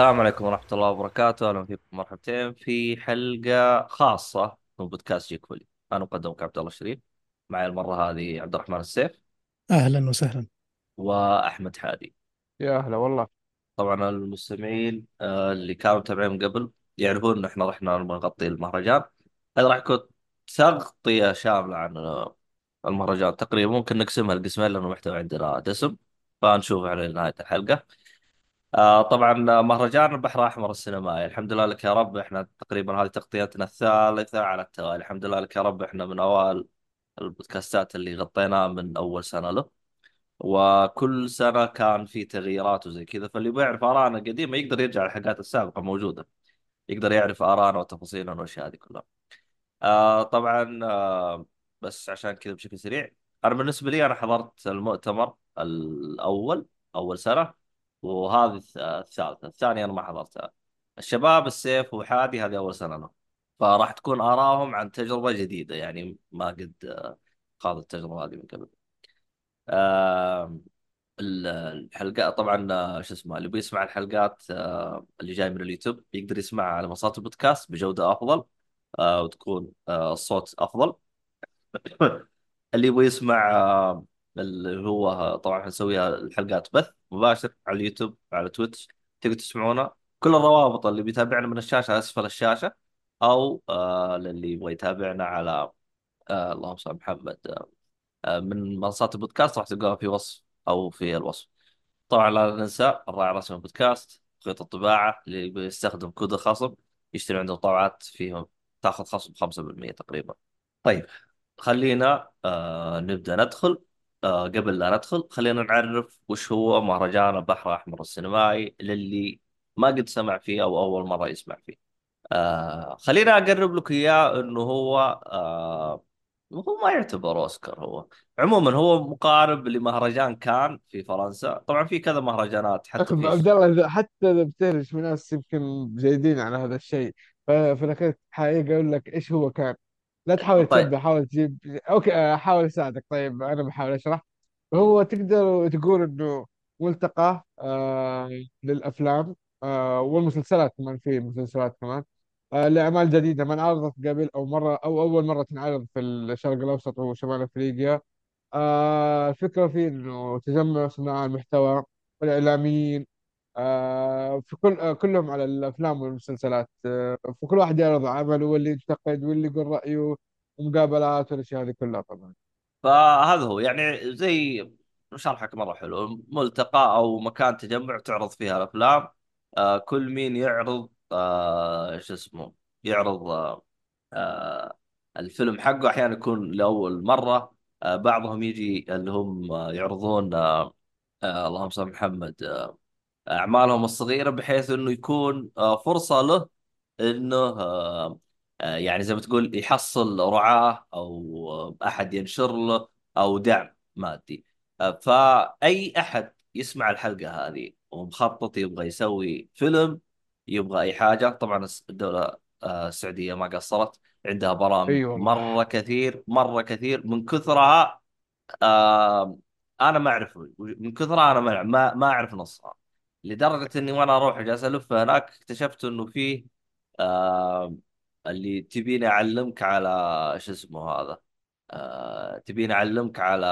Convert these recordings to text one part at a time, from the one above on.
السلام عليكم ورحمة الله وبركاته، أهلا فيكم مرحبتين في حلقة خاصة من بودكاست جيك فولي، أنا مقدمك عبد الله الشريف، معي المرة هذه عبد الرحمن السيف. أهلا وسهلا. وأحمد حادي، يا هلا والله. طبعا المستمعين آه، اللي كانوا متابعين من قبل يعرفون إن إحنا رحنا نغطي المهرجان، هذا راح يكون تغطية شاملة عن آه، المهرجان تقريبا. ممكن نقسمها لقسمين لأنه محتوى عندنا دسم، فنشوف على نهاية الحلقة. آه طبعا مهرجان البحر الأحمر السينمائي الحمد لله لك يا رب إحنا تقريبا هذه تغطيتنا الثالثة على التوالي. الحمد لله لك يا رب إحنا من أوائل البودكاستات اللي غطيناها من أول سنة له. وكل سنة كان في تغييرات وزي كذا فاللي بيعرف آرائنا القديمة يقدر يرجع للحلقات السابقة موجودة. يقدر يعرف آرائنا وتفاصيلنا والأشياء هذه كلها. آه طبعا آه بس عشان كذا بشكل سريع. أنا بالنسبة لي أنا حضرت المؤتمر الأول أول سنة. وهذه الث- الثالثة. الثانية أنا ما حضرتها. الشباب السيف وحادي هذه أول سنة لهم فراح تكون ارائهم عن تجربة جديدة. يعني ما قد خاض التجربة هذه من قبل. ال- الحلقات طبعا شو اسمه اللي بيسمع الحلقات اللي جاي من اليوتيوب يقدر يسمعها على منصات البودكاست بجودة أفضل آه، وتكون آه، الصوت أفضل. اللي يبغى يسمع اللي هو طبعا حنسويها الحلقات بث مباشر على اليوتيوب على تويتش تقدر تسمعونا. كل الروابط اللي بيتابعنا من الشاشة أسفل الشاشة أو آه للي يبغى يتابعنا على آه اللهم صل محمد آه من منصات البودكاست راح تلقاها في وصف أو في الوصف. طبعا لا ننسى الراعي الرسمي البودكاست خيط الطباعة اللي بيستخدم كود الخصم يشتري عندهم طبعات فيهم تاخذ خصم 5% تقريبا. طيب خلينا نبدأ ندخل آه قبل لا ندخل خلينا نعرف وش هو مهرجان البحر الأحمر السينمائي للي ما قد سمع فيه أو أول مرة يسمع فيه. آه خلينا أقرب لك إياه إنه هو آه هو ما يعتبر أوسكار هو. عموما هو مقارب لمهرجان كان في فرنسا. طبعا في كذا مهرجانات حتى في عبد الله حتى إذا بتعرف في ناس يمكن جيدين على هذا الشيء الاخير حقيقة أقول لك إيش هو كان. لا تحاول طيب. حاول تجيب أوكي احاول أساعدك. طيب أنا بحاول أشرح. هو تقدر تقول إنه ملتقى آه للأفلام آه والمسلسلات كمان في مسلسلات كمان آه لأعمال جديدة ما انعرضت قبل أو مرة أو أول مرة تنعرض في الشرق الأوسط وشمال أفريقيا. آه الفكرة فيه إنه تجمع صناع المحتوى والإعلاميين آه في كل آه كلهم على الأفلام والمسلسلات. آه فكل واحد يعرض عمله واللي ينتقد واللي يقول رأيه ومقابلات والأشياء هذه كلها طبعا. فهذا هو. يعني زي شرحك مرة حلو. ملتقى أو مكان تجمع تعرض فيها الأفلام. آه كل مين يعرض آه شو اسمه يعرض آه آه الفيلم حقه. أحيانا يكون لأول مرة آه بعضهم يجي اللي هم آه، يعرضون آه آه اللهم صل محمد آه أعمالهم الصغيرة بحيث إنه يكون آه فرصة له إنه آه، آه، يعني زي ما تقول يحصل رعاة أو أحد ينشر له أو دعم مادي. فأي أحد يسمع الحلقة هذه ومخطط يبغى يسوي فيلم يبغى أي حاجة طبعا الدولة آه، السعودية ما قصرت عندها برامج والله. مرة كثير مرة كثير من كثرها أنا ما أعرف من كثرها أنا ما ما أعرف نصها. لدرجة إني وأنا أروح جالس ألف هناك اكتشفت إنه فيه آه اللي تبيني أعلمك على شو اسمه هذا آه تبيني أعلمك على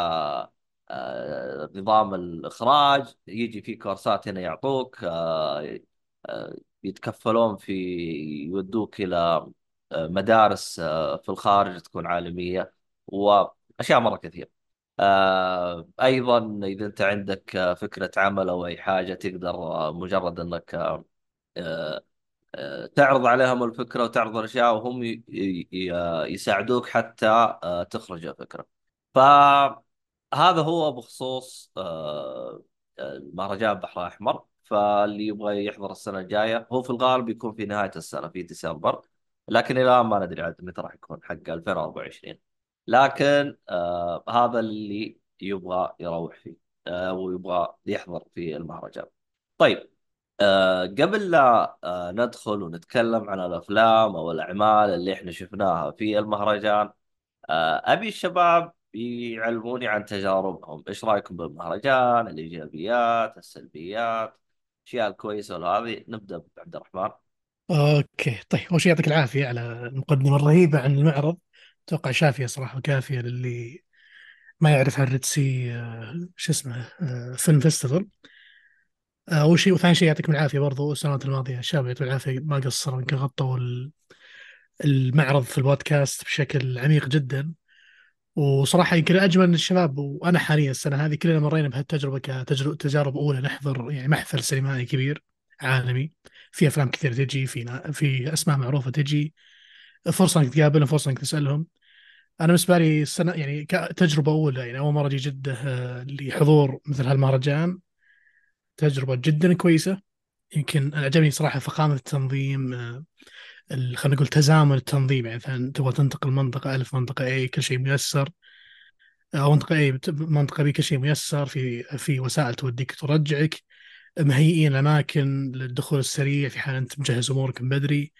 آه نظام الإخراج يجي في كورسات هنا يعطوك آه آه يتكفلون في يودوك إلى آه، مدارس آه، في الخارج تكون عالمية وأشياء مرة كثير أيضا إذا أنت عندك آه، فكرة عمل أو أي حاجة تقدر آه، مجرد إنك آه، آه، تعرض عليهم الفكرة وتعرض الأشياء وهم يساعدوك حتى آه، تخرج الفكرة. فهذا هو بخصوص آه، المهرجان البحر الأحمر. فاللي يبغى يحضر السنة الجاية هو في الغالب يكون في نهاية السنة في ديسمبر. لكن الآن ما ندري عاد متى راح يكون حق 2024 لكن آه هذا اللي يبغى يروح فيه آه ويبغى يحضر في المهرجان. طيب آه قبل لا آه ندخل ونتكلم عن الأفلام أو الأعمال اللي إحنا شفناها في المهرجان آه أبي الشباب يعلموني عن تجاربهم. إيش رأيكم بالمهرجان؟ الإيجابيات السلبيات؟ الاشياء الكويسه وهذه نبدأ بعبد الرحمن. okay طيب اول شيء يعطيك العافية على المقدمة الرهيبة عن المعرض؟ أتوقع شافية صراحة وكافية للي ما يعرف عن Red Sea آه، شو اسمه آه، Film Festival آه، أول شيء وثاني شيء يعطيكم العافيه برضو السنوات الماضية الشباب يعطيكم العافيه ما قصروا يمكن غطوا ال- المعرض في البودكاست بشكل عميق جدا. وصراحة يمكن اجمل الشباب وأنا حاليا السنة هذه كلنا مرينا بهالتجربة كتجربة تجارب أولى نحضر يعني محفل سينمائي كبير عالمي. في أفلام كثير تجي في في أسماء معروفة تجي. فرصة إنك تقابلهم فرصة إنك تسألهم. أنا بالنسبة لي السنة يعني كتجربة أولى يعني أول مرة أجي جدة آه، لحضور مثل هالمهرجان تجربة جدا كويسة. يمكن أنا عجبني صراحة فخامة التنظيم آه، خلينا نقول تزامن التنظيم. يعني مثلا تبغى تنتقل منطقة الف منطقة اي كل شيء ميسر. أو منطقة اي منطقة بي كل شيء ميسر. في في وسائل توديك ترجعك. مهيئين أماكن للدخول السريع. في حال أنت مجهز أمورك من بدري. آه،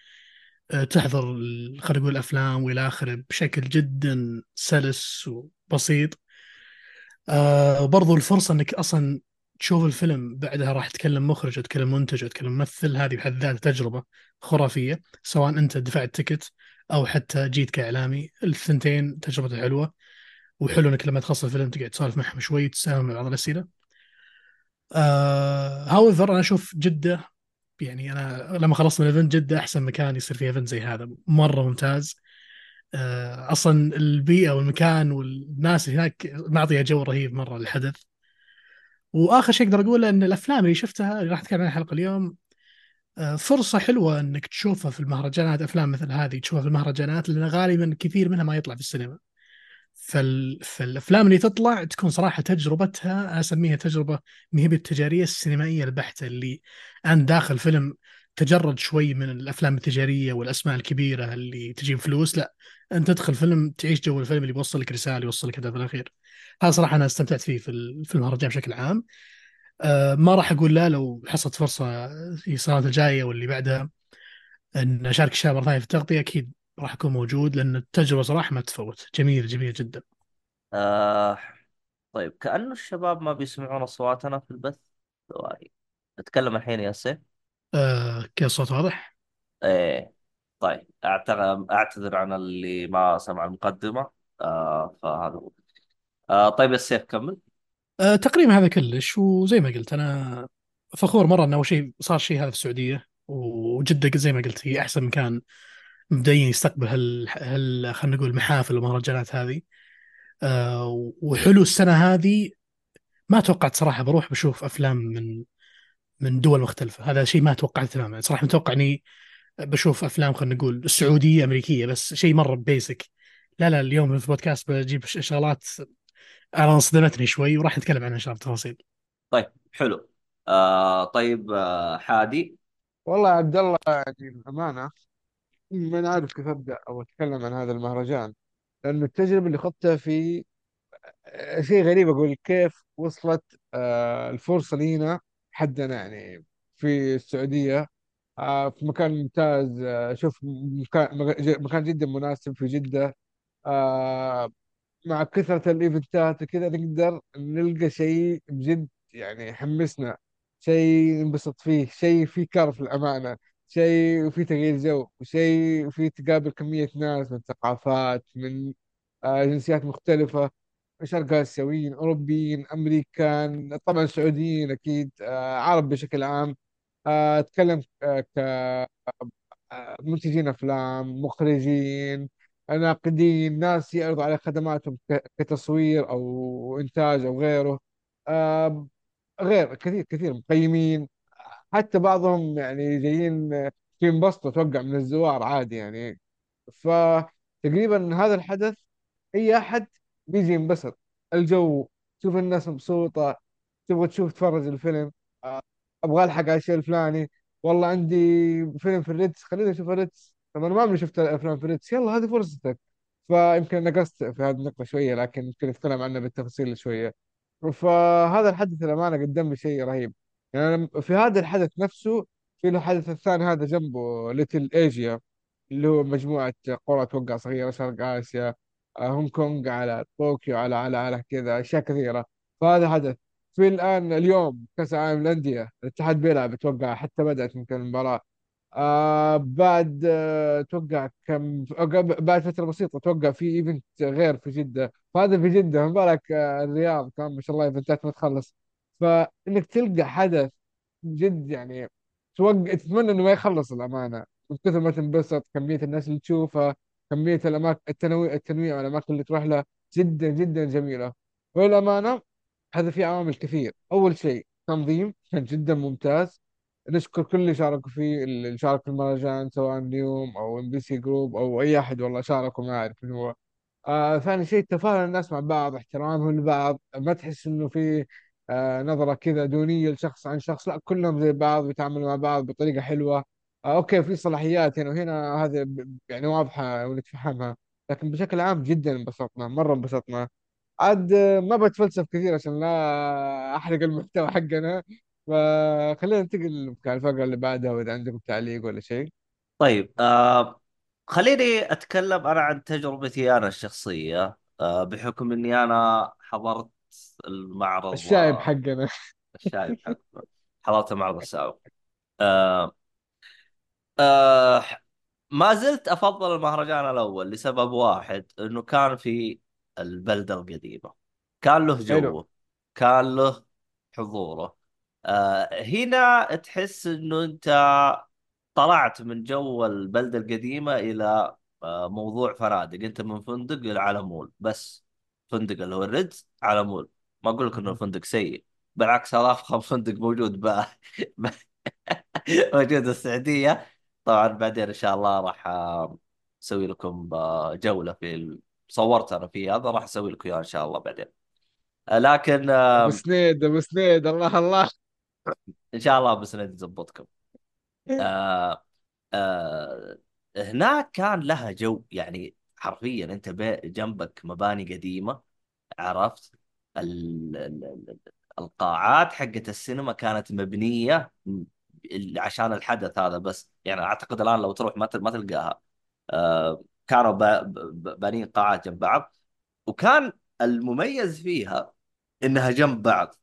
تحضر ال- خلينا نقول الأفلام وإلى آخره بشكل جدا سلس وبسيط. آه وبرضو الفرصة إنك أصلا تشوف الفيلم بعدها راح تكلم مخرج وتكلم منتج وتكلم ممثل هذه بحد ذاتها تجربة خرافية سواء أنت دفعت تكت أو حتى جيت كإعلامي. الثنتين تجربه حلوة وحلو إنك لما تخلص الفيلم تقعد تسولف معهم شوي تساهم بعض الأسئلة. آه however أنا أشوف جدة يعني أنا لما خلصت من ال event جدة أحسن مكان يصير فيه event زي هذا مرة ممتاز. آه، أصلا البيئة والمكان والناس هناك معطية جو رهيب مرة للحدث. وآخر شيء أقدر أقوله إن الأفلام اللي شفتها اللي راح أتكلم عنها الحلقة اليوم آه، فرصة حلوة إنك تشوفها في المهرجانات أفلام مثل هذه تشوفها في المهرجانات لأن غالبا كثير منها ما يطلع في السينما. فال... فالأفلام اللي تطلع تكون صراحة تجربتها أنا أسميها تجربة ما هي بالتجاريه السينمائية البحتة اللي انت داخل فيلم تجرد شوي من الأفلام التجارية والأسماء الكبيرة اللي تجيب فلوس لا أنت تدخل فيلم تعيش جو الفيلم اللي بيوصل لك رسالة يوصل لك هدف الأخير. هذا صراحة أنا استمتعت فيه في ال- في المهرجان بشكل عام. أه ما راح أقول لا لو حصلت فرصة في السنوات الجاية واللي بعدها إن أشارك الشباب مرة ثانية في التغطية أكيد راح اكون موجود لأن التجربة صراحة ما تفوت. جميل جميل جدا. آه طيب كأنه الشباب ما بيسمعون أصواتنا في البث؟ ثواني أتكلم الحين يا سيف أه كذا الصوت واضح؟ إيه. طيب اعتذر أعتذر عن اللي ما سمع المقدمة. آه فهذا هو. آه طيب يا سيف كمل. أه تقريبا هذا كلش. وزي ما قلت أنا فخور مرة انه أول شيء صار شيء هذا في السعودية وجدة زي ما قلت هي أحسن مكان مبدئيا يستقبل هال, هال خلينا نقول المحافل والمهرجانات هذه. أه وحلو السنة هذه. ما توقعت صراحة بروح بشوف أفلام من من دول مختلفة. هذا شيء ما توقعته تماما. صراحة متوقع إني بشوف أفلام خلينا نقول السعوديه أمريكية بس شيء مرة بيسك لا لا اليوم في البودكاست بجيب شغلات أنا صدمتني شوي وراح نتكلم عنها إن شاء الله بتفاصيل طيب حلو. آه طيب آه حادي. والله عبد الله يعني الأمانة ما عارف كيف أبدأ أو أتكلم عن هذا المهرجان لأنه التجربة اللي خضتها في شيء غريب أقول كيف وصلت آه، الفرصة لينا حدنا يعني في السعودية آه، في مكان ممتاز آه، شوف مكان جدا مناسب في جدة آه، مع كثرة الإيفنتات وكذا نقدر نلقى شيء بجد يعني يحمسنا شيء ننبسط فيه شيء فيه كرف للأمانة. شيء فيه تغيير جو شيء فيه تقابل كمية ناس من ثقافات من آه، جنسيات مختلفة. شرق آسيويين أوروبيين أمريكان طبعا سعوديين أكيد آه، عرب بشكل عام. آه، أتكلم كمنتجين أفلام مخرجين ناقدين ناس يعرضوا على خدماتهم كتصوير أو إنتاج أو غيره. غير كثير كثير مقيمين. حتى بعضهم يعني جايين ينبسطوا أتوقع من الزوار عادي يعني. فتقريبا هذا الحدث أي أحد بيجي ينبسط. الجو تشوف الناس مبسوطة تبغى تشوف تفرج الفيلم. آه، أبغى ألحق على الشيء الفلاني. والله عندي فيلم في الريدز خليني أشوف الريتس. طب أنا ما عمري شفت أفلام في الريتس. يلا هذه فرصتك. فيمكن نقصت في هذه النقطة شوية لكن يمكن نتكلم عنها بالتفصيل شوية. فهذا الحدث الأمانة قدم لي شيء رهيب. يعني في هذا الحدث نفسه في الحدث الثاني هذا جنبه ليتل ايجيا اللي هو مجموعة قرى توقع صغيرة شرق آسيا آه، هونغ كونغ على طوكيو على على على كذا أشياء كثيرة. فهذا حدث. في الآن اليوم كأس العالم للأندية الاتحاد بيلعب أتوقع حتى بدأت يمكن المباراه آه بعد آه، أتوقع كم قبل- بعد فترة بسيطة أتوقع في event غير في جدة. فهذا في جدة ما بالك آه، الرياض كان ما شاء الله eventات ما تخلص. فإنك تلقى حدث جد يعني توقع تتمنى إنه ما يخلص الأمانة. من كثر ما تنبسط كمية الناس اللي تشوفها كمية الاماكن التنويع التنويع والاماكن اللي تروح لها جدا جدا جميلة. والامانه هذا في عوامل كثير. أول شيء تنظيم كان جدا ممتاز. نشكر كل اللي شاركوا فيه اللي شارك في المهرجان سواء نيوم أو إم بي سي جروب أو أي أحد والله شاركوا ما أعرف من هو. آه ثاني شيء تفاعل الناس مع بعض احترامهم لبعض. ما تحس إنه في آه نظرة كذا دونية لشخص عن شخص. لا كلهم زي بعض بيتعاملوا مع بعض بطريقة حلوة. آه okay في صلاحيات هنا وهنا. هذا يعني واضحة ونتفهمها لكن بشكل عام جدا انبسطنا مرة انبسطنا. عاد آه، ما بتفلسف كثير عشان لا أحرق المحتوى حقنا. فخلينا ننتقل على الفقرة اللي بعدها وإذا عندكم تعليق ولا شيء. طيب آه خليني أتكلم أنا عن تجربتي أنا الشخصية. آه بحكم إني أنا حضرت المعرض الشايب آه حقنا. الشايب حق حضرت معرض الساو آه آه ما زلت أفضل المهرجان الأول لسبب واحد إنه كان في البلدة القديمة. كان له جوه كان له حضوره. آه هنا تحس إنه أنت طلعت من جو البلدة القديمة إلى آه موضوع فنادق. أنت من فندق إلى على مول بس. فندق اللي هو الريدز على مول. ما أقول لك إنه الفندق سيء بالعكس هذا افخم فندق موجود ب... موجود السعودية. طبعا بعدين إن شاء الله راح أسوي لكم آه، جولة في. صورت أنا في هذا راح أسوي لكم اياه إن شاء الله بعدين. آه، لكن أبو سنيد أبو سنيد الله الله. إن شاء الله بس نظبطكم آه، آه، هناك كان لها جو يعني حرفيا أنت جنبك مباني قديمة عرفت؟ ال... ال... ال- القاعات حقت السينما كانت مبنية عشان الحدث هذا بس. يعني أعتقد الآن لو تروح ما ما تلقاها. آه، كانوا بانين قاعات جنب بعض. وكان المميز فيها إنها جنب بعض.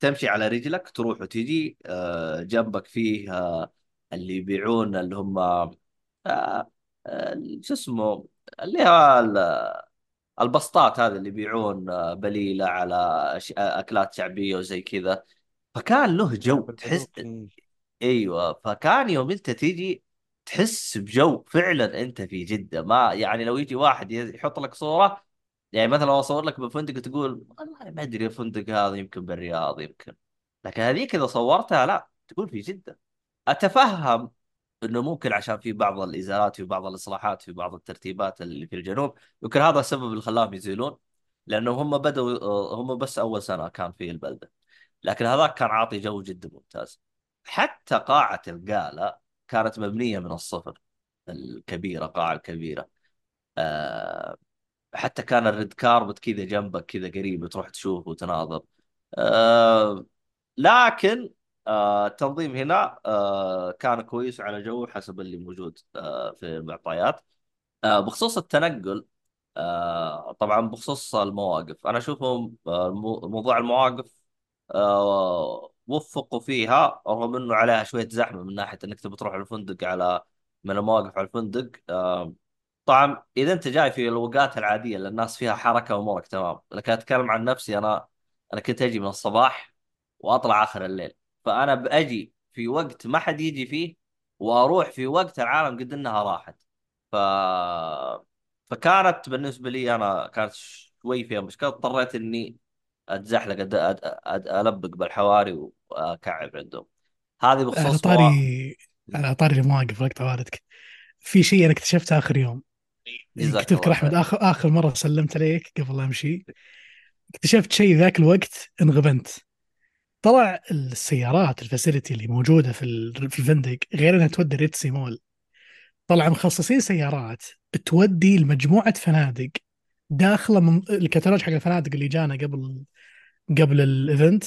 تمشي على رجلك تروح وتجي. آه، جنبك فيه اللي يبيعون اللي هم آه، شو اسمه؟ اللي هو ال- البسطات هذه اللي يبيعون آه، بليلة على ش- أكلات شعبية وزي كذا. فكان له جو تحس أيوه. فكان يوم أنت تيجي تحس بجو فعلا أنت في جدة. ما يعني لو يجي واحد يحط لك صورة يعني مثلا اصور لك بفندق تقول والله ما أدري الفندق هذا يمكن بالرياض يمكن. لكن هذيك إذا صورتها لا تقول في جدة. أتفهم إنه ممكن عشان في بعض الإزالات في بعض الإصلاحات في بعض الترتيبات اللي في الجنوب يمكن هذا السبب اللي خلاهم يزيلون لأنه هم بدوا هم بس أول سنة كان في البلدة. لكن هذاك كان عاطي جو جدا ممتاز. حتى قاعة ال gala كانت مبنية من الصفر الكبيرة قاعة الكبيرة أه حتى كان ال red carpet كذا جنبك كذا قريب تروح تشوف وتناظر. أه لكن أه التنظيم هنا أه كان كويس على جو حسب اللي موجود أه في المعطيات. بخصوص التنقل آه طبعا بخصوص المواقف. أنا آه مو- موضوع المواقف آه وفقوا فيها رغم إنه عليها شوية زحمة من ناحية إنك تبي تروح الفندق على من المواقف على الفندق. آه طبعا إذا أنت جاي في الوقات العادية اللي الناس فيها حركة وامورك تمام. لكن أتكلم عن نفسي أنا أنا كنت أجي من الصباح وأطلع آخر الليل. فأنا بأجي في وقت ما حد يجي فيه وأروح في وقت العالم قد إنها راحت. ف فكانت بالنسبة لي أنا كانت شوي فيها مشكلة. اضطريت إني أتزحلق أد... أد... أد... ألبق بالحواري وأكعب عندهم. هذه على بخصوص طاري موا... على طاري المواقف وقت والدك في شيء أنا اكتشفته آخر يوم. الله احمد اخر آخر مرة سلمت عليك قبل لا أمشي. اكتشفت شيء ذاك الوقت انغبنت. طلع السيارات ال facility اللي موجودة في ال- في الفندق غير إنها تودي Red Sea Mall. طلع مخصصين سيارات تودي لمجموعة فنادق داخله من الكتالوج حق الفنادق اللي جانا قبل قبل ال event.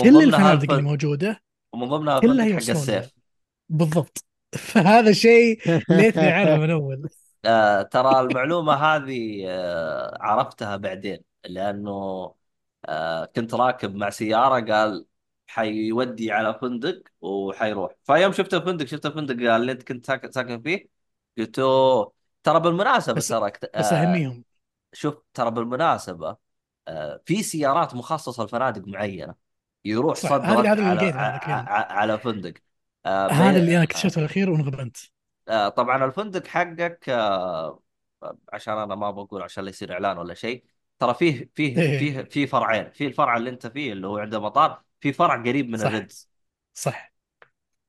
كل الفنادق اللي موجودة ومن ضمنها كلها حق السيف. بالضبط. فهذا شيء ليتني اعرفه من أول. آه ترى المعلومة هذه آه عرفتها بعدين لأنه آه كنت راكب مع سيارة قال حيودي على فندق وحيروح. فيوم شفت الفندق شفت الفندق اللي انت كنت ساكن ساكن فيه؟ قلت له ترى بالمناسبة بس ترى بس آه اهنيهم شوف ترى بالمناسبة آه في سيارات مخصصة لفنادق معينة يروح صدرك هذا اللي على لقيته هذاك اليوم. ع- على فندق. آه هذا في اللي أنا اكتشفته الأخير وانغبنت آه طبعا الفندق حقك آه عشان أنا ما بقول عشان لا يصير إعلان ولا شيء ترى فيه فيه إيه. فيه فيه فرعين في الفرع اللي أنت فيه اللي هو عند المطار في فرع قريب من صح. الريتز. صح.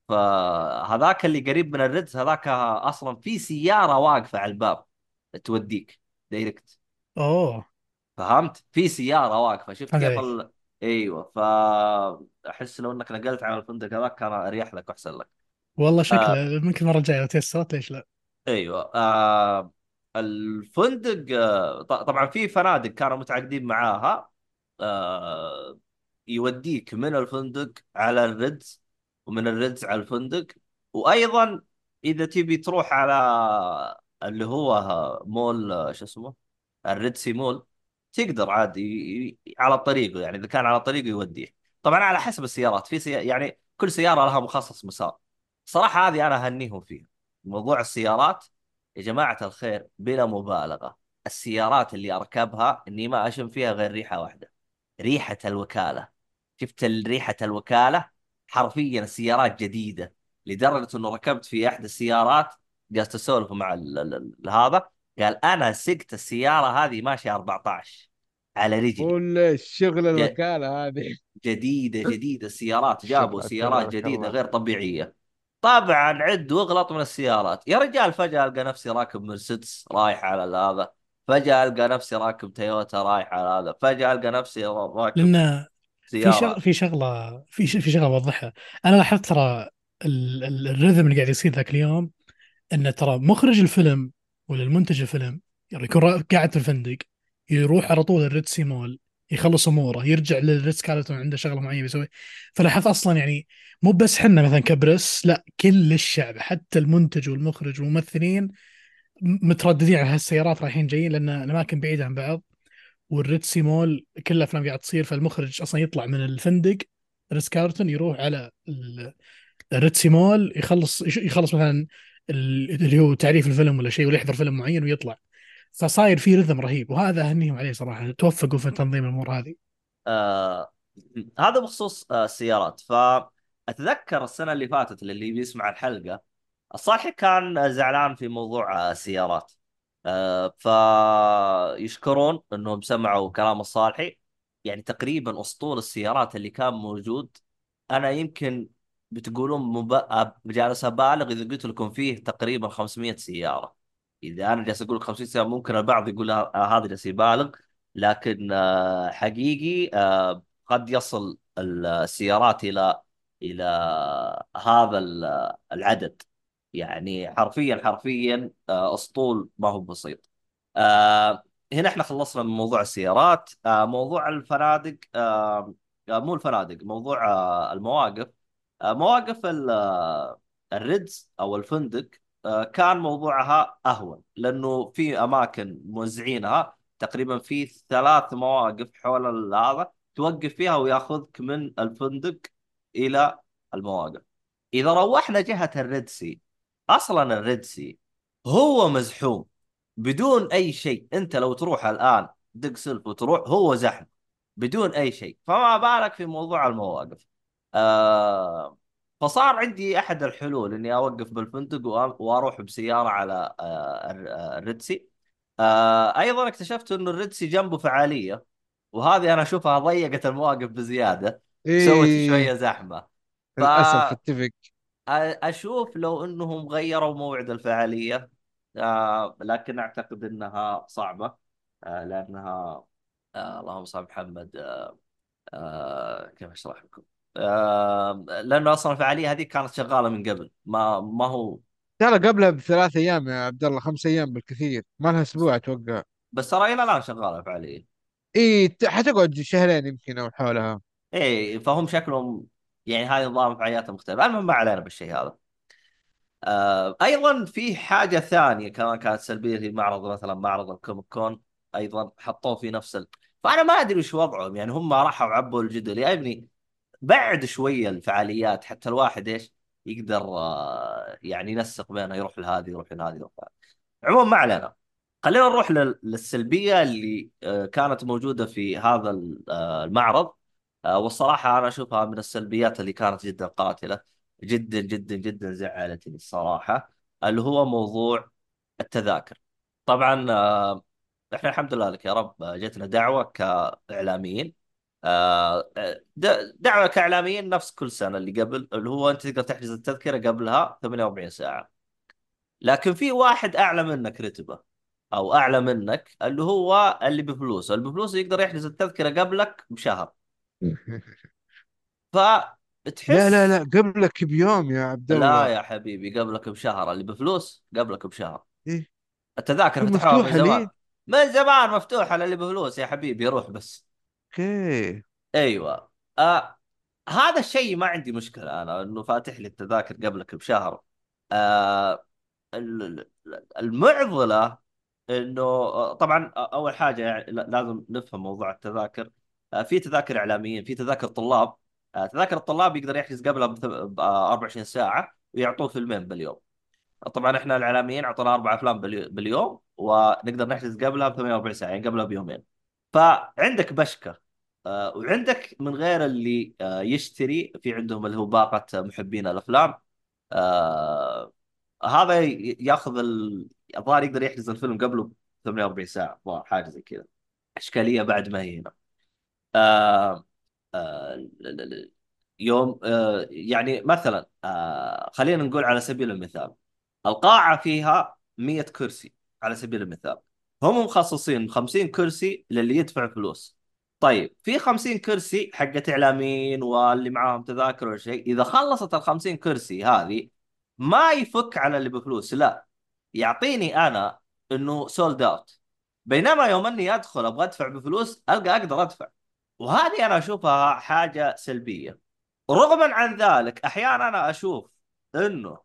فهذاك اللي قريب من الريتز هذاك أصلا في سيارة واقفة على الباب توديك direct. أوه. فهمت؟ في سيارة واقفة. شفت كيف ال... أيوه. فاحس لو إنك نقلت على الفندق هذاك كان أريح لك وأحسن لك. والله آه شكله ممكن المره الجايه لو تيسرت ليش لا؟ أيوه. آه الفندق آه طبعا في فنادق كانوا متعاقدين معاها. آه يوديك من الفندق على الريتز ومن الريتز على الفندق. وأيضا إذا تبي تروح على اللي هو مول شو اسمه ال Red Sea Mall تقدر عادي على طريقه يعني إذا كان على طريقه يوديه طبعا على حسب السيارات في سي... يعني كل سيارة لها مخصص مسار. صراحة هذه أنا أهنيهم فيها. موضوع السيارات يا جماعة الخير بلا مبالغة. السيارات اللي أركبها إني ما أشم فيها غير ريحة واحدة ريحة الوكالة. شفت ريحه الوكالة؟ حرفيا السيارات جديدة لدرجة إنه ركبت في احدى السيارات جالس أسولف مع ال... ال... ال... هذا قال أنا سقت السيارة هذه ماشية 14 على رجلي. ولا الشغل ج... الوكالة هذه. جديدة جديدة السيارات جابوا سيارات جديدة غير طبيعية. طبعا عد واغلط من السيارات. يا رجال فجأة ألقى نفسي راكب مرسيدس رايح على هذا. فجأة ألقى نفسي راكب تويوتا رايح على هذا. فجأة ألقى نفسي راكب لأن في شغ... سياره في شغلة في ش... في شغلة بوضحها أنا لاحظت ترى ال... ال... الرhythm اللي قاعد يصير ذاك اليوم انه ترى مخرج الفيلم ولا المنتج الفيلم يعني يكون قاعد في الفندق يروح على طول ال Red Sea Mall يخلص أموره يرجع للريتس كارلتون عنده شغلة معينة بيسوي فلاحظت أصلا يعني مو بس حنا مثلا ك press لا كل الشعب حتى المنتج والمخرج والممثلين مترددين على هالسيارات رايحين جايين لأن الأماكن بعيدة عن بعض. وال Red Sea Mall كل الافلام قاعد تصير فالمخرج أصلا يطلع من الفندق ريتس كارلتون يروح على ال- الريتسي مول يخلص يخلص مثلا ال- اللي هو تعريف الفيلم ولا شيء ولا يحضر فيلم معين ويطلع. فصاير في رذم رهيب وهذا اهنيهم عليه صراحة توفقوا في تنظيم الأمور هذه. آه هذا بخصوص آه السيارات. فأتذكر السنة اللي فاتت اللي بيسمع الحلقة الصالحي كان زعلان في موضوع آه، السيارات. فيشكرون انهم سمعوا كلام الصالحي. يعني تقريبا أسطول السيارات اللي كان موجود. أنا يمكن بتقولون مب... جالس أبالغ إذا قلت لكم فيه تقريبا 500 سيارة. إذا أنا جالس أقول لك 500 سيارة ممكن البعض يقول هذا جالس يبالغ لكن آه، حقيقي آه، قد يصل السيارات إلى إلى هذا ال- العدد. يعني حرفيا حرفيا آه، أسطول ما هو بسيط. آه، هنا إحنا خلصنا من موضوع السيارات. آه، موضوع الفنادق مو الفنادق موضوع المواقف. مواقف ال- الريتز أو الفندق كان موضوعها أهون لأنه في أماكن موزعينها. تقريبا في ثلاث مواقف حول هذا توقف فيها وياخذك من الفندق إلى المواقف. إذا روحنا جهة الريدسي أصلا الريدسي هو مزحوم بدون أي شيء. أنت لو تروح الآن دق سلف وتروح هو زحمه بدون أي شيء. فما بالك في موضوع المواقف. آه فصار عندي أحد الحلول إني أوقف بالفندق وأروح بسيارة على آه آه، ال Red Sea. آه أيضا اكتشفت انه ال Red Sea جنبه فعالية وهذه أنا أشوفها ضيقت المواقف بزيادة. سوت شوية زحمة. ف للأسف اتفق. أشوف لو إنهم غيروا موعد الفعالية آه لكن أعتقد إنها صعبة آه لأنها آه اللهم صل محمد آه كيف أشرح لكم؟ آه لأنه أصلا الفعالية هذه كانت شغالة من قبل ما ما هو ترى قبلها بثلاث أيام يا عبد الله خمس أيام بالكثير ما لها أسبوع أتوقع. بس ترى إلى الآن شغالة الفعالية. ت- حتقعد شهرين يمكن أو حولها. إيه فهم شكلهم يعني هذه نظام فعاليات مختلفة. المهم ما علينا بالشيء هذا. آه أيضا في حاجة ثانية كمان كانت سلبية في معرض مثلا معرض الكوميك كون. أيضا حطوه في نفس ال... فأنا ما أدري وش وضعهم. يعني هم راحوا عبوا الجدل يا ابني بعد شوية الفعاليات حتى الواحد إيش يقدر آه، يعني ينسق بينها يروح لهذه يروح لهذه يروح لهذه. عموما ما علينا. خلينا نروح لل- للسلبية اللي آه، كانت موجودة في هذا آه، المعرض. والصراحة أنا أشوفها من السلبيات اللي كانت جدا قاتلة جدا جدا جدا زعلتني الصراحة اللي هو موضوع التذاكر. طبعا آه، إحنا الحمد لله لك يا رب آه، جتنا دعوة كإعلاميين آه، آه، دعوة كإعلاميين نفس كل سنة اللي قبل اللي هو أنت تقدر تحجز التذكرة قبلها 48 ساعة. لكن في واحد أعلى منك رتبة أو أعلى منك اللي هو اللي بفلوس اللي بفلوس يقدر يحجز التذكرة قبلك بشهر. لا لا فتحس لا قبلك بيوم يا عبد لا الله. يا حبيبي قبلك بشهر اللي بفلوس قبلك بشهر. إيه؟ التذاكر فتحوها من مفتوحة زمان؟ ليه؟ من زمان مفتوحه للي بفلوس يا حبيبي يروح بس. أوكي. أيوه. آه هذا الشيء ما عندي مشكلة أنا إنه فاتح لي التذاكر قبلك بشهر. آه ال- ال- المعضلة إنه آه، طبعا آه، أول حاجة يعني لا- لازم نفهم موضوع التذاكر. في تذاكر إعلاميين في تذاكر طلاب. آه، تذاكر الطلاب يقدر يحجز قبلها ب 24 ساعة ويعطوه فيلمين باليوم. طبعا إحنا الإعلاميين أعطونا أربع أفلام باليو- باليوم ونقدر نحجز قبلها ب 48 ساعة يعني قبلها بيومين. فعندك بشكة آه، وعندك من غير اللي آه، يشتري في عندهم اللي هو باقة محبين الأفلام. هذا يأخذ ال- الظاهر يقدر يحجز الفيلم قبله ب 48 ساعة حاجة زي كذا. أشكالية بعد ما هي هنا. آه آه يوم آه يعني مثلا خلينا نقول على سبيل المثال القاعة فيها 100 كرسي على سبيل المثال. هم مخصصين 50 كرسي للي يدفع فلوس. طيب في 50 كرسي حقت إعلاميين واللي معاهم تذاكر ولا شيء إذا خلصت ال 50 كرسي هذه ما يفك على اللي بفلوس لا. يعطيني أنا إنه sold out بينما يوم إني أدخل أبغى أدفع بفلوس ألقى أقدر أدفع. وهذه أنا أشوفها حاجة سلبية. رغما عن ذلك أحيانا أنا أشوف إنه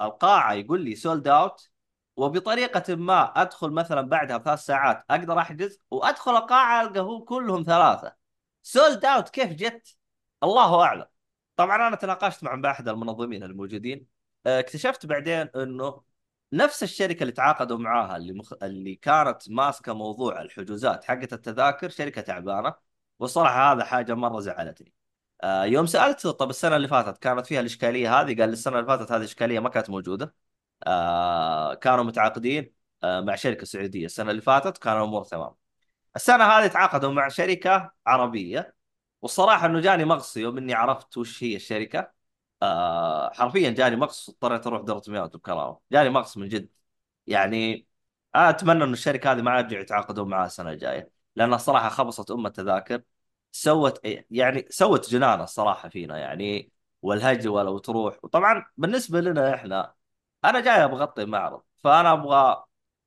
القاعة يقول لي sold out وبطريقة ما أدخل مثلا بعدها بثلاث ساعات أقدر أحجز وأدخل القاعة ألقى هو كلهم ثلاثة. sold out كيف جت؟ الله أعلم. طبعا أنا تناقشت مع أحد المنظمين الموجودين. آه، اكتشفت بعدين إنه نفس الشركة اللي تعاقدوا معاها اللي مخ... اللي كانت ماسكة موضوع الحجوزات حقت التذاكر شركة تعبانة. والصراحه هذا حاجة مرة زعلتني. آه، يوم سألت طب السنة اللي فاتت كانت فيها الإشكالية هذه؟ قال السنة اللي فاتت هذه الاشكاليه ما كانت موجودة. آه، كانوا متعاقدين آه، مع شركة سعودية. السنة اللي فاتت كان الأمور تمام. السنة هذه تعاقدوا مع شركة عربية. والصراحة إنه جاني مغص يوم إني عرفت وش هي الشركة. حرفيا جاني مغص اضطريت أروح دوره مياه وكرامه جاني مغص من جد. يعني أتمنى إنه الشركة هذه ما يرجعوا يتعاقدون معها السنة الجاية. لأنها الصراحه خبصت أم التذاكر. سوت يعني سوت جنانه الصراحه فينا يعني والهجوه لو تروح. وطبعا بالنسبة لنا إحنا أنا جاي أبغى أغطي معرض فأنا أبغى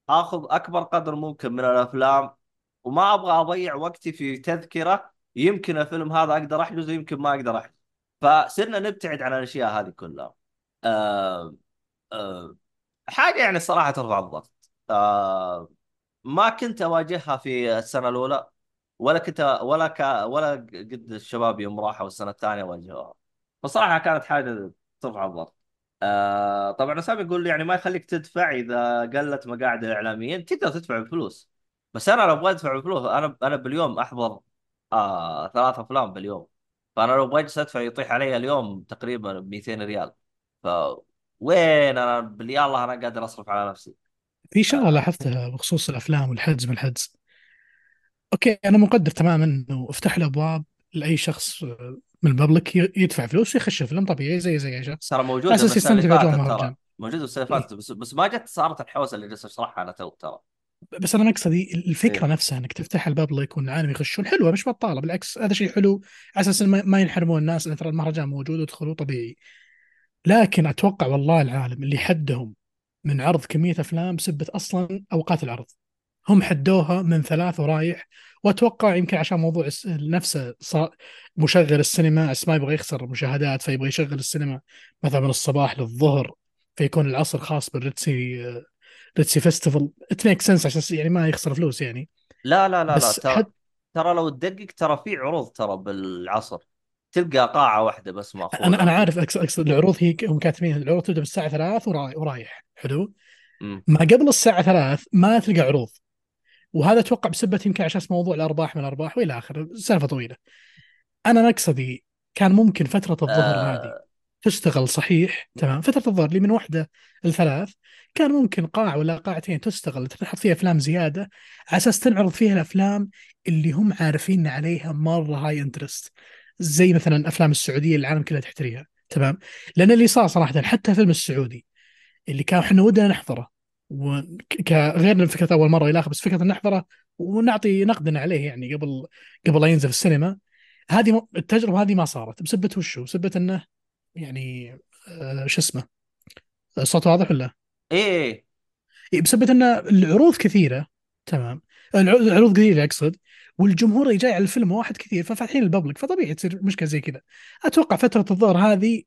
آخذ أكبر قدر ممكن من الأفلام وما أبغى أضيع وقتي في تذكرة يمكن الفيلم هذا أقدر أحجزه يمكن ما أقدر أحجزه. فصرنا نبتعد عن الأشياء هذه كلها. آه آه حاجة يعني الصراحه ترفع الضغط. آه ما كنت أواجهها في السنة الأولى. ولا كنت ولا ك ولا قد الشباب يوم راحوا السنة الثانية واجهوها فصراحة كانت حاجة ترفع الضغط. آه طبعا اسامه يقول يعني ما يخليك تدفع إذا قلت مقاعد الاعلاميين تقدر تدفع بفلوس. بس أنا لو أبغى أدفع بفلوس أنا أنا باليوم أحضر آه ثلاث أفلام باليوم. فأنا لو بجلس أدفع يطيح علي اليوم تقريبا 200 ريال. ف وين أنا؟ بالله الله أنا قادر أصرف على نفسي. في شغلة لاحظتها بخصوص الأفلام والحجز من الحجز أوكي أنا مقدر تماما إنه افتح الابواب لأي شخص آه، من ي- يدفع فلوس ويخش الفيلم طبيعي زي زي أي شخص. ترى من أساس السنة اللي يستمتع بأجواء فاتت ترى. المهرجان موجوده السنة اللي. فاتت بس, بس ما جت صارت الحوسة اللي جالس اشرحها أنا تو ترى. بس أنا مقصدي الفكرة إيه. نفسها إنك تفتح الببليك والعالم يخشون حلوة مش بطالة بالعكس هذا شيء حلو. على أساس ما ينحرمون الناس لأن ترى المهرجان موجود ويدخلوا طبيعي. لكن أتوقع والله العالم اللي حدهم من عرض كمية أفلام بسبه أصلا أوقات العرض. هم حدوها من ثلاث ورايح وأتوقع يمكن عشان موضوع نفسه صار مشغل السينما ما يبغى يخسر مشاهدات فيبغى يشغل السينما مثلا من الصباح للظهر فيكون العصر خاص بال Red Sea Red Sea Festival it make sense عشان يعني ما يخسر فلوس يعني. لا لا لا لا بس ترى حد ترى لو تدقق ترى في عروض ترى بالعصر. تلقى قاعة واحدة بس أنا أنا ماخوذة عارف اقصد العروض هي هم كاتبين العروض تبدأ بالساعة 3 وراي ورايح. حلو؟ ما قبل الساعة 3 ما تلقى عروض. وهذا أتوقع بسبه يمكن عشان موضوع الأرباح من الأرباح وإلى آخره. سالفة طويلة. أنا مقصدي كان ممكن فترة الظهر هذه آه تشتغل صحيح تمام؟ فترة الظهر اللي من واحدة لثلاث كان ممكن قاعه ولا قاعتين تشتغل تحط فيها أفلام زيادة على أساس تنعرض فيها الأفلام اللي هم عارفين عليها مرة هاي انترست زي مثلا الافلام السعودية اللي العالم كلها تحتريها تمام؟ لأن اللي صار صراحة حتى الفيلم السعودي اللي كان إحنا ودنا نحضره وغير فكرة أول مرة إلى اخره بس فكرة نحضره ونعطي نقدنا عليه يعني قبل قبل لا ينزل في السينما. هذه التجربة هذه ما صارت بسبة وشو؟ بسبة إنه يعني آه شو اسمه؟ الصوت واضح ولا؟ إيه إيه، بسبب ان العروض كثيرة تمام. الع- العروض قليلة أقصد والجمهور جاي على الفيلم واحد كثير ففاتحين الببليك فطبيعي تصير مشكلة زي كذا. أتوقع فترة الظهر هذه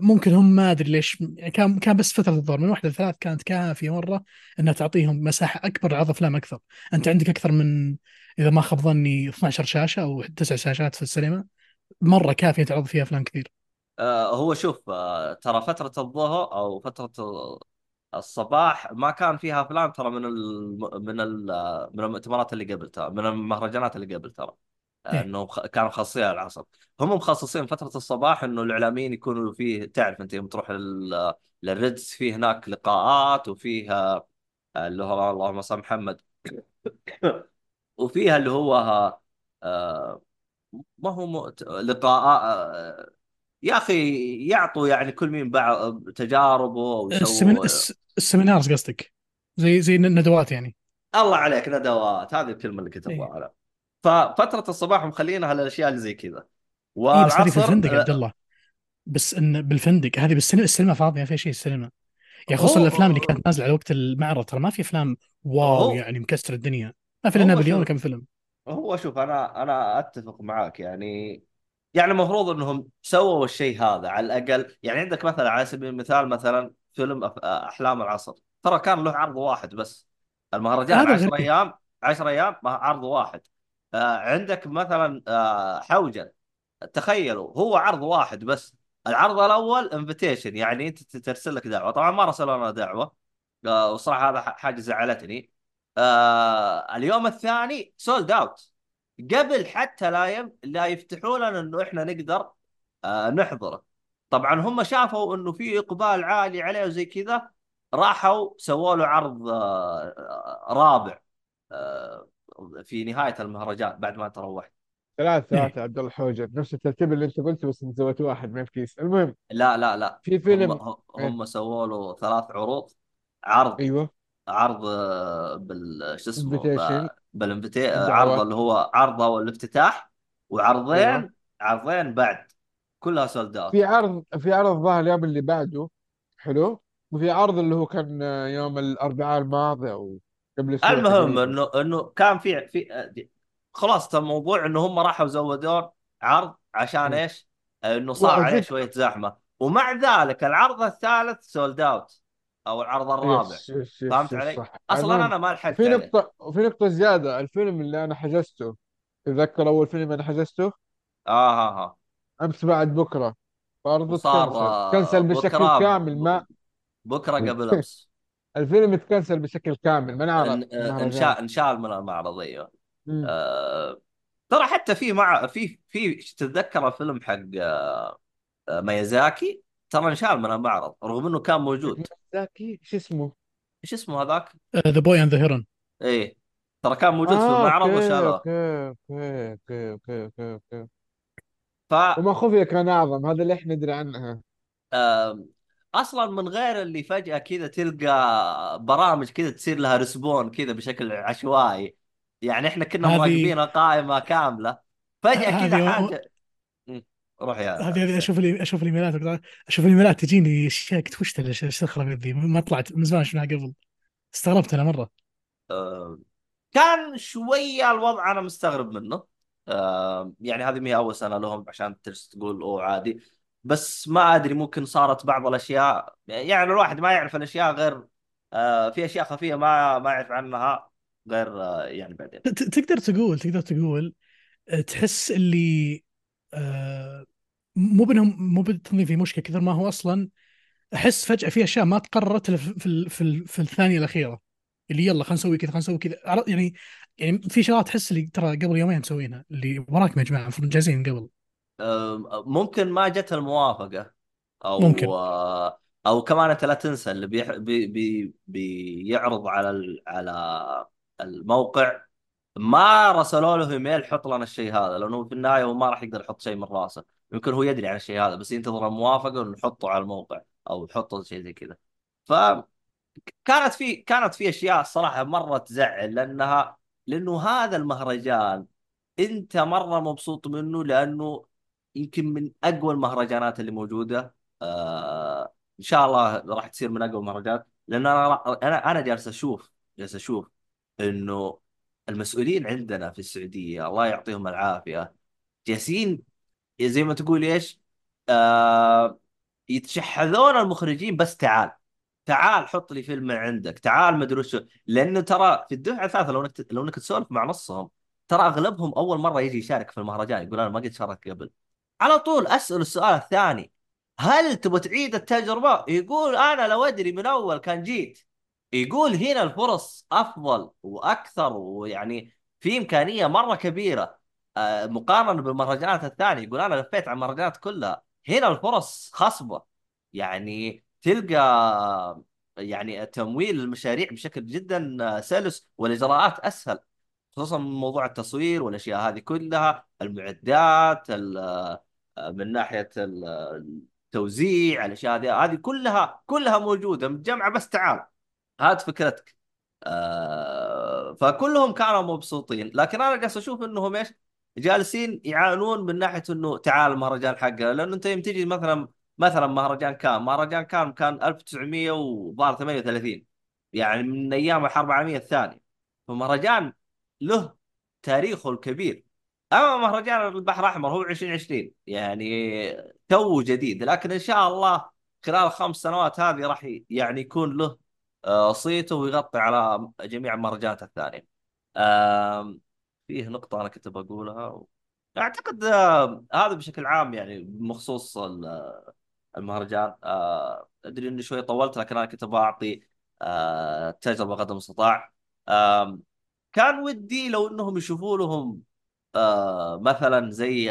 ممكن هم ما أدري ليش يعني كان كان بس فترة الظهر من واحدة لثلاث كانت كافية مرة إنها تعطيهم مساحة أكبر لعرض افلام أكثر. أنت عندك أكثر من إذا ما خاب ظني 12 شاشة أو تسع شاشات في السينما مرة كافية تعرض فيها أفلام كثير. آه هو شوف آه ترى فترة الظهر أو فترة الصباح ما كان فيها أفلام ترى من من من المؤتمرات اللي قبل ترى من المهرجانات اللي قبل ترى. إنه خ- كانوا مخصصين العصر هم مخصصين فترة الصباح إنه الإعلاميين يكونوا فيه تعرف أنت يوم تروح لل لل Red Sea في هناك لقاءات وفيها اللي هو اللهم صل محمد. وفيها اللي هو آه، ما هو مؤت... لقاء آه، يا أخي يعطوا يعني كل مين بعض تجاربه السمن... ويسووا الس... ال seminars قصدك؟ زي زي الندوات يعني. الله عليك ندوات. هذه الكلمة اللي كنت إيه. أبغاها. ففترة الصباح مخلينها للأشياء اللي زي كذا. إيه بس هذه في والعصر الفندق عبد الله. بس إن بالفندق هذه بالسينما السينما فاضية ما فيها شيء السينما. يعني خصوصا الأفلام اللي كانت نازلة على وقت المعرض ترى ما في أفلام واو يعني مكسر الدنيا. ما في إلا نابليون وكم فيلم. هو شوف أنا أنا أتفق معاك يعني. يعني المفروض إنهم سووا الشيء هذا على الأقل. يعني عندك مثلا على سبيل المثال مثلا فيلم أحلام العصر. ترى كان له عرض واحد بس. المهرجان هذا 10 الغريب. أيام 10 أيام عرض واحد. عندك مثلا آه، حوجة. تخيلوا هو عرض واحد بس. العرض الأول invitation يعني أنت ترسل لك دعوة. طبعا ما رسلوا لنا دعوة. آه، وصراحة هذا حاجة زعلتني. آه اليوم الثاني sold out قبل حتى لا يم... لا يفتحوا لنا إنه إحنا نقدر آه نحضره طبعا هم شافوا إنه في إقبال عالي عليه وزي كذا راحوا سووا له عرض آه آه، رابع. آه في نهاية المهرجان بعد ما تروحت. ثلاث إيه. ثلاثة عبد الله حوجة نفس الترتيب اللي أنت قلته بس أنت سويت واحد ما في كيس المهم لا لا لا. في هم فيلم إيه. هم سووا له ثلاث عروض. عرض أيوه. عرض آه، بال شو اسمه؟ ب- بال invite عرض الدعوات اللي هو عرضه والافتتاح. أيوه. وعرضين عرضين بعد. كلها sold في عرض في عرض ظهر اليوم اللي بعده. حلو. وفي عرض اللي هو كان يوم الأربعاء الماضي أو المهم انه إنه كان في في خلاصة الموضوع إنه هم راحوا زودون عرض عشان. إيش؟ إنه صار عليه شوية زحمة. ومع ذلك العرض الثالث sold out أو العرض الرابع. yes yes yes, فهمت علي؟ صح. أصلا أنا ما لحقت وفي عليه. نقطة وفي نقطة زيادة الفيلم اللي أنا حجزته تذكر أول فيلم أنا حجزته؟ آه ها ها. أمس بعد بكرة برضه وصار تكنسل آه، بشكل بكرة كامل ما بكرة قبل أمس. الفيلم تكنسل بشكل كامل ما نعرف ان آه، المهرجان انشال انشال من المعرض أيوه. آه، ترى حتى في مع في في تتذكر الفيلم حق آه، ميازاكي؟ ترى انشال من المعرض رغم إنه كان موجود. زاكي شو اسمه؟ إيش اسمه هذاك؟ The Boy and the Heron إيه. ترى كان موجود في آه المعرض okay وشالوه okay okay okay okay okay okay. ف وما خفي كان أعظم هذا اللي إحنا ندري عنها آه، أصلا من غير اللي فجأة كذا تلقى برامج كذا تصير لها respawn كذا بشكل عشوائي. يعني إحنا كنا هذه مراقبين قائمة كاملة. فجأة كذا مم. روح يا هذه هذه أشوف لي أشوف الإيميلات أشوف الإيميلات تجيني اشياء قلت وش الخرابيط ذي؟ ما طلعت من زمان شفناها قبل. استغربت أنا مرة. آه، كان شوية الوضع أنا مستغرب منه. آه، يعني هذه ما هي أول سنة لهم عشان تجلس تقول أوه عادي. بس ما أدري ممكن صارت بعض الأشياء. يعني الواحد ما يعرف الأشياء غير آه، في أشياء خفية ما ما يعرف عنها غير آه، يعني بعدين. تقدر تقول تقدر تقول آه، تحس اللي مو بإنهم مو بالتنظيم في مشكلة كثر ما هو أصلا أحس فجأة في أشياء ما تقررت في في في, ال- في الثانية الأخيرة. اللي يلا خلينا نسوي كذا خلينا نسوي كذا. يعني يعني في شغلات تحس اللي ترى قبل يومين مسوينها اللي وراكم يا جماعة المفروض جاهزين قبل. ممكن ما جت الموافقة ممكن أو آه، أو كمان أنت لا تنسى اللي بيح... بي... بي... بيعرض على ال... على الموقع ما رسلوا له إيميل حط لنا الشيء هذا لأنه في النهاية هو ما راح يقدر يحط شيء من راسه. يمكن هو يدري عن الشيء هذا بس ينتظر الموافقة انه نحطه على الموقع أو يحطه شيء زي كذا. فكانت في كانت في أشياء الصراحة مرة تزعل لأنها لأنه هذا المهرجان أنت مرة مبسوط منه لأنه يمكن من أقوى المهرجانات اللي موجودة. آه إن شاء الله راح تصير من أقوى المهرجانات. لأن أنا أنا أنا جالس أشوف جالس أشوف إنه المسؤولين عندنا في السعودية الله يعطيهم العافية جالسين زي ما تقول إيش؟ آه يتشحذون المخرجين بس تعال تعال حط لي فيلم من عندك تعال ما أدري وشو. لأنه ترى في الدفعة الثالثة لو انك لو انك تسولف مع نصهم ترى أغلبهم أول مرة يجي يشارك في المهرجان يقول أنا ما قد شاركت قبل. على طول أسأل السؤال الثاني. هل تبغى تعيد التجربة؟ يقول أنا لو أدري من أول كان جيت. يقول هنا الفرص أفضل وأكثر ويعني في إمكانية مرة كبيرة. آه، مقارنة بالمهرجانات الثانية. يقول أنا لفيت على المهرجانات كلها. هنا الفرص خصبة. يعني تلقى يعني تمويل المشاريع بشكل جدا آه، سلس والإجراءات أسهل خصوصا موضوع التصوير والأشياء هذه كلها المعدات ال- آه، من ناحية ال- التوزيع الأشياء هذه هذه كلها كلها موجودة متجمعه بس تعال. هات فكرتك. آه فكلهم كانوا مبسوطين. لكن أنا جالس أشوف إنهم إيش؟ جالسين يعانون من ناحية إنه تعال المهرجان حقنا. لأنه أنت يوم تجي مثلا مثلا مهرجان كان مهرجان كان كان 1938 يعني من أيام الحرب العالمية الثانية. فمهرجان له تاريخه الكبير. اما مهرجان البحر الأحمر هو 2020 يعني تو جديد لكن إن شاء الله خلال الخمس سنوات هذه راح يعني يكون له آه، صيته ويغطي على جميع المهرجانات الثانية. فيه نقطة أنا كنت بقولها أعتقد آه، هذا بشكل عام يعني بخصوص ال- المهرجان آه، أدري إني شوي طولت لكن أنا كنت أعطي آه، تجربة قدر المستطاع. كان ودي لو إنهم يشوفوا لهم مثلا زي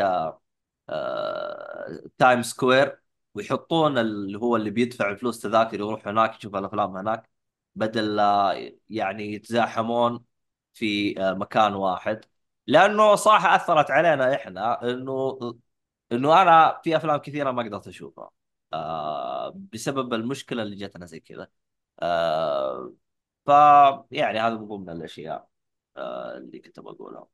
Time Square ويحطون اللي هو اللي بيدفع فلوس تذاكر يروح هناك يشوف الأفلام هناك بدل يعني يتزاحمون في آه، مكان واحد. لأنه صراحة أثرت علينا إحنا إنه إنه أنا في أفلام كثيرة ما قدرت أشوفها. آه بسبب المشكلة اللي جتنا زي كذا. آه ف يعني هذا من ضمن الأشياء آه اللي كنت بقولها.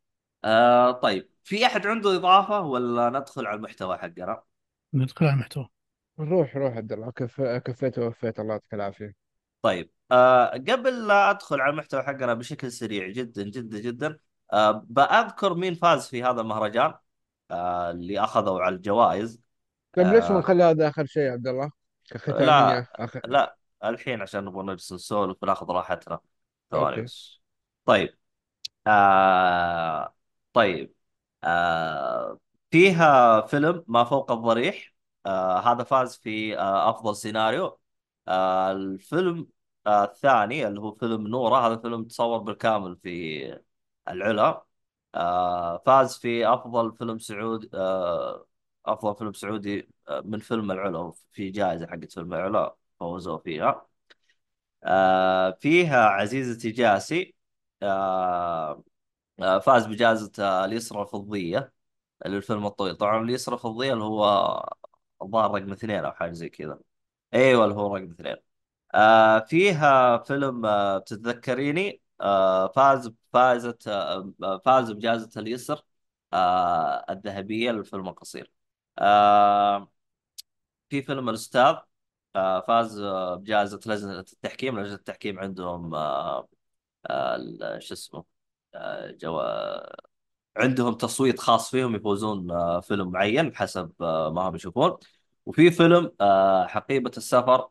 آه طيب في أحد عنده إضافة ولا ندخل على المحتوى حقنا؟ ندخل على المحتوى. روح روح عبد الله كف... كفيت ووفيت الله يعطيك العافية. طيب آه قبل لا أدخل على المحتوى حقنا بشكل سريع جدا جدا جدا آه بأذكر مين فاز في هذا المهرجان آه اللي أخذوا على الجوائز. طيب ليش ما آه نخلي هذا آخر شيء يا عبد الله؟ لا اخر لا الحين عشان نبغى نجلس نسولف وناخذ راحتنا. ثواني بس. طيب آه طيب آه فيها فيلم ما فوق الضريح. آه هذا فاز في آه أفضل سيناريو. آه الفيلم آه الثاني اللي هو فيلم نورة هذا فيلم تصور بالكامل في العلا. آه فاز في أفضل فيلم سعودي آه أفضل فيلم سعودي آه من فيلم العلا في جائزة حقت فيلم العلا فوزوا فيها. آه فيها عزيزتي جاسي. آه، فاز بجائزة آه، اليسرى الفضية للفيلم الطويل. طبعا اليسرى الفضية اللي هو الظاهر رقم اثنين أو حاجة زي كذا. أيوة اللي هو رقم اثنين. آه فيها فيلم آه تتذكريني؟ آه فاز فازت آه آه، فاز بجائزة اليسر آه الذهبية للفيلم القصير. آه في فيلم الأستاذ آه فاز آه، بجائزة لجنة التحكيم. لجنة التحكيم عندهم آه آه شو اسمه؟ آه جو... عندهم تصويت خاص فيهم يفوزون آه، فيلم معين حسب آه، ما هم يشوفون. وفي فيلم آه، حقيبة السفر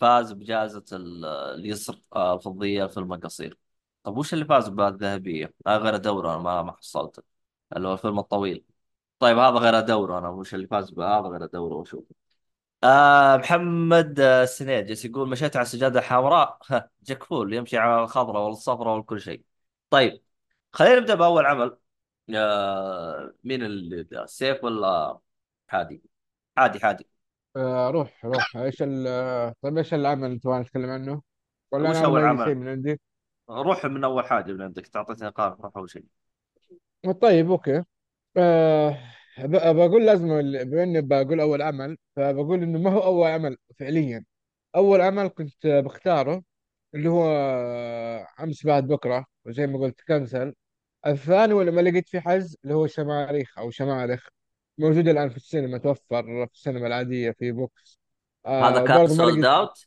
فاز بجائزة ال- اليسر الفضية الفيلم القصير. طب وش اللي فاز بالذهبية؟ آه غير دورة أنا ما ما حصلته اللي هو الفيلم الطويل. طيب هذا غير دورة أنا وش اللي فاز بهذا غير دورة؟ وشوف. آه محمد آه، السنيد جالس يقول مشيت على السجادة الحمراء جاك فول يمشي على الخضراء والصفراء وكل شيء طيب خلينا نبدأ بأول عمل آه مين اللي سيف ولا حادي؟ حادي حادي آه روح روح إيش ال آه، طيب إيش العمل اللي تبغى نتكلم عنه؟ ولا وش أنا أول شيء عمل؟ من عندي؟ روح من أول حاجة من عندك تعطيتني قائمة روح أول شيء طيب okay آه بقول لازم بما إني بقول أول عمل فبقول إنه ما هو أول عمل فعليا. أول عمل كنت بختاره اللي هو أمس بعد بكرة وزي ما قلت cancel. الثاني ولما لقيت في حجز اللي هو شماريخ أو شماريخ موجود الآن في السينما توفر في السينما العادية في VOX. هذا آه كان ما سولد لقيت أوت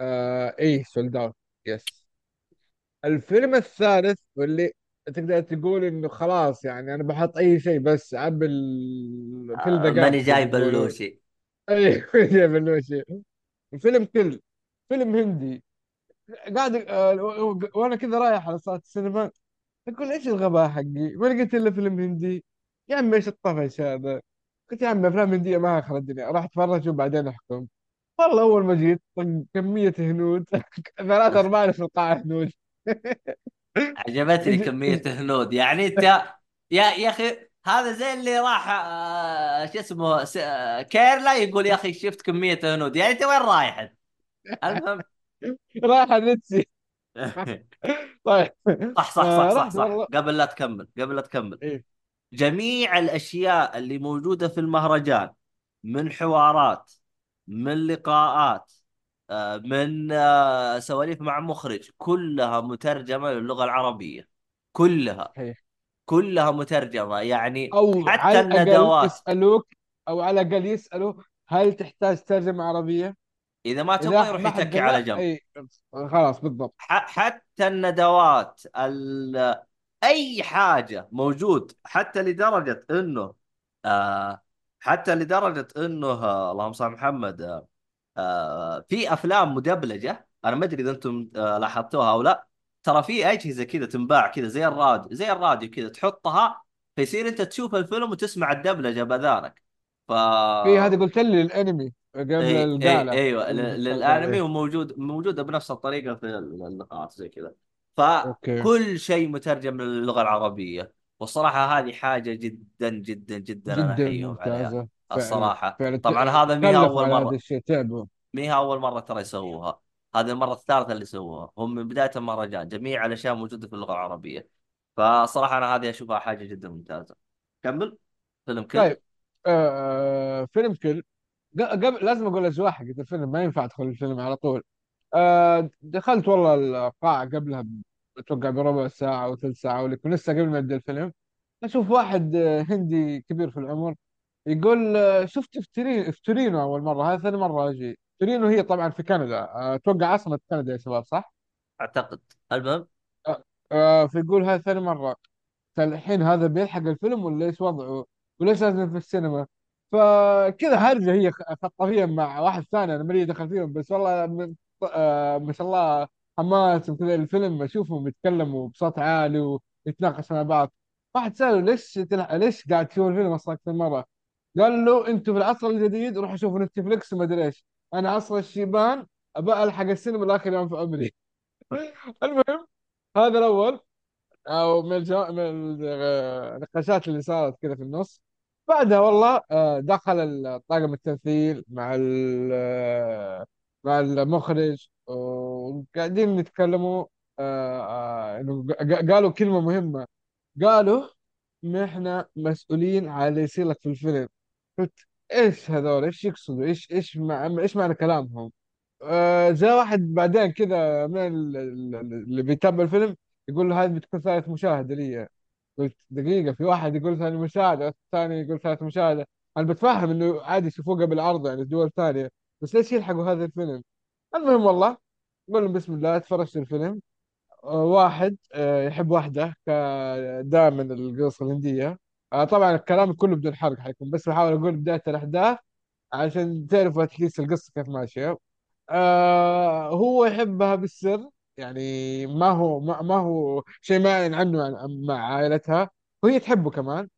آه إيه سولد اوت يس الفيلم الثالث واللي تقدر تقول إنه خلاص يعني أنا بحط أي شيء بس ال- في ماني الدقات زي ما جاي بلوشي. اي يا بلوشي. فيلم كل فيلم هندي. قاعد آه، وأنا كذا رايح على صالة السينما أقول إيش الغباء حقي؟ ما لقيت إلا فيلم هندي. يا عمي إيش الطفش هذا؟ قلت يا عمي أفلام هندية ما اخر الدنيا راح أتفرج وبعدين أحكم. والله أول ما جيت طق كمية هنود. ثلاثة أربعة في القاعة هنود. عجبتني كمية هنود يعني أنت يا يا أخي هذا زي اللي راح آه، شو اسمه س- آه، كيرلا يقول يا أخي شفت كمية هنود يعني أنت وين رايح؟ المهم. راح الريتسي طيب. صح صح صح آه صح صح. قبل لا تكمل قبل لا تكمل. إيه. جميع الأشياء اللي موجودة في المهرجان من حوارات من لقاءات من آه، سواليف مع مخرج كلها مترجمة للغة العربية كلها صحيح. كلها مترجمة. يعني أو حتى على الندوات. يسألوك أو على الأقل يسالوا هل تحتاج ترجمة عربية؟ إذا ما تبغى اذا يروح يتكي على جنب. أي خلاص بالضبط. حتى الندوات ال... أي حاجة موجود حتى لدرجة إنه آه حتى لدرجة إنه آه اللهم صل محمد آه في أفلام مدبلجة أنا ما أدري إذا أنتم آه لاحظتوها أو لا. ترى في أجهزة كذا تنباع كذا زي الراديو زي الراديو كذا تحطها فيصير أنت تشوف الفيلم وتسمع الدبلجة بذانك ف في هذه قلت لي الانمي قبل إي إي القالة أيوه للأنمي إيه. وموجود موجودة بنفس الطريقة في اللقاءات زي كذا. فكل شيء مترجم للغة العربية والصراحة هذه حاجة جدا جدا جدا أنا جدا أحييهم عليها. الصراحة. فعلا. طبعا هذا مي كلفوا أول هذا مرة. الشيء تعبوا مي أول مرة ترى يسووها. هذه المرة الثالثة اللي سووها هم من بداية المهرجان جميع الأشياء موجودة في اللغة العربية. فصراحة أنا هذه أشوفها حاجة جدا ممتازة. كمل. فيلم كل. طيب. آه آه، فيلم كل. قبل لازم أقول الأجواء حقت الفيلم. ما ينفع أدخل الفيلم على طول. آه دخلت والله القاعة قبلها أتوقع بربع ساعة أو ثلث ساعة ولكن لسه قبل ما يبدأ الفيلم. أشوف واحد آه، هندي كبير في العمر. يقول آه، شفت في تورينو في تورينو أول مرة هذه ثاني مرة أجي. تورينو هي طبعا في كندا. آه، أتوقع عاصمة كندا يا شباب صح؟ أعتقد. المهم؟ آه آه، فيقول هذه ثاني مرة. فالحين هذا بيلحق الفيلم ولا إيش وضعه؟ وليش لازم في السينما؟ فكذا هرجة هي خ- خطافيا مع واحد ثاني أنا مالي دخل فيهم بس والله من آه ما شاء الله حماس وكذا الفيلم أشوفهم يتكلموا بصوت عالي ويتناقشوا مع بعض. واحد سأله ليش تلح... ليش قاعد تشوف الفيلم أصلا أكثر مرة؟ قال له أنتوا في العصر الجديد روحوا شوفوا نتفلكس وما ادري إيش. أنا عصر الشيبان ابى الحق السينما لاخر يوم في عمري. المهم هذا الأول. أو من الجو... من النقاشات اللي صارت كذا في النص. بعدها والله آه، دخل طاقم التمثيل مع آه، مع المخرج. وقاعدين نتكلموا آه، قالوا كلمة مهمة. قالوا نحن مسؤولين على اللي يصير لك في الفيلم. قلت إيش هذول؟ إيش يقصدوا؟ إيش إيش مع... إيش معنى كلامهم؟ آه، جاء واحد بعدين كذا من ال- ال- اللي بيتابع الفيلم يقول له هذه بتكون ثالث مشاهدة لي. قلت دقيقة في واحد يقول ثاني مشاهدة الثاني يقول ثالث مشاهدة. أنا بتفهم إنه عادي يشوفوه قبل عرضه يعني دول ثانية. بس ليش يلحقوا هذا الفيلم؟ المهم والله قول لهم بسم الله تفرجت الفيلم. آه، واحد آه، يحب واحدة كدائما القصة الهندية. آه، طبعا الكلام كله بدون حرق حيكون بس بحاول أقول بداية الأحداث عشان تعرفوا أتليست القصة كيف ماشية. آه هو يحبها بالسر يعني ما هو ما, ما هو شيء ما يعلن عنه عن- مع عائلتها وهي تحبه كمان.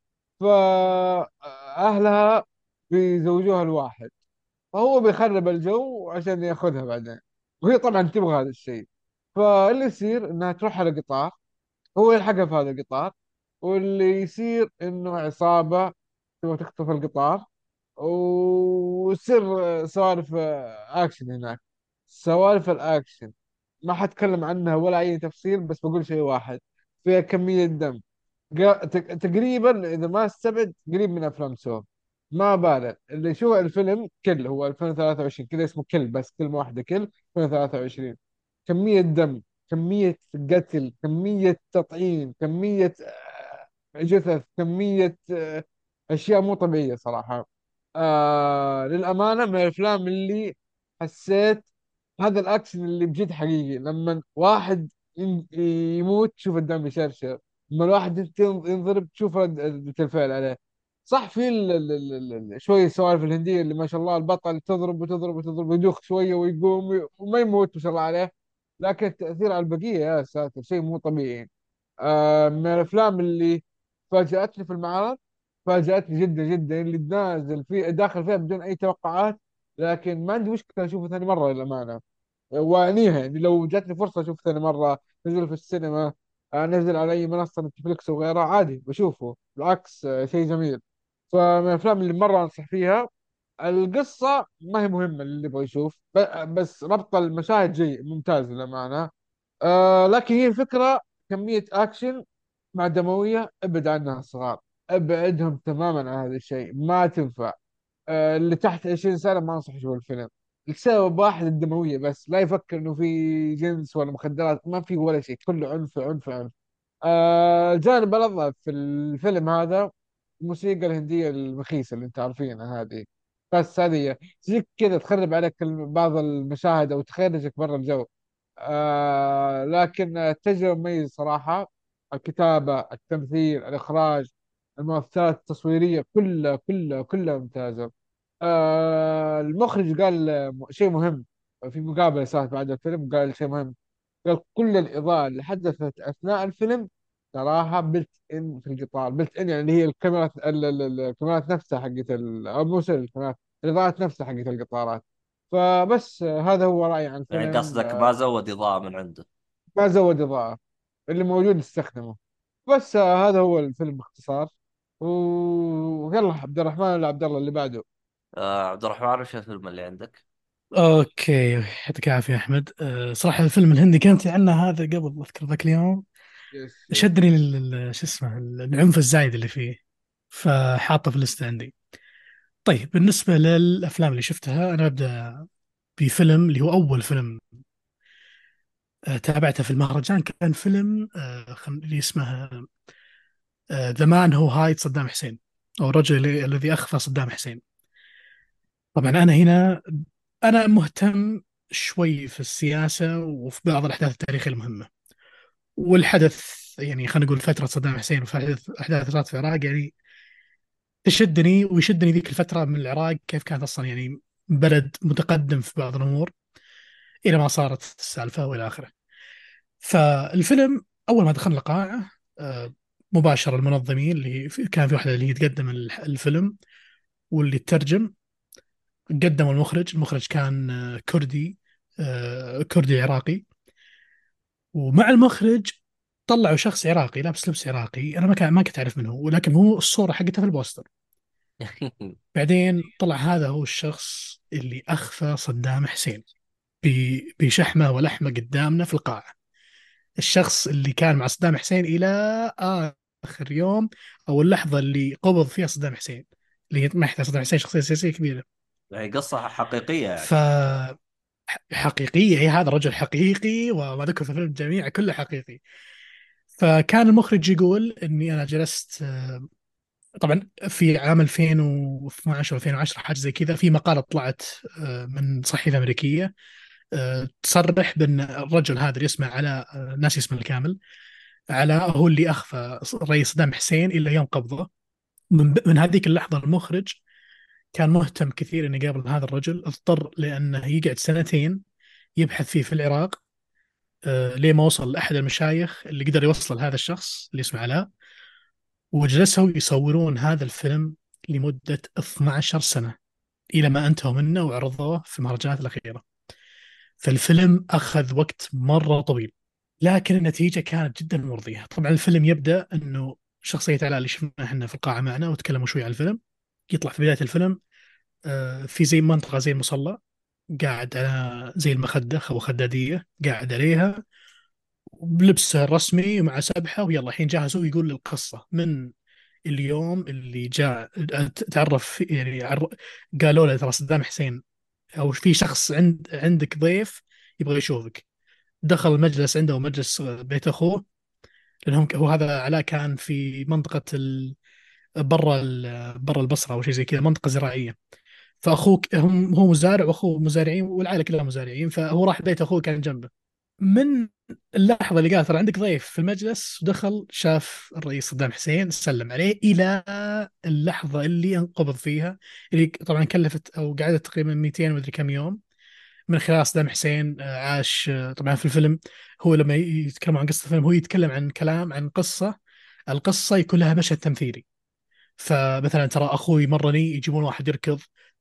فأهلها بيزوجوها الواحد فهو بيخرب الجو عشان ياخذها بعدين. وهي طبعا تبغى هذا الشيء. فاللي يصير إنها تروح على قطار هو يلحقها في هذا القطار واللي يصير إنه عصابة تبغى تخطف القطار ويصير سوالف اكشن هناك. سوالف الاكشن ما حتكلم عنها ولا أي تفصيل بس بقول شيء واحد. فيها كمية دم. تقريبا إذا ما استبعد قريب من أفلام Saw. ما بالغ اللي يشوف الفيلم Kill هو 2023 كذا اسمه Kill بس كلمة واحدة Kill 2023 كمية دم كمية قتل كمية تطعيم كمية آه، جثث كمية آه، أشياء مو طبيعية صراحة. آه للأمانة من الأفلام اللي حسيت هذا الأكشن اللي بجد حقيقي. لما واحد يموت تشوف الدم يشرشر. لما الواحد ينضرب تشوف رد ردة الفعل عليه. صح في شوية السوالف الهندية اللي ما شاء الله البطل تضرب وتضرب وتضرب ويدوخ شوية ويقوم وما يموت ما شاء الله عليه لكن التأثير على البقية يا ساتر شيء مو طبيعي. آه من الأفلام اللي فاجأتني في المعرض فاجأتني جدا جدا اللي نازل في داخل فيها بدون أي توقعات لكن ما عندي مشكلة أشوفه ثاني مرة للأمانة. وأنيها يعني لو جاتني فرصة أشوف ثاني مرة نزل في السينما آه، نزل على أي منصة نتفلكس وغيرها عادي بشوفه. بالعكس آه، شيء جميل. فمن الأفلام اللي مرة أنصح فيها القصة ما هي مهمة اللي يبغى يشوف بس ربط المشاهد جيد ممتاز للأمانة. آه لكن هي الفكرة كمية أكشن مع دموية أبعد عنها الصغار أبعدهم تماما عن هذا الشيء. ما تنفع. آه اللي تحت 20 سنة ما أنصح يشوف الفيلم. لسبب واحد الدموية بس. لا يفكر إنه في جنس ولا مخدرات. ما في ولا شيء. كله عنف عنف عنف. آه الجانب الأضعف في الفيلم هذا الموسيقى الهندية المخيسة اللي أنت عارفينها هذه. بس هذه تجيك كذا تخرب عليك بعض المشاهد أو تخرجك برا الجو. آه لكن التجربة مميزة صراحة. الكتابة التمثيل الإخراج المؤثرات التصويرية كلها كلها كلها ممتازة. آه المخرج قال شيء مهم في مقابلة صارت بعد الفيلم قال شيء مهم. قال كل الإضاءة اللي حدثت أثناء الفيلم تراها بلت إن في القطار بلت إن يعني هي الكاميرات ال- ال- ال- الكاميرات نفسها حقت أو مو الكاميرات الإضاءات نفسها حقت القطارات. فبس آه، هذا هو رأيي عن يعني الفيلم قصدك ما زود إضاءة من عنده. ما زود إضاءة. اللي موجود استخدمه بس آه، هذا هو الفيلم باختصار. ويلا عبد الرحمن ولا عبد الله اللي بعده؟ آه عبد الرحمن وش الفيلم اللي عندك؟ okay يعطيك العافية يا أحمد. أه صراحة الفيلم الهندي كنت عنه هذا قبل أذكر ذاك اليوم. يس yes. شدني لل- لل- شو اسمه العنف الزايد اللي فيه فحاطه في ال list عندي. طيب بالنسبة للأفلام اللي شفتها أنا ببدا بفيلم اللي هو أول فيلم تابعته في المهرجان كان فيلم أه اللي اسمه The Man Who Hide صدام حسين أو الرجل الذي اخفى صدام حسين طبعا أنا هنا أنا مهتم شوي في السياسة وفي بعض الاحداث التاريخيه المهمه والحدث يعني خلينا نقول فتره صدام حسين وأحداث احداث في العراق يعني تشدني ويشدني ذيك الفترة من العراق كيف كانت أصلا يعني بلد متقدم في بعض الأمور إلى ما صارت السالفة وإلى آخره. فالفيلم أول ما دخلنا القاعه آه، مباشرة المنظمين اللي كان في واحدة اللي هي تقدم الفيلم واللي ترجم قدموا المخرج. المخرج كان آه، كردي آه، كردي عراقي ومع المخرج طلعوا شخص عراقي لابس لبس عراقي. أنا ما كان ما كنت أعرف منه ولكن هو الصورة حقته في البوستر. بعدين طلع هذا هو الشخص اللي أخفى صدام حسين. بشحمة ولحمة قدامنا في القاعة. الشخص اللي كان مع صدام حسين إلى آخر يوم أو اللحظة اللي قبض فيها صدام حسين اللي هي محتاج صدام حسين شخصية سياسية كبيرة. يعني قصة حقيقية يعني. ف حقيقية هي هذا رجل حقيقي وما ذكر في الفيلم جميع كله حقيقي. فكان المخرج يقول إني أنا جلست طبعا في عام 2012 و 2010 حاجة زي كذا في مقالة طلعت آه، من صحيفة أمريكية. تصرح بأن الرجل هذا اللي اسمه علاء آه، ناسي اسمه الكامل علاء هو اللي أخفى الرئيس صدام حسين إلى يوم قبضه من من هذيك اللحظة المخرج كان مهتم كثير إنه يقابل هذا الرجل اضطر لأنه يقعد سنتين يبحث فيه في العراق آه، ليه ما وصل لأحد المشايخ اللي قدر يوصل لهذا الشخص اللي اسمه علاء وجلسوا يصورون هذا الفيلم لمدة 12 سنة إلى ما أنتهوا منه وعرضوه في المهرجانات الأخيرة. فالفيلم أخذ وقت مرة طويل لكن النتيجة كانت جدا مرضية، طبعا الفيلم يبدأ إنه شخصية علاء اللي شفناها إحنا في القاعة معنا وتكلموا شوي عن الفيلم يطلع في بداية الفيلم آه، في زي منطقة زي المصلى قاعد على زي المخدة أو خدادية قاعد عليها بلبسه الرسمي ومع سبحة ويلا الحين جاهز هو يقول القصة من اليوم اللي جاء تعرف يعني. قالوا له ترى صدام حسين أو في شخص عند عندك ضيف يبغى يشوفك. دخل المجلس عنده مجلس بيت أخوه لأنهم هو هذا علاء كان في منطقة ال... برا ال... برا البصرة أو شيء زي كذا منطقة زراعية. فأخوك هم هو مزارع وأخوه مزارعين والعائلة كلها مزارعين فهو راح بيت أخوه كان جنبه. من اللحظة اللي قال ترى عندك ضيف في المجلس ودخل شاف الرئيس صدام حسين سلم عليه إلى اللحظة اللي انقبض فيها اللي طبعا كلفت أو قعدت تقريبا 200 مدري كم يوم. من خلال صدام حسين آه، عاش آه، طبعا في الفيلم. هو لما يتكلم عن قصة الفيلم هو يتكلم عن كلام عن قصة. القصة يكون لها مشهد تمثيلي. فمثلا ترى أخوي مرني يجيبون واحد يركض.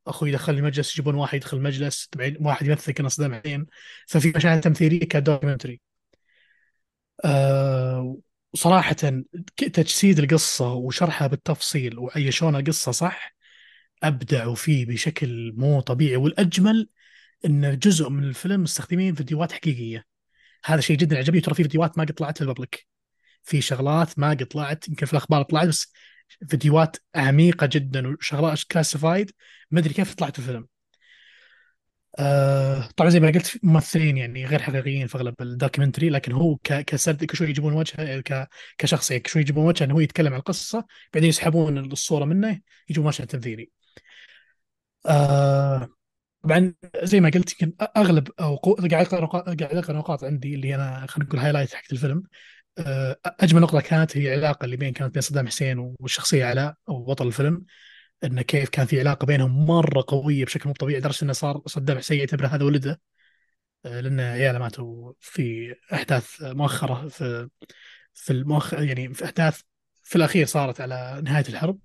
أخوي يدخلني مجلس يجيبون واحد يدخل مجلس واحد يمثل كان صدام حسين ففي مشاهد تمثيلية ك documentary. آه صراحة تجسيد القصة وشرحها بالتفصيل وعيشون القصة صح أبدعوا فيه بشكل مو طبيعي. والأجمل أن جزء من الفيلم مستخدمين فيديوهات حقيقية. هذا شيء جدا عجبني ترى في فيديوهات ما قد طلعت في ال public في شغلات ما قد طلعت يمكن في الأخبار طلعت بس فيديوهات عميقة جدا وشغلات classified ما أدري كيف طلعت في الفيلم. آه طبعا زي ما قلت ممثلين يعني غير حقيقيين في أغلب ال documentary لكن هو كسرد كشوي يجيبون وجهه ك... كشخص يعني شوي يجيبون وجهه إنه هو يتكلم عن القصة بعدين يسحبون الصورة منه يجيبون مشهد تمثيلي. آه طبعا زي ما قلت يمكن أغلب أو قاعد أقرأ قاعد أقرأ نقاط عندي اللي أنا خلينا نقول highlight حق الفيلم. آه أجمل نقطة كانت هي العلاقه اللي بين كانت بين صدام حسين والشخصية علاء أو بطل الفيلم انه كيف كان في علاقة بينهم مرة قوية بشكل مو طبيعي لدرجة انه صار صدام حسين يعتبر هذا ولده. آه، لأن عياله ماتوا في أحداث مؤخرة في في المؤخر يعني في أحداث في الأخير صارت على نهاية الحرب.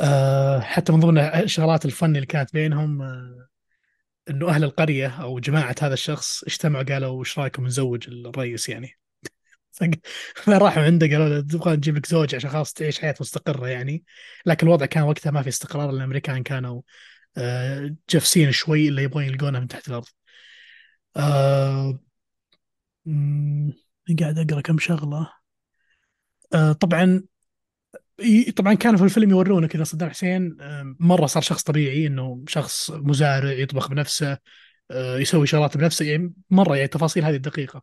آه، حتى من ضمن الشغلات الفن اللي كانت بينهم آه، إنه أهل القرية أو جماعة هذا الشخص اجتمعوا قالوا إيش رأيكم نزوج الرئيس يعني. فراحوا عنده قالوا له تبغى نجيب لك زوج عشان خلاص تعيش حياة مستقرة يعني. لكن الوضع كان وقتها ما في استقرار الأمريكان كانوا آه، جفسين شوي اللي يبغون يلقونها من تحت الأرض. آه قاعد أقرأ كم شغلة. آه طبعا طبعا كانوا في الفيلم يورونك إن صدام حسين مرة صار شخص طبيعي إنه شخص مزارع يطبخ بنفسه يسوي شغلات بنفسه يعني مرة يعني التفاصيل هذه الدقيقة.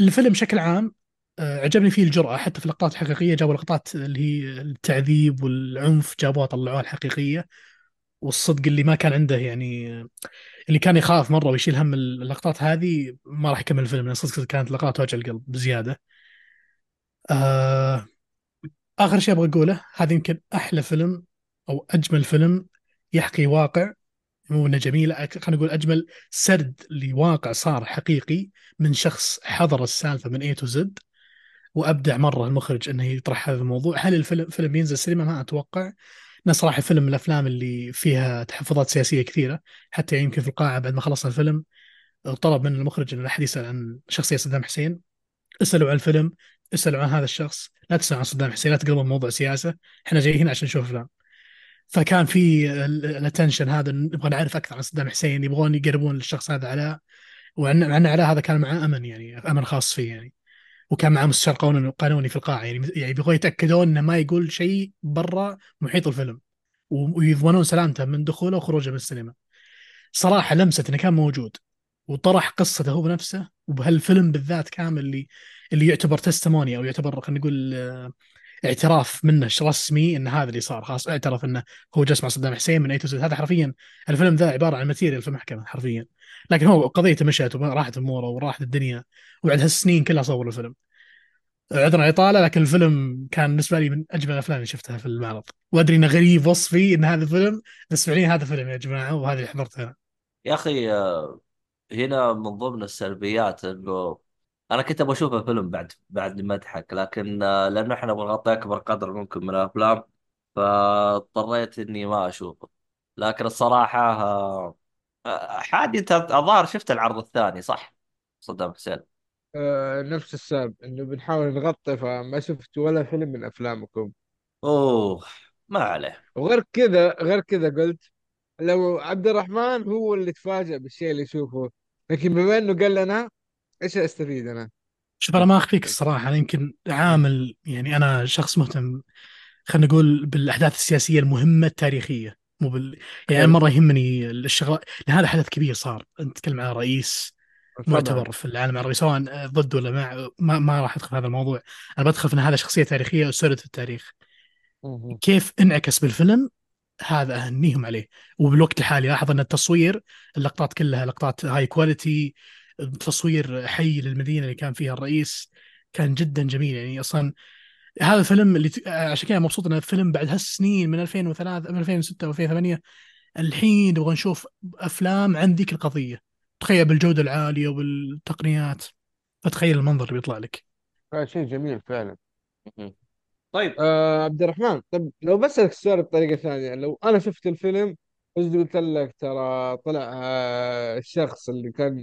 الفيلم بشكل عام آه، عجبني فيه الجرأة حتى في اللقطات الحقيقية جابوا لقطات اللي هي التعذيب والعنف جابوها طلعوها الحقيقية والصدق اللي ما كان عنده يعني اللي كان يخاف مرة ويشيل هم اللقطات هذه ما راح يكمل الفيلم لأن صدق كانت لقطات وجع القلب بزيادة. آه آخر شيء أبغى أقوله هذا يمكن أحلى فيلم أو أجمل فيلم يحكي واقع مو انه جميله خلينا نقول أجمل سرد لواقع صار حقيقي من شخص حضر السالفة من A to Z وأبدع مرة المخرج إنه يطرح هذا الموضوع. هل الفيلم فيلم ينزل سينما؟ ما أتوقع. انه صراحة فيلم من الأفلام اللي فيها تحفظات سياسية كثيرة حتى يمكن في القاعة بعد ما خلص الفيلم طلب من المخرج ان احد يسال عن شخصية صدام حسين. اسألوا عن الفيلم اسألوا عن هذا الشخص لا تسألوا عن صدام حسين لا تقلبون موضوع سياسة. إحنا جايين عشان نشوف افلام فكان في ال attention هذا نبغى نعرف أكثر عن صدام حسين يبغون يقربون للشخص هذا علاء وعن عن علاء هذا كان معاه أمن يعني أمن خاص فيه يعني. وكان معاه مستشار قانوني في القاعة يعني يعني يبغوا يتأكدون إنه ما يقول شيء برا محيط الفيلم ويضمنون سلامته من دخوله وخروجه من السينما. صراحة لمسة إنه كان موجود وطرح قصته هو بنفسه وبهالفيلم بالذات كامل اللي اللي يعتبر تستموني أو يعتبر خلينا نقول اعتراف منه رسمي إن هذا اللي صار. خلاص اعترف إنه هو جسم صدام حسين من اي تو هذا حرفيا الفيلم ذا عبارة عن material في المحكمة حرفيا. لكن هو قضيته مشت وراحت أموره وراحت الدنيا. وبعد هالسنين كلها صور الفيلم. عذرا الاطاله لكن الفيلم كان بالنسبة لي من أجمل الأفلام اللي شفتها في المعرض. وأدري إنه غريب وصفي إن هذا فيلم بس فعليا هذا فيلم يا جماعة وهذا اللي حضرته يا أخي آه، هنا من ضمن السلبيات إنه أنا كنت أبغى اشوفه فيلم بعد بعد ما أضحك لكن آه، لأنه إحنا بنغطي اكبر قدر ممكن من الأفلام فاضطريت إني ما أشوفه. لكن الصراحة آه، آه، حادي أنت الظاهر شفت العرض الثاني صح؟ صدام حسين. آه نفس السبب إنه بنحاول نغطي فما شفت ولا فيلم من أفلامكم. أوه ما عليه. وغير كذا غير كذا قلت لو عبد الرحمن هو اللي تفاجأ بالشيء اللي يشوفه لكن بما إنه قال لنا إيش أستفيد أنا؟ شوف أنا ما أخفيك الصراحة. أنا يمكن عامل يعني أنا شخص مهتم خلينا نقول بالأحداث السياسية المهمة التاريخية. مو بال يعني مرة يهمني الشغلات لأن هذا حدث كبير صار. أنت تتكلم عن رئيس معتبر في العالم العربي سواء ضد ولا مع ما, ما راح أدخل في هذا الموضوع. أنا بدخل في إن هذا شخصية تاريخية اسرت في التاريخ. كيف انعكس بالفيلم؟ هذا أهنيهم عليه. وبالوقت الحالي لاحظ أن التصوير اللقطات كلها لقطات هاي كواليتي تصوير حي للمدينة اللي كان فيها الرئيس كان جدا جميل. يعني أصلا هذا الفيلم اللي ت... عشان كذا مبسوط إنه الفيلم بعد هالسنين من 2003 من 2006 و2008 الحين نبغى نشوف أفلام عن ذيك القضية. تخيل بالجودة العالية وبالتقنيات فتخيل المنظر اللي بيطلع لك. هذا شيء جميل فعلا. طيب. آه عبد الرحمن طب لو بسألك السؤال بطريقة ثانية لو أنا شفت الفيلم بس قلت لك؟ ترى طلع آه الشخص اللي كان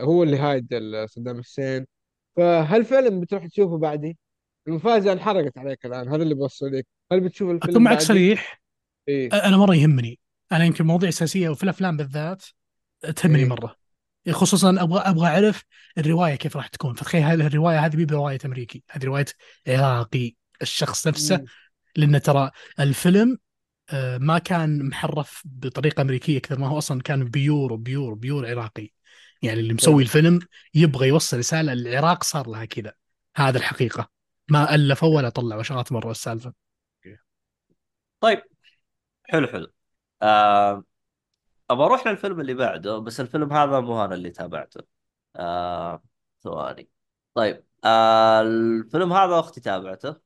هو اللي hide صدام حسين. فهل فعلا بتروح تشوفه بعدي؟ المفاجأة انحرقت عليك الآن هذا اللي بوصل لك. هل بتشوف أكون الفيلم معك بعدي؟ صريح؟ إيه. أنا مرة يهمني. أنا يمكن مواضيع أساسية وفي الأفلام بالذات تهمني إيه. مرة. خصوصا أبغى أبغى أعرف الرواية كيف راح تكون. فتخيل هذه الرواية هذه مي برواية أمريكي هذه رواية عراقي. الشخص نفسه. لأن ترى الفيلم ما كان محرف بطريقة أمريكية كثر ما هو أصلا كان pure pure pure عراقي. يعني اللي مسوي الفيلم يبغى يوصل رسالة العراق صار لها كذا. هذا الحقيقة. ما الفوا ولا طلعوا شغلات مرة السالفة. طيب. حلو حلو. آه، ابى أروح للفيلم اللي بعده بس الفيلم هذا مو أنا اللي تابعته. آه ثواني. طيب. آه الفيلم هذا أختي تابعته. آه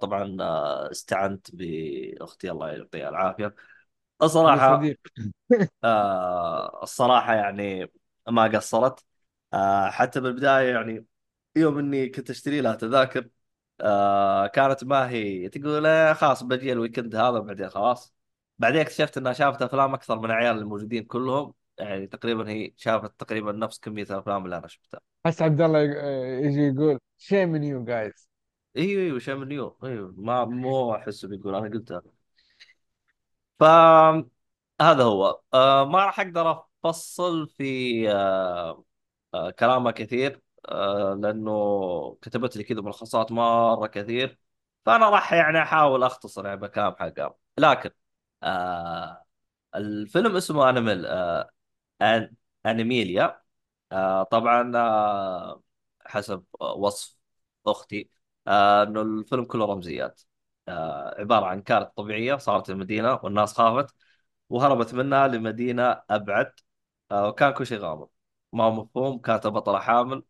طبعا آه استعنت بأختي الله يعطيها العافية. الصراحة آه الصراحة يعني ما قصرت. آه حتى بالبداية يعني يوم إني كنت أشتري لها تذاكر آه كانت ما هي تقول آه خلاص بجي ال weekend هذا بعدين خلاص. بعدين اكتشفت إنها شافت أفلام أكثر من العيال الموجودين كلهم. يعني تقريبا هي شافت تقريبا نفس كمية الأفلام اللي أنا شفتها. بس عبد الله آه، يجي يقول شيء من you guys أيوه أيوه من نيو أيوه. ما مو هو احسه بيقول أنا قلتها فهذا هو. آه ما راح أقدر أفصل في آه آه كلامه كثير. آه لأنه كتبت لي كذا ملخصات مرة كثير. فأنا راح يعني أحاول أختصر يعني بكلام حقها لكن آه الفيلم اسمه انيمال آه. أنيميليا. آه طبعا آه حسب وصف أختي. آه إنه الفيلم كله رمزيات. آه عبارة عن كارت طبيعية صارت المدينة والناس خافت وهربت منها لمدينة أبعد. آه وكان كل شيء غامض. ما هو مفهوم كانت البطلة حامل.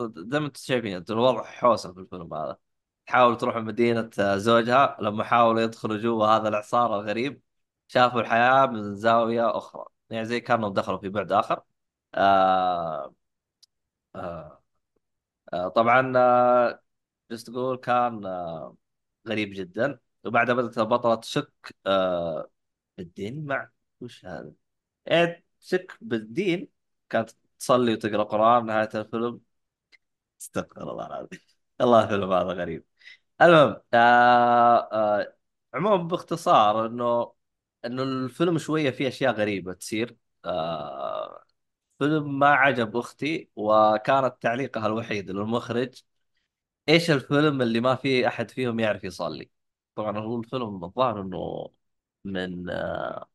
زي ما أنتم شايفين الوضع حوسة في الفيلم هذا. تحاول تروح مدينة زوجها لما حاولوا يدخلوا جوا هذا الإعصار الغريب شافوا الحياة من زاوية أخرى. يعني زي كانوا دخلوا في بعد آخر. آه آه آه طبعا جست تقول كان آه غريب جدا. وبعدها بدأت البطلة تشك آه بالدين. مع وش هذا؟ إيه تشك بالدين. كانت تصلي وتقرأ قرآن نهاية الفيلم. استغفر الله العظيم. الله الفيلم هذا غريب. المهم آه عموما باختصار إنه إنه الفيلم شوية فيه أشياء غريبة تصير. فيلم ما عجب أختي وكانت تعليقها الوحيد للمخرج. إيش الفيلم اللي ما فيه أحد فيهم يعرف يصلي؟ طبعا هو الفيلم الظاهر إنه من آه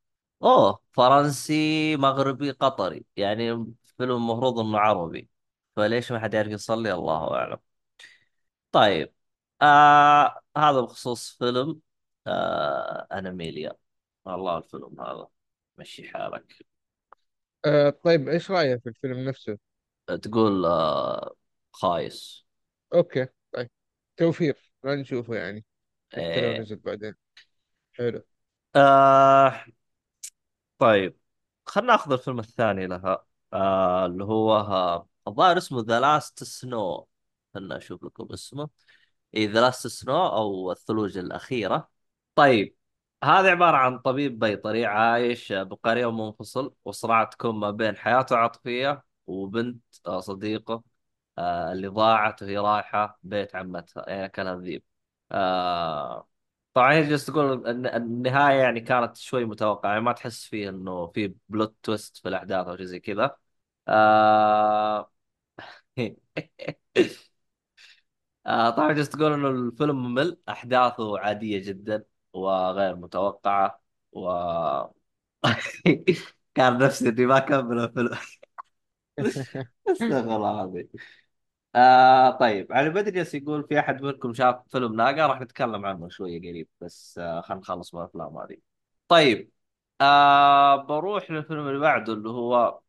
أوه فرنسي مغربي قطري. يعني فيلم المفروض إنه عربي. فليش ما حد يعرف يصلي؟ الله أعلم. طيب آه هذا بخصوص فيلم آه Animalia والله الفيلم هذا مشي حالك. آه طيب إيش رأيك في الفيلم نفسه؟ تقول آه خايس. أوكي. توفير ما نشوفه يعني. حتى لو إيه. نزل بعدين. حلو. آه طيب. خلنا ناخذ الفيلم الثاني لها. آه اللي هو آه، الظاهر اسمه The Last Snow خلنا أشوف لكم اسمه. اي The Last Snow أو الثلوج الأخيرة. طيب هذا عبارة عن طبيب بيطري عايش بقرية منفصل وصراع تكون ما بين حياته العاطفية وبنت آه، صديقة آه اللي ضاعت وهي رايحة بيت عمتها. يعني اكلها الذيب آه طبعا هي جالس تقول الن- النهاية يعني كانت شوي متوقعة. يعني ما تحس فيه إنه في plot twist في الأحداث أو شيء زي كذا. آه... آه طبعا جالس تقول إنه الفيلم ممل أحداثه عادية جدا وغير متوقعة و كان نفسي إني ما أكمل الفيلم. استغفر الله العظيم. آه طيب علي بدري جالس يقول في أحد منكم شاف فيلم ناقة راح نتكلم عنه شوية قريب بس آه خلينا نخلص من الأفلام هذه طيب آه بروح للفيلم اللي بعده اللي هو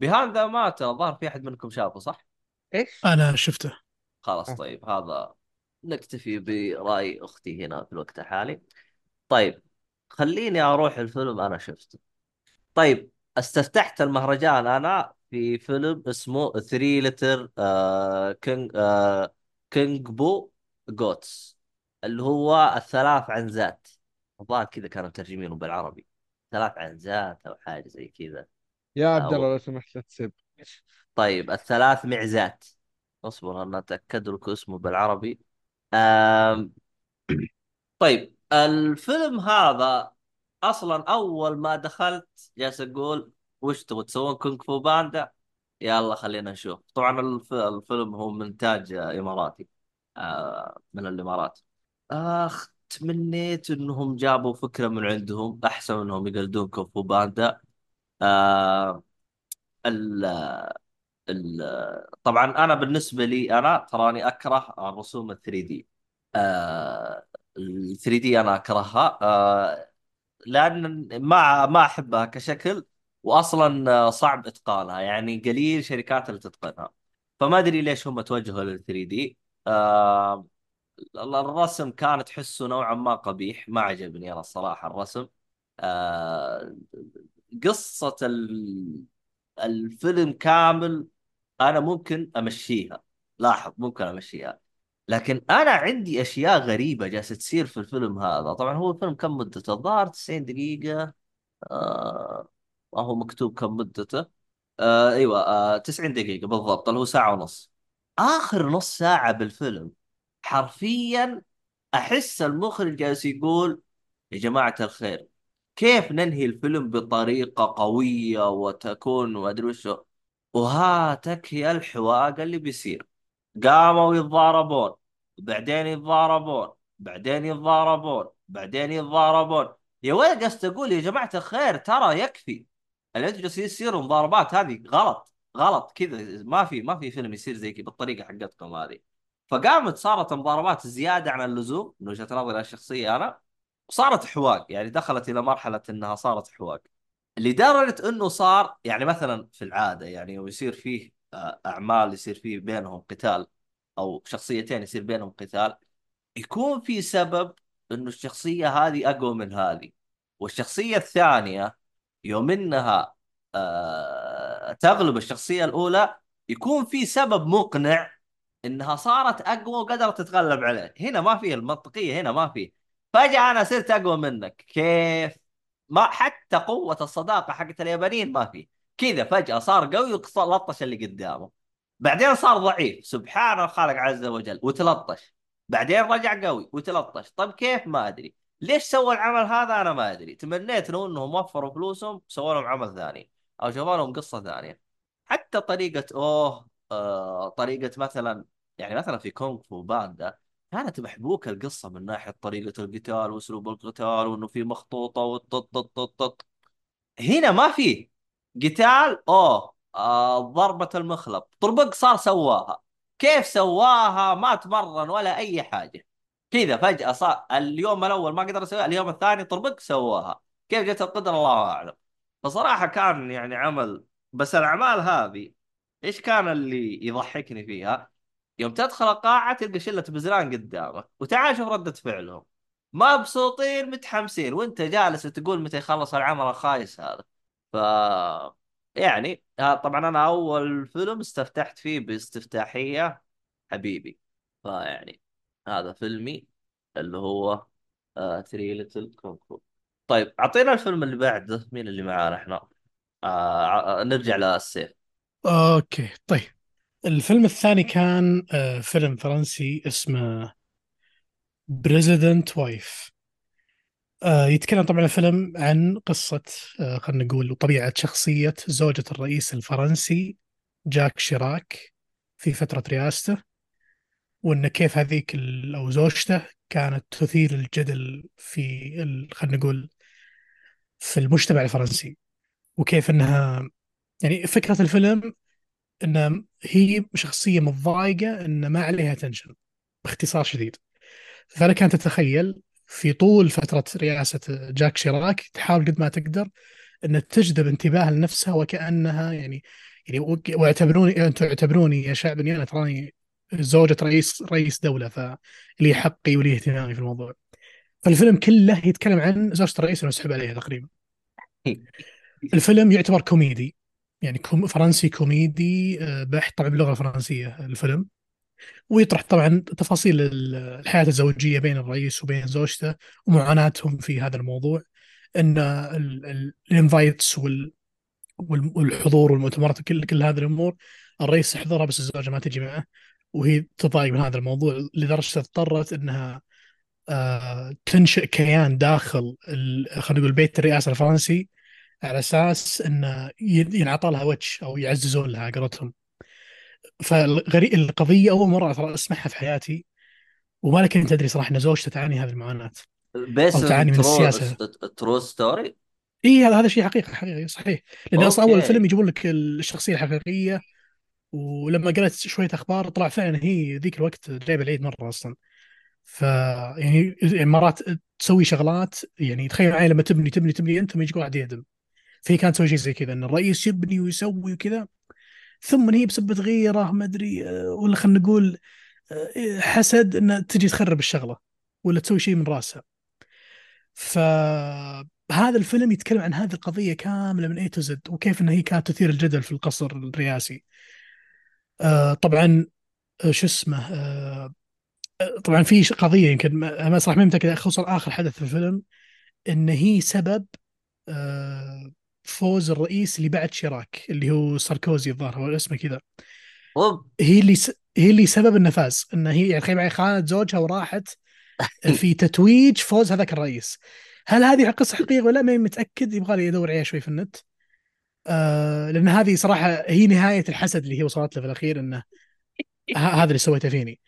Behind the Mountains الظاهر في أحد منكم شافه صح؟ إيش؟ أنا شفته خلاص آه. طيب هذا نكتفي برأي أختي هنا في الوقت الحالي طيب خليني أروح الفيلم أنا شفته طيب استفتحت المهرجان أنا في فيلم اسمه Three Little Kung Kungpoo Goats اللي هو الثلاث عنزات. الظاهر كذا كانوا مترجمينه بالعربي. ثلاث عنزات أو حاجة زي كذا. يا عبد الله لو سمحت لا تسب طيب الثلاث معزات. اصبر أنا أتأكد لك اسمه بالعربي. آم... طيب الفيلم هذا أصلا أول ما دخلت جالس أقول وش تبغى تسوون Kung Fu Panda يلا خلينا نشوف طبعا الف... الفيلم هو من انتاج اماراتي آه من الامارات اخ تمنيت انهم جابوا فكره من عندهم احسن انهم يقلدون كونغ فو باندا آه ال... ال... طبعا أنا بالنسبة لي أنا تراني اكره الرسوم ال 3 دي آه ال 3 دي أنا اكرهها آه لأن ما ما احبها كشكل واصلا آه، صعب إتقانها يعني قليل شركات اللي تتقنها. فما أدري ليش هم توجهوا لل 3 دي آه الرسم كان تحسه نوعا ما قبيح ما عجبني أنا الصراحة الرسم. آه ال- الفيلم كامل أنا ممكن أمشيها. لاحظ ممكن أمشيها. لكن أنا عندي أشياء غريبة جالسة تصير في الفيلم هذا. طبعا هو الفيلم كم مدته؟ الظاهر 90 دقيقة. آه هو مكتوب كم مدته. آه أيوه آه 90 دقيقة بالضبط اللي هو ساعة ونص. آخر نص ساعة بالفيلم حرفيا أحس المخرج جالس يقول يا جماعة الخير كيف ننهي الفيلم بطريقة قوية وتكون ما أدري وش وهاتك يا الحواق اللي بيصير. قاموا يتضاربون بعدين يتضاربون بعدين يتضاربون بعدين يتضاربون. يا ولد جالس تقول يا جماعة الخير ترى يكفي. اللي يصيروا مضاربات هذه. غلط. غلط. كذا. ما في ما في فيلم يصير زي كذا بالطريقة حقتكم هذه. فقامت صارت مضاربات زيادة عن اللزوم من وجهة نظري الشخصية أنا وصارت حواق. يعني دخلت إلى مرحلة إنها صارت حواق. لدرجة إنه صار يعني مثلا في العادة يعني ويصير فيه آه، أعمال يصير فيه بينهم قتال أو شخصيتين يصير بينهم قتال يكون في سبب إنه الشخصية هذه أقوى من هذه. والشخصية الثانية يوم انها آه تغلب الشخصية الأولى يكون في سبب مقنع إنها صارت أقوى وقدرت تتغلب عليه. هنا ما في المنطقية هنا ما في فجأة أنا صرت أقوى منك. كيف؟ ما حتى قوة الصداقة حقت اليابانيين ما في كذا فجأة صار قوي ولطش اللي قدامه. بعدين صار ضعيف. سبحان الخالق عز وجل. وتلطش. بعدين رجع قوي وتلطش. طيب كيف؟ ما أدري. ليش سوى العمل هذا أنا ما أدري. تمنيت لو إنهم وفروا فلوسهم سووا لهم عمل ثاني أو شافوا لهم قصة ثانية. حتى طريقة أوه آه طريقة مثلا يعني مثلا في كونغ فو باندا كانت محبوكة القصة من ناحية طريقة القتال وأسلوب القتال وإنه في مخطوطة والطط طط طط طط هنا ما في قتال أوه آه ضربة المخلب طربق صار سواها. كيف سواها؟ ما تمرن ولا أي حاجة. كذا فجأة صار اليوم الأول ما قدر يسويها اليوم الثاني طربق سواها كيف جت القدرة الله أعلم. فصراحة كان يعني عمل بس الأعمال هذه إيش كان اللي يضحكني فيها؟ يوم تدخل القاعة تلقى شلة بزران قدامك وتعال شوف ردة فعلهم. مبسوطين متحمسين وانت جالس تقول متى يخلص العمل الخايس هذا. ف يعني طبعا أنا أول فيلم استفتحت فيه باستفتاحية حبيبي. فيعني هذا فيلمي اللي هو Three Little Kungpoo طيب أعطينا الفيلم اللي بعده. مين اللي معانا إحنا؟ آه نرجع للسيف أوكي طيب. الفيلم الثاني كان آه، فيلم فرنسي اسمه President's Wife يتكلم طبعا الفيلم عن قصة آه، خلينا نقول وطبيعة شخصية زوجة الرئيس الفرنسي جاك شيراك في فترة رئاسته. وإن كيف هذيك أو زوجته كانت تثير الجدل في خلينا نقول في المجتمع الفرنسي. وكيف انها يعني فكرة الفيلم إن هي شخصية متضايقة إن ما عليها attention باختصار شديد. فأنا كانت تتخيل في طول فترة رئاسة جاك شيراك تحاول قد ما تقدر أن تجذب انتباه لنفسها وكأنها يعني يعني واعتبروني أنتم اعتبروني يا شعب أني أنا تراني زوجة رئيس رئيس دولة فلي حقي ولي اهتمامي في الموضوع. فالفيلم كله يتكلم عن زوجة الرئيس المسحوب عليها تقريبا. الفيلم يعتبر كوميدي يعني كوم فرنسي كوميدي آه، بحت طبعا باللغة الفرنسية الفيلم. ويطرح طبعا تفاصيل ال- الحياة الزوجية بين الرئيس وبين زوجته ومعاناتهم في هذا الموضوع. إن الانفايتس والحضور والمؤتمرات وكل كل هذه الأمور الرئيس يحضرها بس الزوجة ما تجي معه. وهي تضايق من هذا الموضوع لدرجة اضطرت إنها آه، تنشئ كيان داخل خلينا نقول بيت الرئاسة الفرنسي على أساس إنه ينعطى لها وجه أو يعززون لها قولتهم. فالغريب القضية أول مرة ترى اسمعها في حياتي وما كنت ادري صراحة إن زوجته تعاني هذه المعاناة. أو تعاني من السياسة. true story اي هذا هذا شيء حقيقي حقيقي صحيح. لأن أصلا أول فيلم يجيبون لك الشخصية الحقيقية ولما قرأت شوية أخبار طلع فعلا هي ذيك الوقت جايبه العيد مرة أصلا. ف يعني يعني مرات تسوي شغلات يعني تخيل معي لما تبني تبني تبني أنت ما يجيك واحد يهدم. فهي كانت تسوي شيء زي كذا إن الرئيس يبني ويسوي وكذا ثم هي بسبة غيره ما أدري ولا خلينا نقول حسد انها تجي تخرب الشغلة ولا تسوي شيء من راسها. فهذا الفيلم يتكلم عن هذه القضية كاملة من اي تو زد وكيف انها هي كانت تثير الجدل في القصر الرئاسي. آه، طبعا آه، شو اسمه آه، طبعا في قضية يمكن ما صراحة ما متأكد خصوصا آخر حدث في الفيلم إن هي سبب آه، فوز الرئيس اللي بعد شيراك اللي هو ساركوزي الظاهر هو اسمه كذا. هي اللي س... هي اللي سبب إنه فاز إن هي يعني خانت زوجها وراحت في تتويج فوز هذاك الرئيس. هل هذه قصة حقيقية ولا؟ ماني متأكد يبغى لي ادور عليها شوي في النت. آه لأن هذه صراحة هي نهاية الحسد اللي هي وصلت له في الأخير إنه هذا اللي سويته فيني.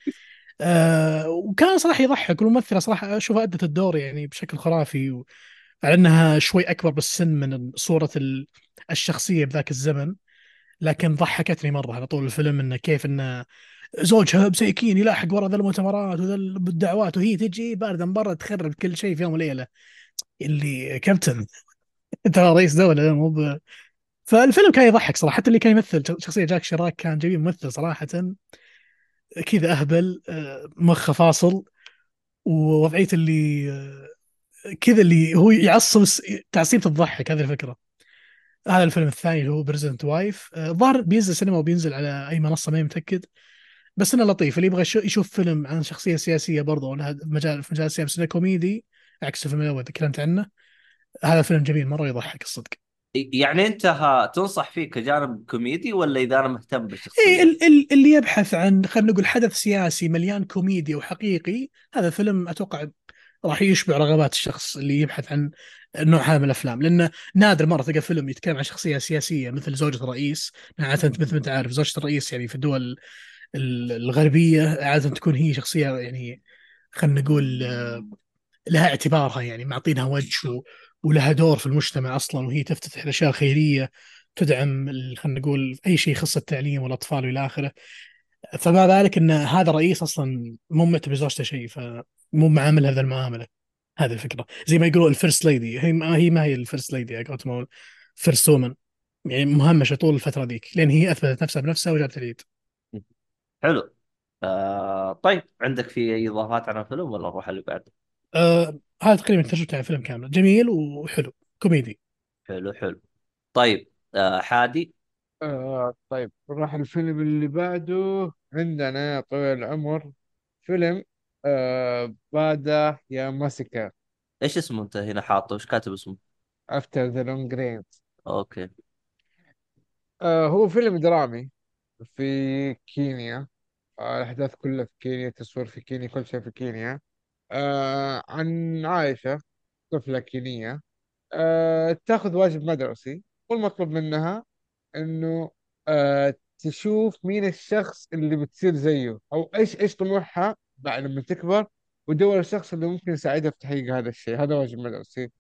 آه وكان صراحة يضحك والممثلة صراحة اشوفها أدت الدور يعني بشكل خرافي و... على أنها شوي أكبر بالسن من صورة ال- الشخصية بذاك الزمن لكن ضحكتني مرة على طول الفيلم إنه كيف إنه زوجها بسيكين يلاحق ورا ذا المؤتمرات وذا الدعوات وهي تجي باردة من برا تخرب كل شيء في يوم وليلة. اللي كابتن ترى رئيس دولة مو ب... فالفيلم كان يضحك صراحة حتى اللي كان يمثل شخصية جاك شراك كان جميل ممثل صراحة. كذا أهبل آه، مخه فاصل ووضعية اللي آه، كذا اللي هو يعصب تعصيب تضحك هذه الفكرة. هذا الفيلم الثاني اللي هو President's Wife الظاهر بينزل سينما وبينزل على أي منصة ماني متأكد. بس إنه لطيف اللي يبغى يشو- يشوف فيلم عن شخصية سياسية برضه ولها مجال في مجال السياسة بس انه كوميدي عكس الفيلم الأول تكلمت عنه. هذا فيلم جميل مرة يضحك الصدق. يعني انت ها تنصح فيه كجانب كوميدي ولا إذا أنا مهتم بالشخصيه؟ ال- ال- اللي يبحث عن خلينا نقول حدث سياسي مليان كوميديا وحقيقي هذا فيلم أتوقع راح يشبع رغبات الشخص اللي يبحث عن النوع هذا من الأفلام لأنه نادر مرة تلقى فيلم يتكلم عن شخصية سياسية مثل زوجة الرئيس عاده مثل ما أنت عارف زوجة الرئيس يعني في الدول ال- الغربية عادة تكون هي شخصية يعني خلينا نقول آه، لها اعتبارها يعني معطينها وجه ولها دور في المجتمع أصلا وهي تفتتح الأشياء الخيرية تدعم خلينا نقول أي شيء يخص التعليم والأطفال وإلى آخره. فما بالك إن هذا الرئيس أصلا مو معتبر زوجته شيء فمو معامل هذا المعاملة. هذه الفكرة. زي ما يقولوا ال first lady. هي ما هي ما هي ال first lady first woman يعني مهمشة طول الفترة ذيك لأن هي أثبتت نفسها بنفسها وجابت العيد. حلو. آه طيب عندك في أي إضافات عن الفيلم ولا نروح اللي بعده؟ آه هذا تقريبا تجربتي عن الفيلم كامل. جميل وحلو. كوميدي. حلو حلو. طيب آه حادي؟ آه طيب. نروح الفيلم اللي بعده. عندنا يا طويل العمر فيلم آه بادا يا ماسكا. إيش اسمه أنت هنا حاطه؟ إيش كاتب اسمه؟ افتر ذا لونج أوكي. آه هو فيلم درامي في كينيا. آه الأحداث كلها في كينيا تصوير في كينيا كل شيء في كينيا. آه عن عائشة طفلة كينية آه تاخذ واجب مدرسي والمطلوب منها إنه آه تشوف مين الشخص اللي بتصير زيه أو إيش إيش طموحها بعد لما تكبر وتدور الشخص اللي ممكن يساعدها في تحقيق هذا الشيء هذا واجب مدرسي.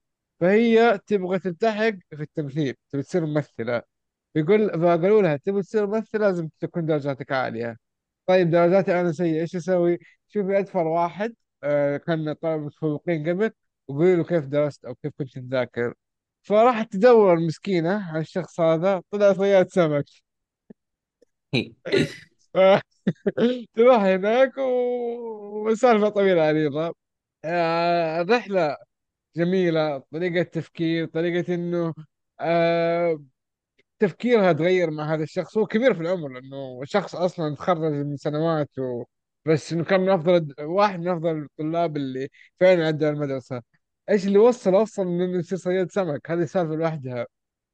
فهي تبغى تلتحق في التمثيل تبغى تصير ممثلة. يقول فقالوا لها تبغى تصير ممثلة لازم تكون درجاتك عالية. طيب درجاتي أنا سيئة إيش أسوي؟ شوفي أدفر واحد كان طالب متفوقين قبل وقولي له كيف درست أو كيف كنت تذاكر. فراحت تدور المسكينة على الشخص هذا طلع صياد سمك. تروح هناك و- وسالفة طويلة عريضة آه، الرحلة جميلة طريقة تفكير طريقة إنه آه، تفكيرها تغير مع هذا الشخص. هو كبير في العمر لأنه شخص أصلا تخرج من سنوات و... بس إنه كان من أفضل واحد من أفضل الطلاب اللي فعلا عدى المدرسة. إيش اللي وصل وصل إنه يصير صياد سمك؟ هذه سالفة لوحدها.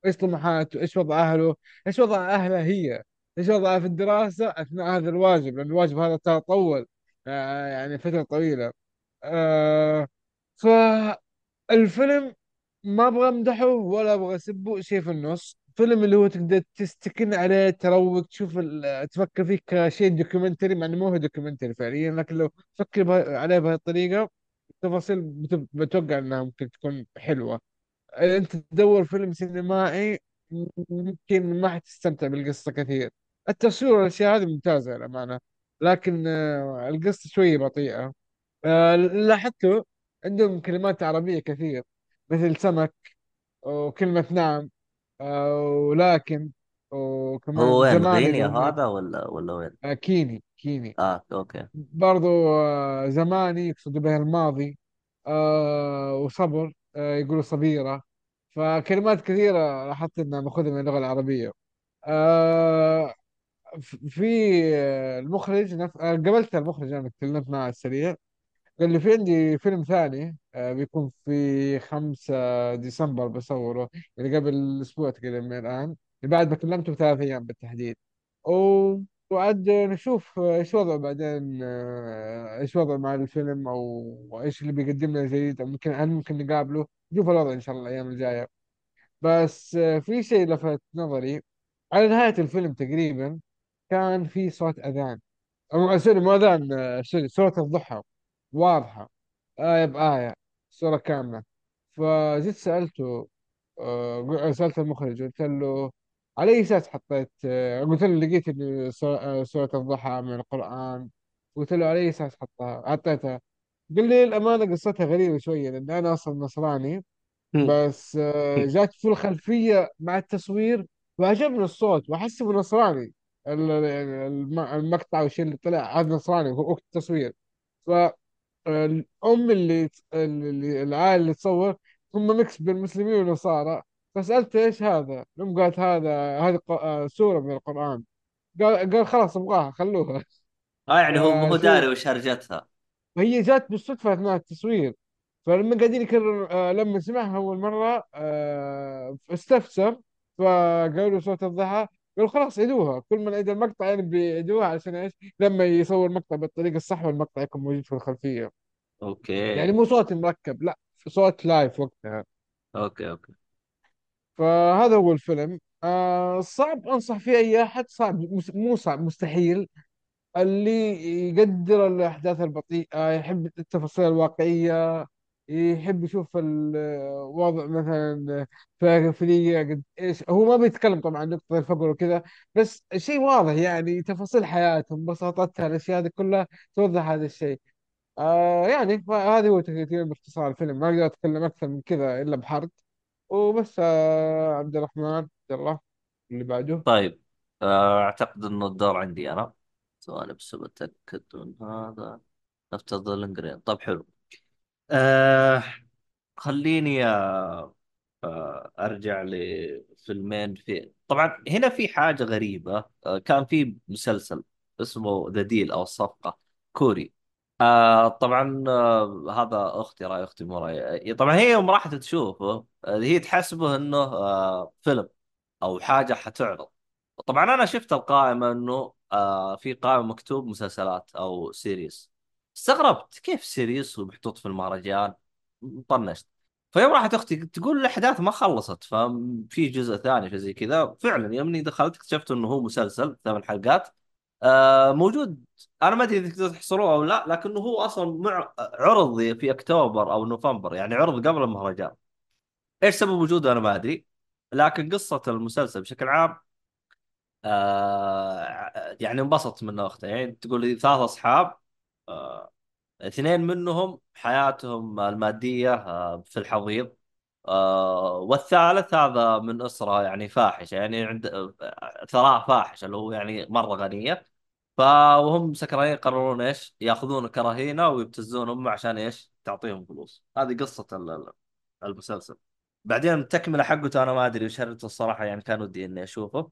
إيش طموحاته؟ إيش وضع أهله؟ إيش وضع اهلها هي؟ إيش وضعها في الدراسة أثناء هذا الواجب؟ لأن الواجب هذا طول آه يعني فترة طويلة. آه فالفيلم ما أبغى أمدحه ولا أبغى أسبه شيء في النص. فيلم اللي هو تقدر تستكن عليه تروق تشوف تفكر فيه كشيء documentary مع إنه مو هو documentary فعليا لكن لو تفكر عليه بهذه الطريقة التفاصيل بت- بتوقع إنها ممكن تكون حلوة. أنت تدور فيلم سينمائي ممكن ما حتستمتع بالقصة كثير. التصوير والأشياء هذه ممتازة للأمانة لكن آه، القصة شوية بطيئة. آه، لاحظته عندهم كلمات عربية كثير مثل سمك وكلمة نعم. آه، ولكن هو وكمان وين؟ زماني غينيا إني- هذا ولا ولا وين؟ آه، كيني كيني. آه أوكي. برضو آه، زماني يقصد به الماضي آه وصبر آه يقولوا صبيرة. فكلمات كثيرة لاحظت إنها مأخوذة من اللغة العربية. آه في آه، المخرج نف... آه، قابلت المخرج أنا تكلمت معه على السريع. قال لي في عندي فيلم ثاني آه بيكون في 5 ديسمبر بصوره يعني قبل أسبوع تقريبا من الآن بعد ما كلمته بثلاث أيام بالتحديد. و- وعاد نشوف إيش وضعه بعدين آه، إيش وضعه مع الفيلم أو إيش اللي بيقدم لنا جديد أو ممكن هل ممكن نقابله؟ نشوف الوضع إن شاء الله الأيام الجاية. بس آه، في شيء لفت نظري على نهاية الفيلم تقريبا كان في صوت أذان أو sorry مو أذان sorry سورة الضحى. واضحة. آية بآية صورة كاملة. فجيت سألته آه، سألت المخرج قلت له على أي أساس حطيت آه، قلت له لقيت إنه سو- آه، سورة الضحى من القرآن. قلت له على أي أساس حطها حطيتها. قال لي الأمانة قصتها غريبة شوية لأن أنا أصلا نصراني بس آه، جات في الخلفية مع التصوير وعجبني الصوت نصراني. ال- يعني الم- المقطع والشيء اللي طلع هذا نصراني وقت التصوير. الأم اللي اللي العائلة اللي تصور هم ميكس بين المسلمين والنصارى. فسألت إيش هذا؟ الأم قالت هذا هذه ق- آه، سورة من القرآن. قال قال خلاص أبغاها خلوها. آه يعني هو ما هو داري وش هرجتها. هي جات بالصدفة أثناء التصوير. فلما قاعدين يكرر آه، لما سمعها أول مرة آه، استفسر فقالوا صوت الضحى. قالوا خلاص عيدوها كل ما نعيد المقطع يعني بيعيدوها عشان إيش؟ لما يصور المقطع بالطريقة الصح والمقطع يكون موجود في الخلفية. يعني أوكي مو صوت مركب لا صوت live وقتها. أوكي أوكي. فهذا هو الفيلم. آه صعب أنصح فيه أي أحد صعب مس- مو صعب مستحيل. اللي يقدر الأحداث البطيئة يحب التفاصيل الواقعية يحب يشوف الوضع مثلا في قد إيش. هو ما بيتكلم طبعا عن نقطة الفقر وكذا بس شيء واضح يعني تفاصيل حياتهم بساطتها الأشياء هذه كلها توضح هذا الشيء. آه يعني هذه هو تقريبا باختصار الفيلم. ما أقدر أتكلم أكثر من كذا إلا بحرق. وبس آه عبد الرحمن عبد الله اللي بعده. طيب آه، أعتقد انه الدور عندي أنا. ثواني بس بتأكد من هذا. نفترض الانجرين طيب حلو. آه خليني آه آه أرجع لفيلمين. في طبعا هنا في حاجة غريبة. آه كان في مسلسل اسمه The Deal أو الصفقة كوري. آه طبعا آه هذا أختي رأي أختي مو رأي. طبعا هي يوم راحت تشوفه آه هي تحسبه إنه آه فيلم أو حاجة حتعرض. طبعا أنا شفت القائمة إنه آه في قائمة مكتوب مسلسلات أو series استغربت كيف series ومحطوط في المهرجان؟ طنشت. فيوم راحت أختي تقول الأحداث ما خلصت ففي جزء ثاني في زي كذا. فعلا يوم دخلت اكتشفت إنه هو مسلسل ثمان حلقات. آه موجود. أنا ما أدري إذا تقدر تحصروه أو لا لكنه هو أصلا مع... عرض في أكتوبر أو نوفمبر يعني عرض قبل المهرجان. إيش سبب وجوده أنا ما أدري لكن قصة المسلسل بشكل عام آه يعني انبسطت منه أختي. يعني تقول لي ثلاث أصحاب اثنين منهم حياتهم المادية آه في الحضيض آه والثالث هذا من أسرة يعني فاحشة يعني عند آه، ثراء فاحش اللي هو يعني مرة غنية فوهم سكرانين يقررون إيش؟ يأخذون كرهينه ويبتزون أمه عشان إيش؟ تعطيهم فلوس. هذه ال- المسلسل. بعدين التكملة حقته أنا ما أدري وش هرجته الصراحة يعني كان ودي إني أشوفه.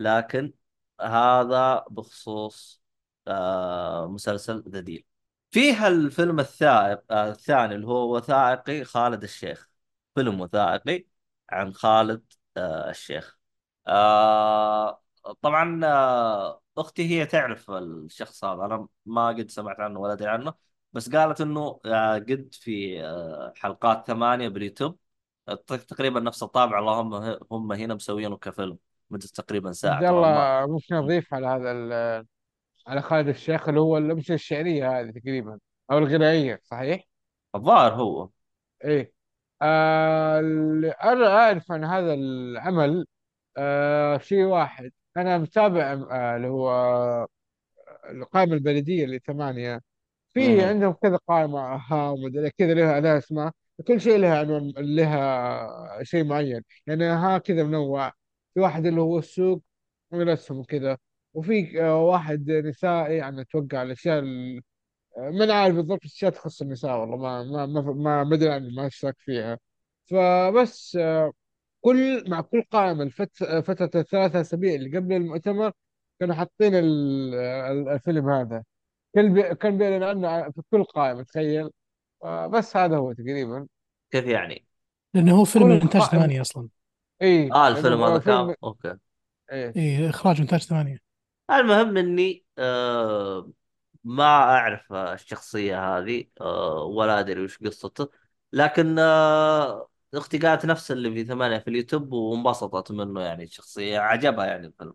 لكن هذا بخصوص آه مسلسل ذا ديل. فيها الفيلم الثائق آه الثاني اللي هو وثائقي خالد الشيخ. فيلم وثائقي عن خالد آه الشيخ. آه طبعا آه أختي هي تعرف الشخص هذا أنا ما قد سمعت عنه ولا أدري عنه بس قالت إنه آه قد في آه حلقات ثمانية باليوتيوب تقريبا نفس الطابع اللهم هم هنا مسوينه كفيلم مدة تقريبا ساعة عبد الله ممكن اضيف على هذا على خالد الشيخ اللي هو مش الشعرية هذه تقريبا أو الغنائية صحيح؟ الظاهر هو. إيه. آه اللي أنا أعرف عن هذا العمل آه شيء واحد أنا متابع آه اللي هو القائمة البلدية اللي ثمانيه في مهم. عندهم كذا قائمة ها ومدري كذا لها لها اسماء كل شيء لها عنوان لها شيء معين. يعني ها كذا منوع. في واحد اللي هو السوق من الاسهم وكذا وفي آه، واحد نسائي يعني أتوقع الأشياء ال- ما عارف بالضبط الاشياء تخص النساء والله ما ما ما ما ما أدري عني ما أشترك فيها. فبس آه، كل مع كل قائمة الفت- فترة الثلاثة أسابيع اللي قبل المؤتمر كانوا حاطين ال- ال- الفيلم هذا. كان بي كان بيعلن عنه في كل قائمة تخيل. آه، بس هذا هو تقريبا. كيف يعني؟ لأنه هو فيلم من قائمة. ثمانية أصلا. اي آه لأنه الفيلم هذا آه، كان أوكي. اي إخراج إنتاج ثمانية. المهم إني آه ما أعرف الشخصية هذه آه ولا أدري وش قصته لكن آه أختي قالت نفس اللي في ثمانية في اليوتيوب وانبسطت منه يعني الشخصيه عجبها يعني الفيلم.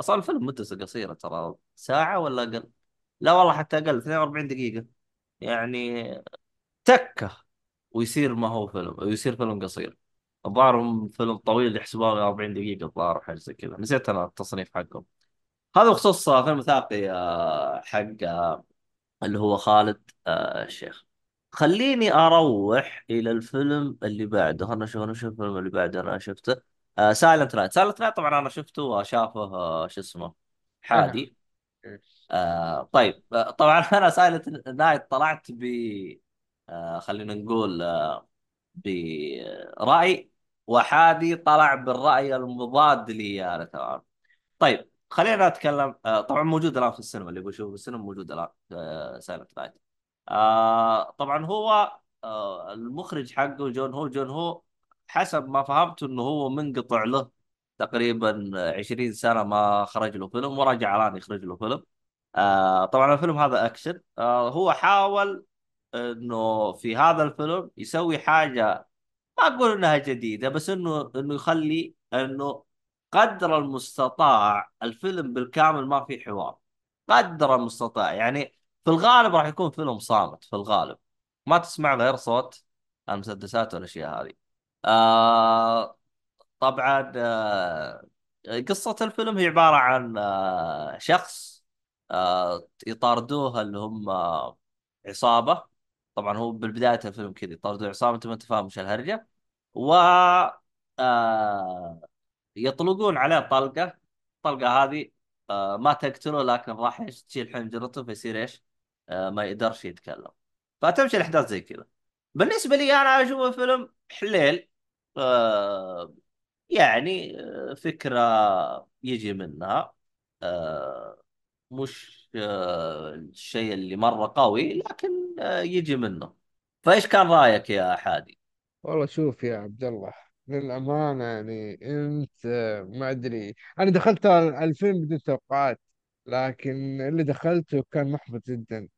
أصلا الفيلم مدته قصيرة ترى ساعة ولا أقل؟ لا والله حتى أقل 42 دقيقة. يعني تكه ويصير ما هو فيلم ويصير فيلم قصير. الظاهر فيلم طويل يحسبونه 40 دقيقة الظاهر حاجة زي كذا. نسيت أنا التصنيف حقهم هذا بخصوص فيلم وثائقي آه، حق آه، اللي هو خالد آه، الشيخ. خليني أروح إلى الفيلم اللي بعده. أنا شوف أنا شوف الفيلم اللي بعده أنا شفته. Silent Night Silent Night طبعا أنا شفته وشافه شو اسمه حادي. آه طيب. طبعا أنا Silent Night طلعت ب آه خلينا نقول آه، برأي وحادي طلع بالرأي المضاد لي أنا تمام طيب. خلينا نتكلم آه، طبعا موجود الآن في السينما اللي بيشوفه في السينما موجود الآن Silent Night آه طبعا هو آه المخرج حقه جون هو جون هو حسب ما فهمت إنه هو منقطع له تقريبا 20 سنة ما خرج له فيلم ورجع الآن يخرج له فيلم. آه طبعا الفيلم هذا أكشن. آه هو حاول إنه في هذا الفيلم يسوي حاجة ما أقول إنها جديدة بس إنه إنه يخلي إنه قدر المستطاع الفيلم بالكامل ما فيه حوار. قدر المستطاع. يعني في الغالب راح يكون فيلم صامت في الغالب. ما تسمع غير صوت المسدسات والأشياء هذه. آه طبعا آه قصة الفيلم هي عبارة عن آه شخص آه يطاردوه اللي هم آه عصابة. طبعا هو بالبداية الفيلم كذا يطاردوه عصابة أنت ما انت فاهم إيش الهرجة. و آه يطلقون عليه طلقة. الطلقة هذه آه ما تقتله لكن راح تشيل حنجرته فيصير إيش؟ آه ما يقدرش يتكلم. فتمشي الاحداث زي كذا. بالنسبة لي أنا اشوفه فيلم حليل. آه يعني فكرة يجي منها. مش الشيء اللي مرة قوي لكن يجي منه. فإيش كان رأيك يا حادي؟ والله شوف يا عبد الله للأمانة يعني أنت ما أدري. أنا دخلت الفيلم بدون توقعات لكن اللي دخلته كان محبط جدا.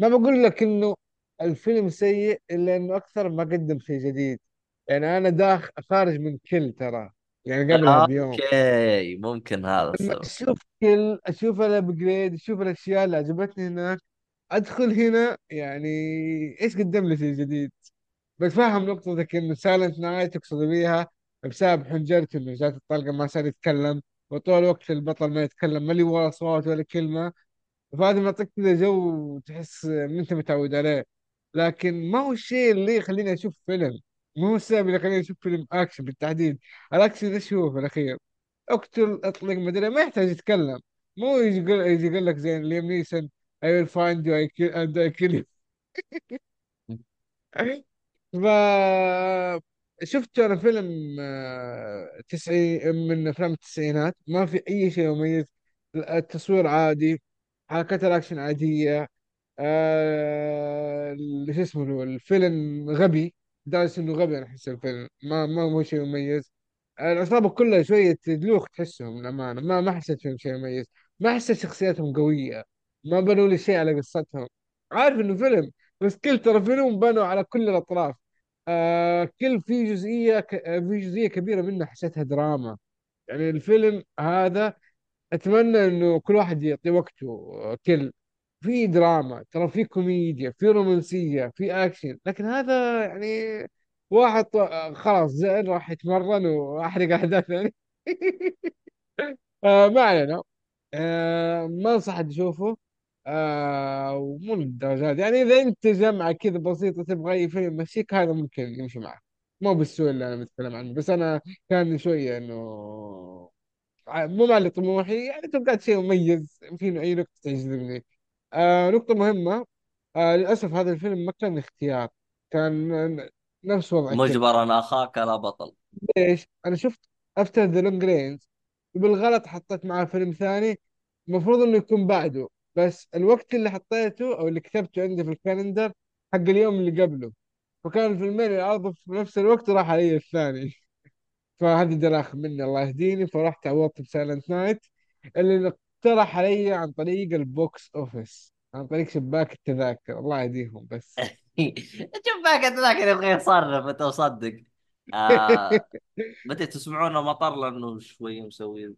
ما بقول لك إنه الفيلم سيء إلا إنه أكثر ما قدم شيء جديد. يعني أنا داخل خارج من Kill ترى يعني قبلها بيوم. okay ممكن هذا لما السبب. أشوف Kill أشوف ال upgrade أشوف الأشياء اللي عجبتني هناك أدخل هنا يعني إيش قدم لي شيء جديد؟ بتفهم نقطتك إنه Silent Night تقصد بيها بسبب حنجرته إنه جات الطلقة ما صار يتكلم وطول الوقت البطل ما يتكلم ما لي ولا صوت ولا كلمة. فهذا معطيك كذا جو تحس ان أنت متعود عليه. لكن ما هو الشيء اللي يخليني أشوف فيلم مو هو السبب اللي يخليني أشوف فيلم اكشن بالتحديد. الاكشن إيش هو في الأخير؟ اقتل اطلق مدري ما يحتاج يتكلم. مو يجي يقول يجي يقول لك زي ليام نيسون I will find you I kill and ف شفت أنا فيلم آه، تسعين من أفلام التسعينات. ما في أي شيء مميز التصوير عادي حركات الأكشن عادية آه شو اسمه الفيلم غبي. لدرجه إنه غبي أنا أحس الفيلم ما ما هو شيء مميز العصابة كلها شوية دلوخ تحسهم للأمانة. ما ما حسيت فيهم شيء مميز ما حسيت شخصياتهم قوية. ما بنوا لي شيء على قصتهم. عارف إنه فيلم بس Kill ترى فيلم بنوا على كل الأطراف. آه Kill في جزئية ك... في جزئية كبيرة منه حسيتها دراما. يعني الفيلم هذا أتمنى إنه كل واحد يعطي وقته آه، Kill. في دراما ترى في كوميديا في رومانسية في أكشن. لكن هذا يعني واحد آه، خلاص زين راح يتمرن وأحرق احداث يعني آه ما علينا. آه ما انصح حد يشوفه آه ومو للدرجات يعني إذا أنت جمعة كذا بسيطة تبغى أي فيلم يمشيك هذا ممكن يمشي معك. مو بالسوء اللي أنا بتكلم عنه بس أنا كان شوية إنه مو معلي طموحي يعني توقعت شيء مميز في اي نقطة تجذبني آه نقطة مهمة. آه للأسف هذا الفيلم ما كان اختيار كان نفس وضع مجبرا أخاك لا بطل. ليش؟ أنا شفت After the Long Rains وبالغلط حطيت معاه فيلم ثاني المفروض إنه يكون بعده. بس الوقت اللي حطيته أو اللي كتبته عندي في ال calendar حق اليوم اللي قبله. فكان الفيلمين اللي عرضوا في نفس الوقت راح علي الثاني. فهذه دراخ مني الله يهديني. فرحت عوضت ب Silent Night اللي اقترح علي عن طريق ال box office عن طريق شباك التذاكر. الله يهديهم بس. شوف باك ذاك يبغى يصرف أنت مصدق. آه بديت تسمعونه مطر؟ لأنه شوي مسوي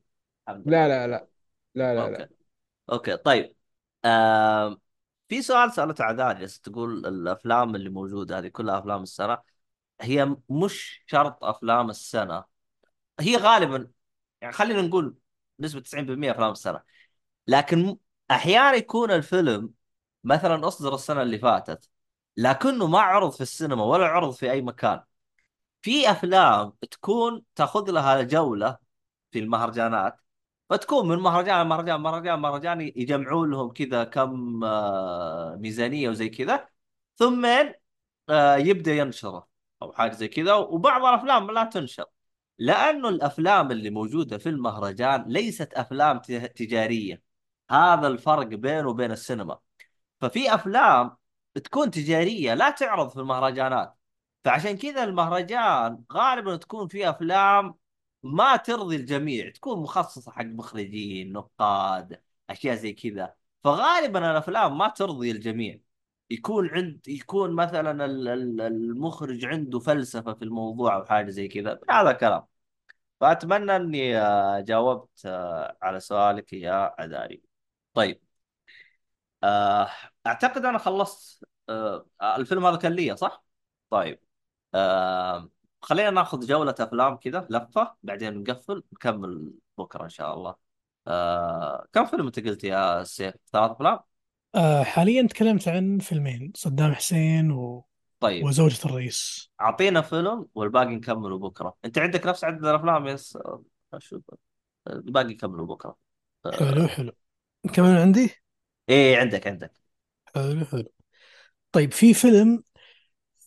لا لا لا. لا لا okay. لا okay طيب. آه في سؤال سألته عذاري تقول الأفلام اللي موجودة هذه كلها أفلام السنة هي مش شرط أفلام السنة هي غالبا يعني خلينا نقول نسبة 90% أفلام السنة لكن أحيانا يكون الفيلم مثلا أصدر السنة اللي فاتت لكنه ما عرض في السينما ولا عرض في أي مكان. في أفلام تكون تأخذ لها جولة في المهرجانات فتكون من مهرجان لمهرجان مهرجان مهرجان يجمعوا لهم كذا كم آه، ميزانية وزي كذا. ثم آه، يبدأ ينشره أو حاجة زي كذا. وبعض الأفلام لا تنشر لأنه الأفلام اللي موجودة في المهرجان ليست أفلام تجارية. هذا الفرق بينه وبين السينما. ففي أفلام تكون تجارية لا تعرض في المهرجانات. فعشان كذا المهرجان غالبا تكون فيه أفلام ما ترضي الجميع تكون مخصصة حق مخرجين نقاد أشياء زي كذا. فغالبا الافلام ما ترضي الجميع. يكون عند يكون مثلا ال- ال- المخرج عنده فلسفة في الموضوع أو حاجة زي كذا هذا الكلام. فأتمنى أني آه، جاوبت آه، على سؤالك يا عذاري طيب. آه، أعتقد أنا خلصت الفيلم هذا كان لي صح؟ طيب. خلينا ناخذ جولة أفلام كذا لفة بعدين نقفل نكمل بكرة إن شاء الله. آه، كم فيلم أنت قلت يا سيف؟ ثلاث أفلام؟ آه حاليا تكلمت عن فيلمين صدام حسين و... طيب. وزوجة الرئيس. أعطينا فيلم والباقي نكمله بكرة. أنت عندك نفس عدد الأفلام يس أشوف. الباقي نكمله بكرة. حلو حلو. كمان عندي؟ إيه عندك عندك. حلو حلو. طيب في فيلم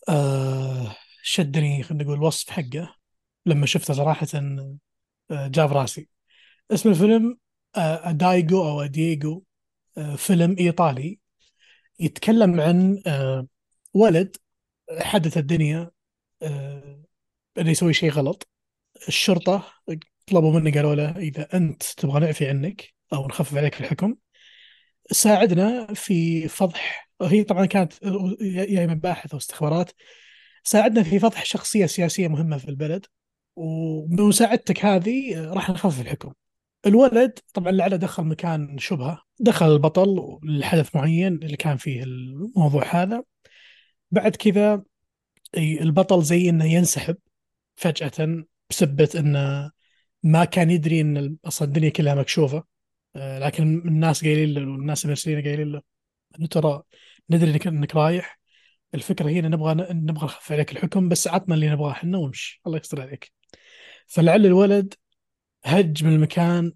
آه شدني خلينا نقول الوصف حقه لما شفته صراحة آه جاب راسي. اسم الفيلم آه دايجو أو دييغو آه فيلم إيطالي يتكلم عن آه ولد حدث الدنيا آه إنه يسوي شيء غلط. الشرطة طلبوا منه قالوا له إذا أنت تبغى نعفي عنك أو نخفف عليك الحكم ساعدنا في فضح. هي طبعا كانت يا مباحث واستخبارات ساعدنا في فضح شخصية سياسية مهمة في البلد وبمساعدتك هذه راح نخفف الحكم. الولد طبعا لعلة دخل مكان شبهة دخل البطل لحدث معين اللي كان فيه الموضوع هذا. بعد كذا البطل زي إنه ينسحب فجأة بسبة إنه ما كان يدري إن أصلا الدنيا كلها مكشوفة. آه، لكن الناس قايلين له والناس المرسلين قايلين له إنه ترى ندري إنك رايح. الفكرة هي نبغى نبغى نخفف عليك الحكم بس عطنا اللي نبغاه إحنا ونمشي. الله يستر عليك. فلعل الولد هج من المكان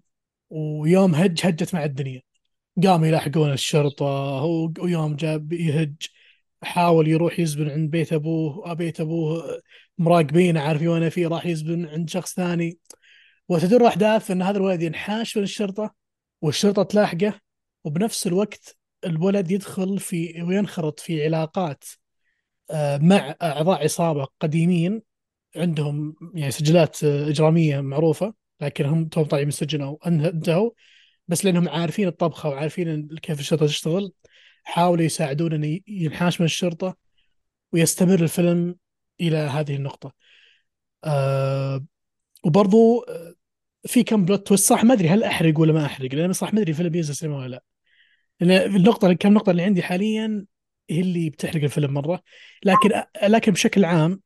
ويوم هج هجت مع الدنيا. قاموا يلاحقون الشرطة ويوم جاب يهج. حاول يروح يزبن عند بيت أبوه بيت أبوه مراقبين عارفين وين فيه راح يزبن عند شخص ثاني. وتدور الاحداث إن هذا الولد ينحاش من الشرطة والشرطة تلاحقه. وبنفس الوقت الولد يدخل في وينخرط في علاقات آه، مع أعضاء عصابة قديمين عندهم يعني سجلات آه، إجرامية معروفة لكن هم توهم طالعين من السجن أو انتهوا بس لأنهم عارفين الطبخة وعارفين كيف الشرطة تشتغل حاولوا يساعدون إنه ينحاش من الشرطة ويستمر الفيلم إلى هذه النقطة. آه وبرضو آه، في كم بلوت تويست صح ما أدري هل أحرق ولا ما أحرق لأن صح ما أدري الفيلم ينزل سينما ولا لا. النقطة كم نقطة اللي عندي حاليا هي اللي بتحرق الفيلم مرة. لكن لكن بشكل عام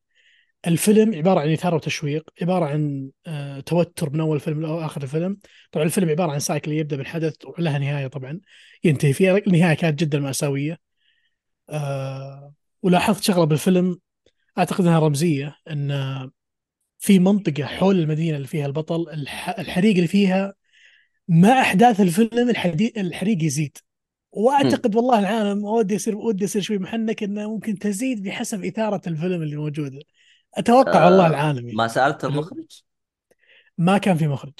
الفيلم عبارة عن إثارة وتشويق عبارة عن آه توتر من أول فيلم لاخر الفيلم. طبعا الفيلم عبارة عن سايكل يبدأ بالحدث ولها نهاية طبعا ينتهي فيها. النهاية كانت جدا مأساوية. آه ولاحظت شغلة بالفيلم. أعتقد إنها رمزية إن في منطقة حول المدينة اللي فيها البطل الحريق اللي فيها مع أحداث الفيلم الحريق يزيد. وأعتقد والله العالم ودي يصير ودي يصير شوي محنك إنه ممكن تزيد بحسب إثارة الفيلم اللي موجودة. أتوقع آه والله العالم يعني. ما سألت المخرج؟ ما كان في مخرج.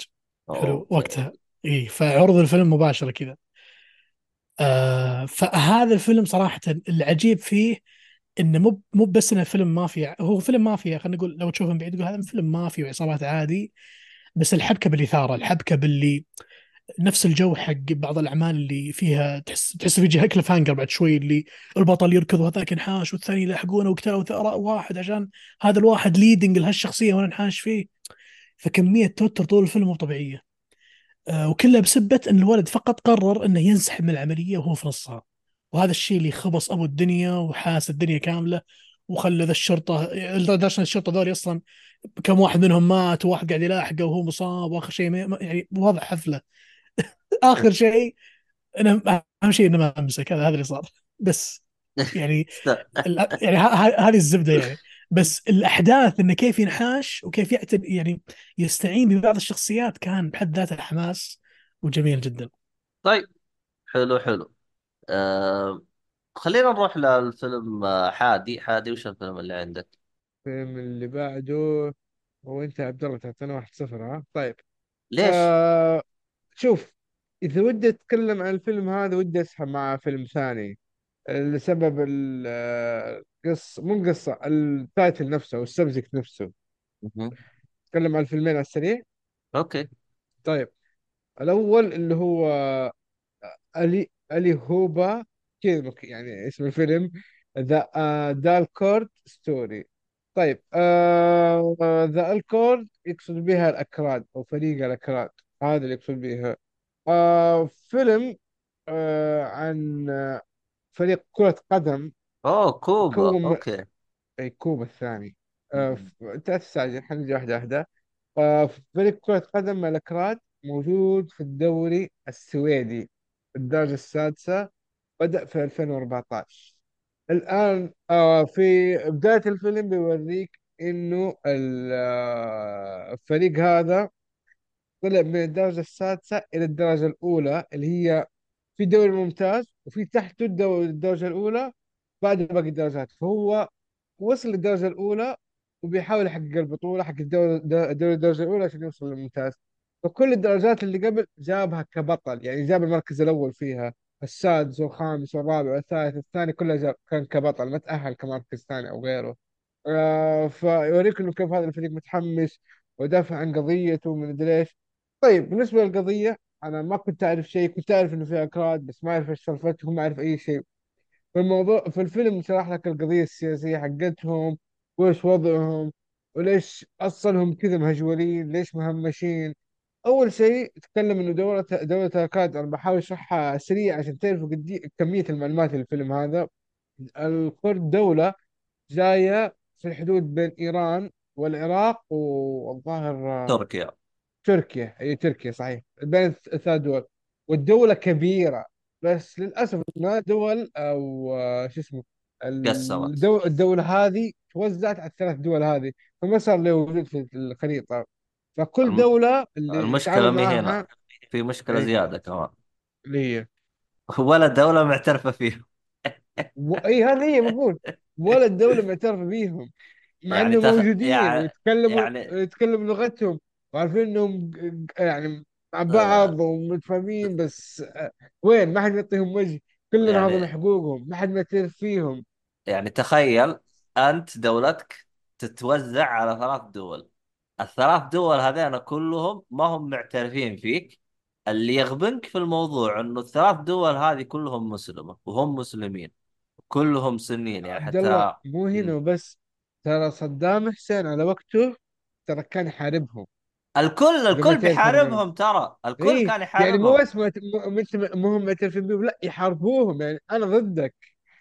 حلو وقتها. إي فعرض الفيلم مباشرة كذا. آه فهذا الفيلم صراحة العجيب فيه إنه مو مو بس إنه فيلم مافيا. هو فيلم مافيا خلينا نقول لو تشوفه من بعيد تقول هذا فيلم مافيا وعصابات عادي بس الحبكة بالإثارة الحبكة باللي نفس الجو حق بعض الأعمال اللي فيها تحس تحس في جهة cliffhanger بعد شوي اللي البطل يركض وهذاك ينحاش والثاني يلحقونه وقتلوا ثراء واحد عشان هذا الواحد leading لهالشخصية وأنا انحاش فيه. فكمية توتر طول الفيلم مو طبيعية. آه وكلها بسبة إن الولد فقط قرر إنه ينسحب من العملية وهو في نصها. وهذا الشيء اللي خبص أبو الدنيا وحاس الدنيا كاملة وخلى ذا الشرطة لدرجة الشرطة ذولي أصلا كم واحد منهم مات وواحد قاعد يلاحقه وهو مصاب وآخر شيء يعني وضع حفلة. آخر شيء أنا أهم شيء إنه ما أمسك هذا هذا اللي صار. بس. يعني يعني هذه الزبدة يعني. بس الأحداث إنه كيف ينحاش وكيف يعتد يعني يستعين ببعض الشخصيات كان بحد ذاته حماس وجميل جدا. طيب. حلو حلو. آه خلينا نروح للفيلم آه، حادي. حادي وش الفيلم اللي عندك؟ الفيلم اللي بعده هو أنت عبد الله تعطينا واحد صفر ها؟ طيب. ليش؟ آه شوف. إذا ودي أتكلم عن الفيلم هذا ودي أسحب مع فيلم ثاني لسبب القصة مو القصة ال title نفسه ال subject نفسه. أتكلم عن الفيلمين على السريع؟ okay. طيب. الأول اللي هو ألي Allihopa كذا يعني اسم الفيلم ذا Dalkurd Story طيب ذا الكورد يقصد بها الأكراد أو فريق الأكراد هذا اللي يقصد بها. آه فيلم آه عن آه، فريق كرة قدم. أوه كوبا. يكون okay. أي كوبا الثاني. آه أنت لا تستعجل حنجي واحدة واحدة. آه فريق كرة قدم الأكراد موجود في الدوري السويدي الدرجة السادسة بدأ في 2014 الآن آه في بداية الفيلم بيوريك إنه ال- آه، الفريق هذا طلع من الدرجة السادسة إلى الدرجة الأولى اللي هي في دوري ممتاز وفي تحته الدو- الدرجة الأولى بعد باقي الدرجات. فهو وصل للدرجة الأولى وبيحاول يحقق البطولة حق الدوري الدوري الدرجة الأولى عشان يوصل للممتاز. فكل الدرجات اللي قبل جابها كبطل يعني جاب المركز الأول فيها السادس والخامس والرابع والثالث الثاني كلها جاب كان كبطل ما تأهل كمركز ثاني أو غيره. آه فيوريك إنه كيف هذا الفريق متحمس ودافع عن قضيته ومن أدري إيش. طيب بالنسبة للقضية أنا ما كنت أعرف شيء كنت أعرف إنه في أكراد بس ما أعرف إيش سالفتهم ما أعرف أي شيء. في الموضوع في الفيلم شرح لك القضية السياسية حقتهم وإيش وضعهم وليش أصلهم كذا مهجورين ليش مهمشين. أول شيء تكلم إنه دولة دولة الأكراد أنا بحاول أشرحها سريع عشان تعرفوا قد كمية المعلومات اللي في الفيلم هذا. الكرد دولة جاية في الحدود بين إيران والعراق والظاهر تركيا. تركيا هي تركيا صحيح. بين الثلاث دول. والدولة كبيرة بس للأسف ما دول أو آه، شو اسمه قسمت الدو- الدولة هذه توزعت على الثلاث دول هذه فما صار له وجود في الخريطة. فكل الم... دولة اللي المشكلة مي هنا في مشكلة إيه. زيادة كمان. اللي هي؟ ولا دولة معترفة فيهم. و... إي هذه هي بقول ولا الدولة معترفة بيهم مع يعني انهم تخ... موجودين يعني ويتكلموا يعني يتكلموا لغتهم. وعارفين إنهم يعني مع آه. بعض ومتفاهمين بس آه، وين؟ ما حد يعطيهم وجه. كلنا يعني حقوقهم ما حد معترف فيهم. يعني تخيل أنت دولتك تتوزع على ثلاث دول. الثلاث دول هذين كلهم ما هم معترفين فيك. اللي يغبنك في الموضوع إنه الثلاث دول هذه كلهم مسلمة وهم مسلمين. كلهم سنين يعني حتى مو هنا. وبس ترى صدام حسين على وقته ترى كان يحاربهم. الكل الكل بيحاربهم ترى. الكل إيه كان يعني مو يحاربهم بس ما ما ما هم معترفين بيهم لا يحاربوهم. يعني أنا ضدك.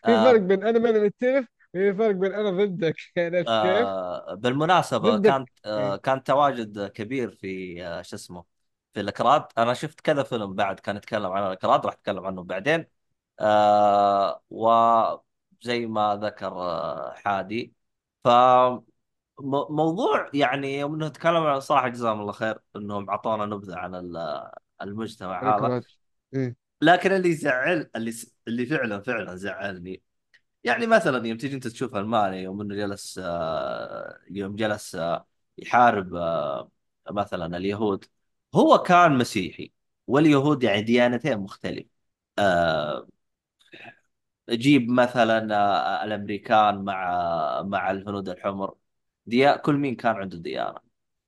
في فرق آه بين أنا ما أنا معترف وفي فرق بين أنا ضدك. يعني؟ آه بالمناسبة ضدك. كانت آه إيه. كان تواجد كبير في آه شو اسمه في الأكراد. أنا شفت كذا فيلم بعد كان يتكلم عن الأكراد راح أتكلم عنه بعدين. آه وزي ما ذكر آه حادي. فموضوع يعني يوم إنه تكلم عن صراحة جزاهم الله خير إنهم اعطونا نبذة عن ال- المجتمع هذا. إيه. لكن اللي زعل اللي اللي فعلا فعلا زعلني. يعني مثلا يوم تيجي أنت تشوف الماني يوم إنه جلس آه، يوم جلس آه، يحارب آه، مثلا اليهود هو كان مسيحي واليهود يعني ديانتين مختلفة. آه، جيب مثلا الأمريكان مع مع الهنود الحمر. ديا كل مين كان عنده ديانه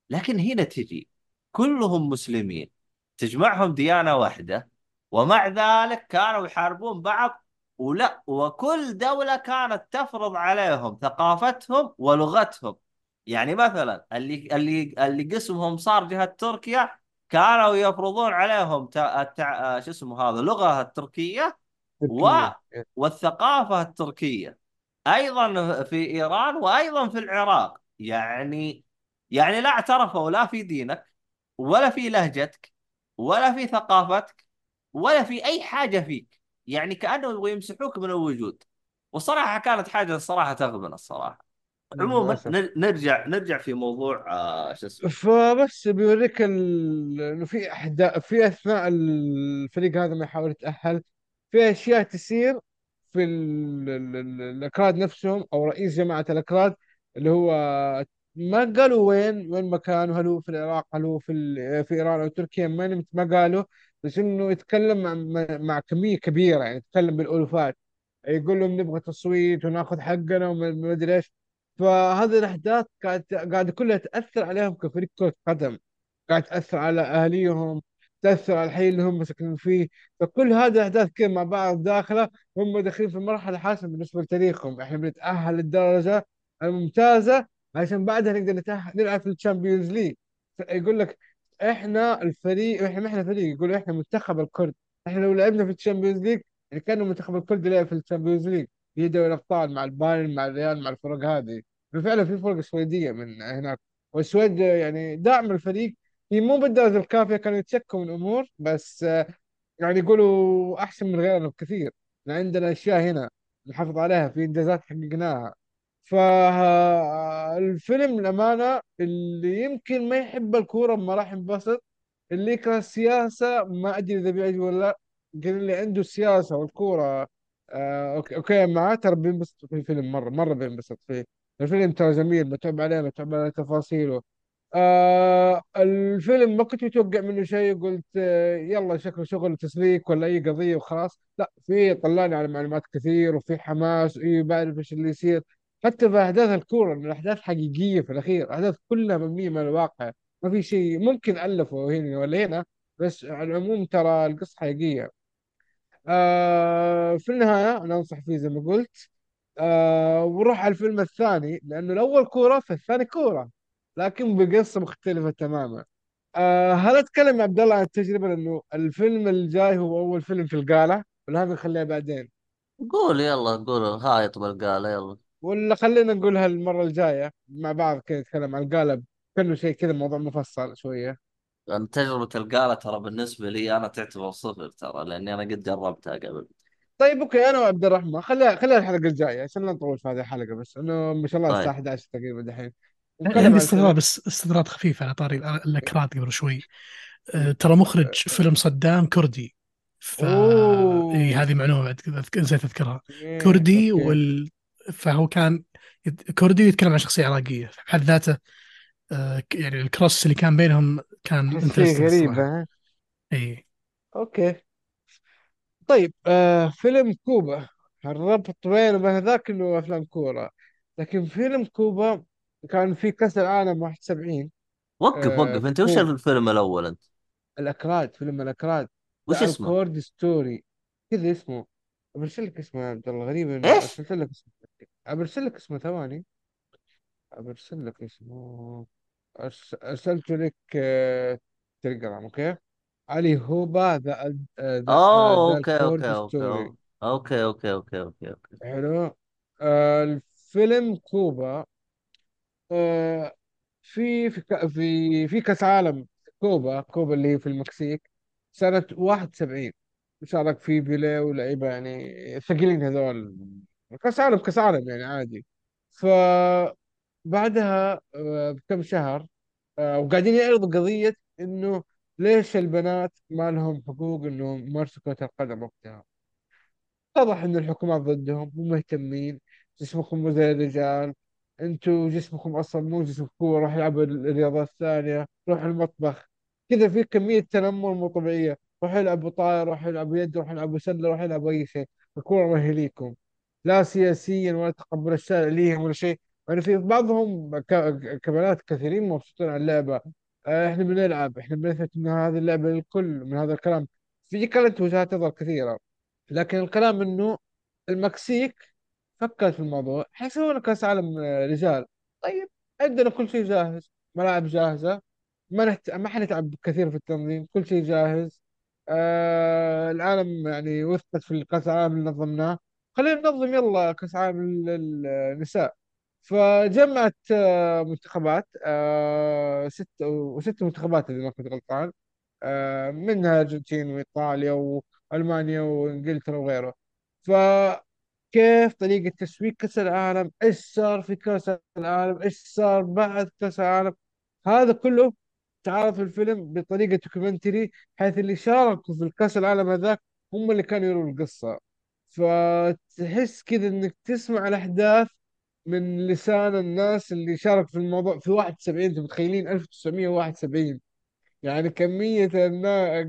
لكن هنا تجي كلهم مسلمين تجمعهم ديانة واحدة ومع ذلك كانوا يحاربون بعض ولا وكل دولة كانت تفرض عليهم ثقافتهم ولغتهم. يعني مثلا اللي اللي اللي قسمهم صار جهة تركيا كانوا يفرضون عليهم تع... التع... شو اسمه هذا اللغة التركية و... تركيا. والثقافة التركية. أيضا في إيران وأيضا في العراق. يعني يعني لا اعترفوا لا في دينك ولا في لهجتك ولا في ثقافتك ولا في أي حاجة فيك. يعني كأنه يبغوا يمسحوك من الوجود. والصراحة كانت حاجة الصراحة تغبن الصراحة. عموما نرجع نرجع في موضوع آه شو اسمه؟ فبس بيوريك. إنه في احداث في أثناء الفريق هذا ما يحاول يتأهل في أشياء تصير في ال... ال... ال- الأكراد نفسهم أو رئيس جماعة الأكراد اللي هو ما قالوا وين وين مكانه هل هو في العراق هل هو في. في إيران أو تركيا ما ما قالوا. بس إنه يتكلم مع مع كمية كبيرة يعني يتكلم بالألوفات. يقول لهم نبغى تصويت وناخذ حقنا وما ما أدري إيش. فهذه الأحداث قاعد قاعد كلها تأثر عليهم كفريق كرة قدم. قاعد تأثر على اهاليهم تأثر على الحي اللي هم ساكنين فيه. فكل هذه الأحداث كده مع بعض داخلة هم داخلين في مرحلة حاسمة بالنسبة لتاريخهم. إحنا بنتأهل للدرجة الممتازة عشان بعدها نقدر نتأهل نلعب في ال Champions League. يقول لك إحنا الفريق إحنا ما إحنا فريق يقولوا إحنا منتخب الكرد. إحنا لو لعبنا في ال Champions League يعني كان منتخب الكرد يلعب في ال Champions League. في دوري الأبطال مع البايرن مع الريال مع الفرق هذه. فعلا في فرق سويدية من هناك. والسويد يعني دعم الفريق. هي مو بالدرجة الكافية كانوا يتشكوا من أمور بس يعني يقولوا أحسن من غيرنا بكثير. عندنا أشياء هنا نحافظ عليها في إنجازات حققناها. فالفيلم الأمانة اللي يمكن ما يحب الكورة ما راح ينبسط اللي يكره السياسة ما أدري إذا بيعجب ولا لأ لكن اللي عنده السياسة والكورة. آه okay okay معاه ترى بينبسط في الفيلم مرة مرة بينبسط فيه. الفيلم ترى جميل متعوب عليه متعوب على تفاصيله. آه الفيلم ما كنت متوقع منه شيء قلت آه يلا شكله شغل تسليك ولا أي قضية وخلاص. لأ في طلعني على معلومات كثير وفي حماس وإيه بعرف إيش اللي يصير. حتى في أحداث الكورة إن الأحداث حقيقية في الأخير الأحداث كلها مبنية من الواقع. ما في شيء ممكن ألفه هنا ولا هنا بس على العموم ترى القصة حقيقية. آه في النهاية أنا أنصح فيه زي ما قلت آه وروح على الفيلم الثاني لأنه الأول كورة فالثاني كورة لكن بقصة مختلفة تماما. آه هل أتكلم يا عبد الله عن التجربة؟ لأنه الفيلم الجاي هو أول فيلم في القالة ولا هذا نخليها بعدين. قول يلا قول هايط بالقالة يلا. ولا خلينا نقولها المرة الجاية مع بعض كذا نتكلم عن القالة كأنه شيء كذا موضوع مفصل شوية. لأن تجربة القالة ترى بالنسبة لي أنا تعتبر صفر ترى لأني أنا قد جربتها قبل. طيب okay أنا وعبد الرحمن خليها خليها الحلقة الجاية عشان لا نطول في هذه الحلقة بس إنه ما شاء الله الساعة طيب 11 تقريبا دحين نتكلم عندي عن الفيلم استطراد بس استطراد خفيف على طاري الأكراد قبل شوي. أه، ترى مخرج فيلم صدام كردي. ف إي اوه هذه معلومة بعد نسيت أذكرها. okay كردي وال... فهو كان يت- كردي ويتكلم عن شخصية عراقية. بحد ذاته ك- يعني ال cross اللي كان بينهم كان الصراحة ها؟ إي. okay. طيب آه فيلم كوبا. الربط بينه وبين ذاك انه أفلام كورة. لكن فيلم كوبا كان في كأس العالم 71 وقف آه وقف. أنت وش الفيلم الأول أنت؟ الأكراد فيلم الأكراد. وش اسمه؟ Dalkurd Story. كذا اسمه. برسل لك اسمه يا عبد الله غريب انه إيش؟ أرسلت لك اسمه. برسل لك اسمه ثواني. برسل لك اسمه. أرس... لك آه، تليجرام أوكي؟ علي هوبا ذا ذا أوه ذا أوكي أوكي الكورد أوكي ستوري. أوكي أوكي أوكي أوكي أوكي حلو. آه الفيلم كوبا آه في في ك- في في كأس عالم كوبا كوبا اللي هي في المكسيك سنة 71 شارك فيه بيليه ولاعيبة يعني ثقيلين هذول. كأس عالم كأس عالم يعني عادي. فبعدها آه، بكم شهر آه، وقاعدين يعرضوا قضية إنه ليش البنات ما لهم حقوق إنهم يمارسوا كرة القدم وقتها. اتضح إن الحكومات ضدهم مو مهتمين جسمكم مو زي الرجال أنتوا جسمكم أصلا مو جسم قوة روح العبوا الرياضات الثانية روح المطبخ. كذا في كمية تنمر مو طبيعية. روح العبوا طاير روح العبوا يد روح العبوا سلة روح العبوا أي شيء. الكورة ما هي ليكم لا سياسيا ولا تقبل الشارع ليهم ولا شيء. يعني في بعضهم كبنات كثيرين مبسوطين على اللعبة. آه، إحنا بنلعب إحنا بنثبت إن هذه اللعبة للكل من هذا الكلام. في كانت وجهات نظر كثيرة لكن الكلام إنه المكسيك فكرت في الموضوع. حيسوون كأس عالم آه، رجال. طيب عندنا كل شيء جاهز ملاعب جاهزة. ما نحت... ما حنتعب كثير في التنظيم كل شيء جاهز. آه العالم يعني وثقت في الكأس العالم اللي نظمناه. خلينا ننظم يلا كاس عالم للنساء فجمعت آه منتخبات آه ست وست منتخبات إذا ما كنت غلطان. آه، منها الارجنتين وإيطاليا وألمانيا وإنجلترا وغيره فكيف طريقة تسويق كأس العالم؟ إيش صار في كأس العالم؟ إيش صار بعد كأس العالم؟ هذا كله تعرض في الفيلم بطريقة documentary حيث اللي شاركوا في الكأس العالم هذاك هم اللي كانوا يروا القصة. فتحس كذا إنك تسمع الأحداث من لسان الناس اللي شاركوا في الموضوع. في 71 أنتم متخيلين؟ 1971 يعني كمية الناس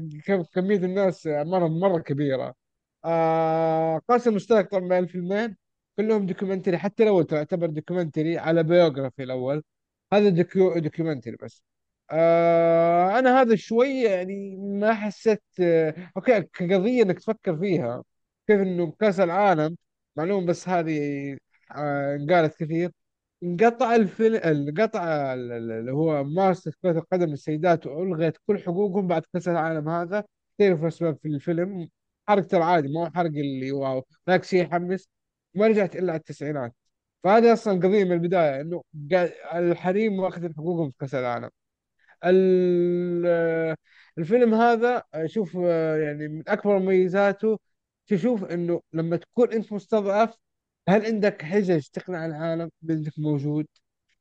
كمية الناس أعمارهم مرة كبيرة. آه قاسم مشترك طبعا الفيلمين. كلهم documentary حتى الأول تعتبر documentary على biography الأول. هذا docu documentary بس. آه أنا هذا شوية يعني ما حسيت آه okay كقضية إنك تفكر فيها. كيف إنه كأس العالم معلوم بس هذه آه قالت كثير. انقطع الفيلم انقطع ال- ال- اللي هو ممارسة كرة القدم للسيدات وألغت كل حقوقهم بعد كأس العالم هذا. تعرف أسباب في الفيلم؟ حرق ترى عادي ما هو حرق اللي wow ذاك شيء يحمس. ما رجعت إلا على التسعينات. فهذه أصلا قضية من البداية إنه قا- الحريم واخذين حقوقهم في كأس العالم. ال- الفيلم هذا أشوف يعني من أكبر مميزاته تشوف إنه لما تكون أنت مستضعف هل عندك حجج تقنع العالم بأنك موجود؟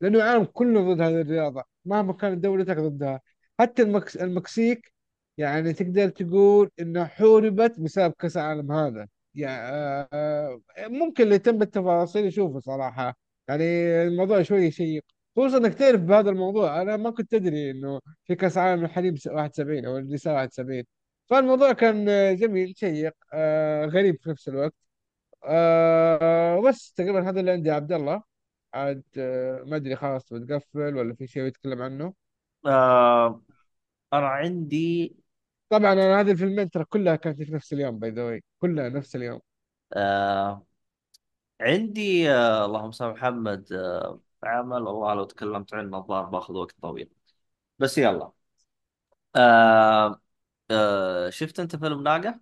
لأنه العالم كله ضد هذه الرياضة مهما كانت دولتك ضدها. حتى المكس... المكسيك يعني تقدر تقول إنها حوربت بسبب كأس العالم هذا. يعني ممكن اللي يهتم بالتفاصيل يشوفه صراحة. يعني الموضوع شوي شيق. خصوصا إنك تعرف بهذا الموضوع أنا ما كنت أدري إنه في كأس العالم الحريم 71 أو النساء 71 فالموضوع كان جميل شيق آه، غريب في نفس الوقت. آه، بس تقريبا هذا اللي عندي عبد الله. عاد آه، ما أدري خلاص بتقفل ولا في شيء يتكلم عنه؟ آه أنا عندي طبعا أنا هذه الفيلمين ترى كلها كانت في نفس اليوم by the way كلها نفس اليوم. آه عندي آه اللهم صل على محمد آه عمل. والله لو تكلمت عنه الظاهر باخذ وقت طويل. بس يلا. آه آه شفت انت فيلم ناقة؟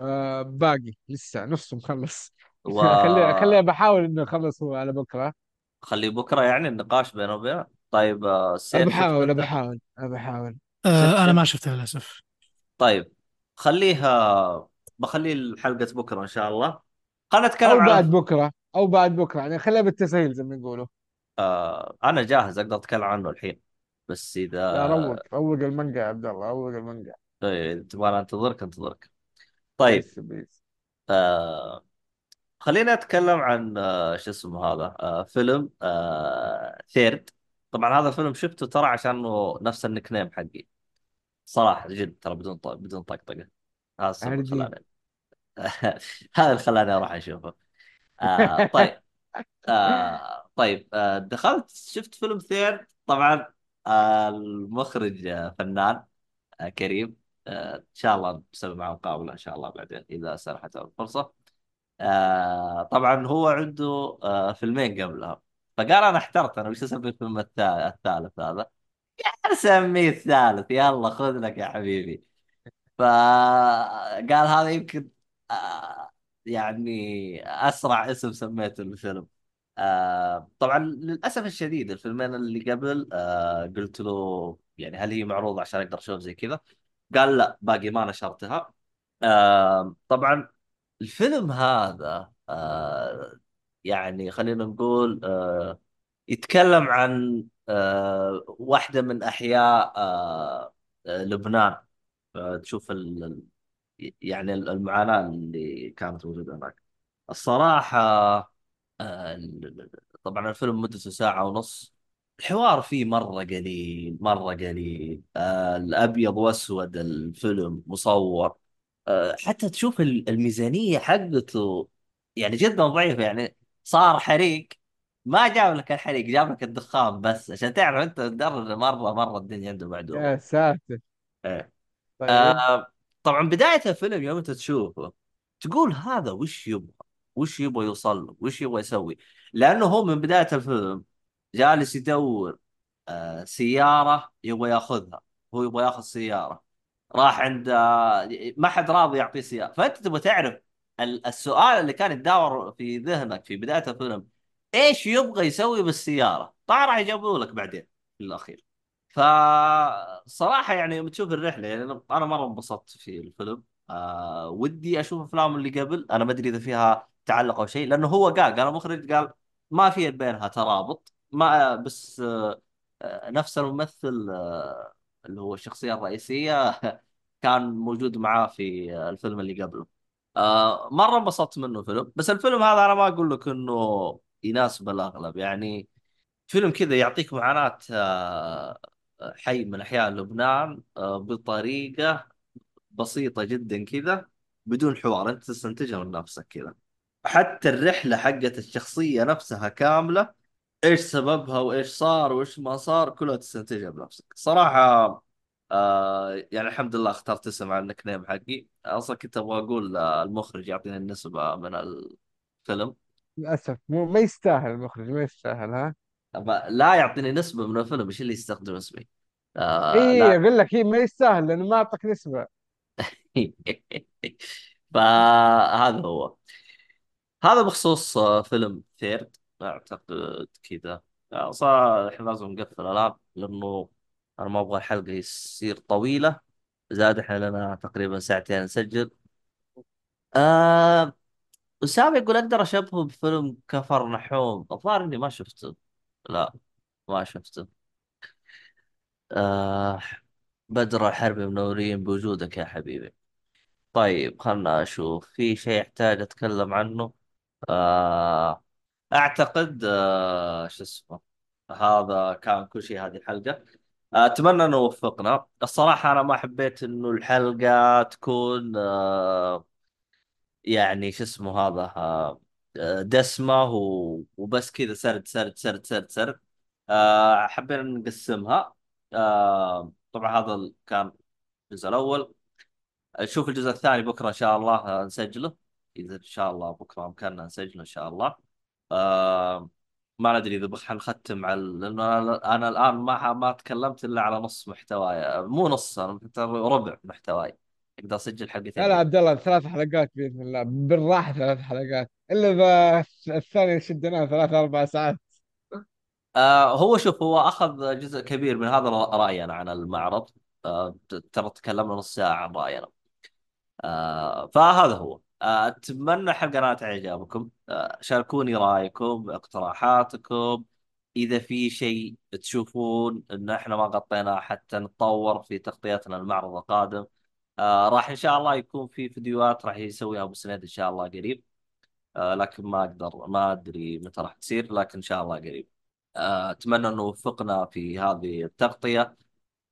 آه باقي لسه نصه مخلص. خلي خلي وخلي بحاول إنه اخلص هو على بكرة. بكرة يعني النقاش بينه وبينه. طيب آه سيف شفت بحاول انت؟ بحاول بحاول آه أنا شفت. ما شفتها للأسف. طيب خليها بخلي حلقة بكرة إن شاء الله. خلينا نتكلم أو عن بعد بكرة أو بعد بكرة. يعني خليها بالتسهيل زي ما يقولوا. آه أنا جاهز أقدر أتكلم عنه الحين. بس لا روق اذا روق المانجا يا عبد الله روق المانجا. إيه، تبغى انتظرك انتظرك. طيب آه خلينا نتكلم عن آه شو اسمه هذا آه فيلم آه ثيرد طبعا هذا الفيلم شفته ترى عشانه نفس ال nickname حقي. صراحة جد ترى بدون ط... بدون طقطقة هذا السبب اللي خلاني هذا اللي خلاني أروح أشوفه. آه طيب آه طيب آه دخلت شفت فيلم Third طبعا آه المخرج آه فنان آه كريم. إن شاء الله نسوي معه مقابلة إن شاء الله بعدين إذا سنحت الفرصة آه طبعا هو عنده آه فيلمين قبلها فقال أنا احترت أنا وش اسمي الفيلم الثالث, هذا؟ اسميه الثالث يلا خذ لك يا حبيبي. فقال هذا يمكن آه يعني أسرع اسم سميته للفيلم. آه طبعا للأسف الشديد الفيلمين اللي قبل آه قلت له يعني هل هي معروضة عشان أقدر أشوف زي كذا؟ قال لا باقي ما نشرتها آه طبعا الفيلم هذا آه يعني خلينا نقول آه يتكلم عن آه واحدة من أحياء آه لبنان. تشوف يعني المعاناة اللي كانت موجودة هناك. الصراحة آه طبعا الفيلم مدته ساعة ونص. الحوار فيه مرة قليل مرة قليل. آه الأبيض وأسود الفيلم مصور. آه حتى تشوف ال- الميزانية حقته يعني جدا ضعيفة يعني صار حريق. ما جاب لك الحريق جاب لك الدخان بس عشان تعرف أنت الدر مرة مرة الدنيا عنده معدومة. يا ساتر. إيه. طيب. آه طبعا بداية الفيلم يوم أنت تشوفه تقول هذا وش يبغى؟ وش يبغى يوصل له؟ وش يبغى يسوي؟ لأنه هو من بداية الفيلم جالس يدور آه سيارة يبغى ياخذها. هو يبغى ياخذ سيارة. راح عند آه ما حد راضي يعطيه سيارة. فأنت تبغى تعرف ال- السؤال اللي كان يتداور في ذهنك في بداية الفيلم إيش يبغى يسوي بالسيارة؟ طبعا راح يجاوبوا لك بعدين في الأخير. فصراحة يعني يوم تشوف الرحلة يعني أنا مرة انبسطت في الفيلم. آه ودي أشوف أفلام اللي قبل. أنا ما أدري إذا فيها تعلق أو شيء لأنه هو قال قال المخرج قال ما في بينها ترابط. ما بس آه نفس الممثل آه اللي هو الشخصية الرئيسية كان موجود معاه في آه، الفيلم اللي قبله. مرة انبسطت منه فيلم بس الفيلم هذا أنا ما أقول لك إنه يناسب الأغلب. يعني فيلم كذا يعطيك معاناة حي من أحياء لبنان بطريقة بسيطة جدا كذا بدون حوار. أنت تستنتجها من نفسك كذا. حتى الرحلة حقت الشخصية نفسها كاملة إيش سببها وإيش صار وإيش ما صار كلها تستنتجها بنفسك. صراحة آه يعني الحمد لله اخترت اسم على النك نيم حقي. أصلا كنت أبغى أقول آه، المخرج يعطيني النسبة من الفيلم. للأسف. مو ما يستاهل المخرج ما يستاهل ها؟ لا يعطيني نسبة من الفيلم إيش اللي يستخدم اسمي؟ آه اي لا. أقول لك هي ما يستاهل لأنه ما أعطاك نسبة. فهذا هو. هذا بخصوص آه، فيلم ثيرد أعتقد كذا. آه، صار إحنا لازم نقفل الآن لأنه أنا ما أبغى الحلقة يصير طويلة. زاد إحنا لنا تقريبا ساعتين نسجل. آه أسامة يقول أقدر اشبهه بفيلم كفر نحوم الظاهر إني ما شفته لا ما شفته آه بدر الحربي منورين بوجودك يا حبيبي. طيب خلنا أشوف في شيء احتاج أتكلم عنه؟ آه أعتقد آه شو اسمه هذا كان كل شيء هذه الحلقة. آه، أتمنى أنه وفقنا. الصراحة أنا ما حبيت إنه الحلقة تكون آه يعني شو اسمه هذا و- وبس كذا سرد سرد سرد سرد سرد. حبينا نقسمها. طبعا هذا كان الجزء الأول. نشوف الجزء الثاني بكرة إن شاء الله نسجله. إذا إن شاء الله بكرة إمكاننا نسجله إن شاء الله. آه ما ندري إذا بخ نختم على لأنه أنا أنا الآن ما ما تكلمت إلا على نص محتواي مو نص أنا ربع محتواي. أقدر أسجل لا لا حلقتين عبد الله ثلاث حلقات بإذن الله. بالراحة ثلاث حلقات. إلا إذا الثاني شدناه ثلاث أربع ساعات. آه هو شوف هو أخذ جزء كبير من هذا راينا عن المعرض. آه ترى تكلمنا نص ساعة عن راينا آه فهذا هو. آه أتمنى نالت اعجابكم آه شاركوني رأيكم اقتراحاتكم. إذا في شيء تشوفون إن إحنا ما غطيناه حتى نتطور في تغطيتنا المعرض القادم آه راح إن شاء الله يكون في فيديوهات راح يسويها أبو سنيد إن شاء الله قريب. آه لكن ما أقدر ما أدري متى راح تصير لكن إن شاء الله قريب. أتمنى إنه وفقنا في هذه التغطية.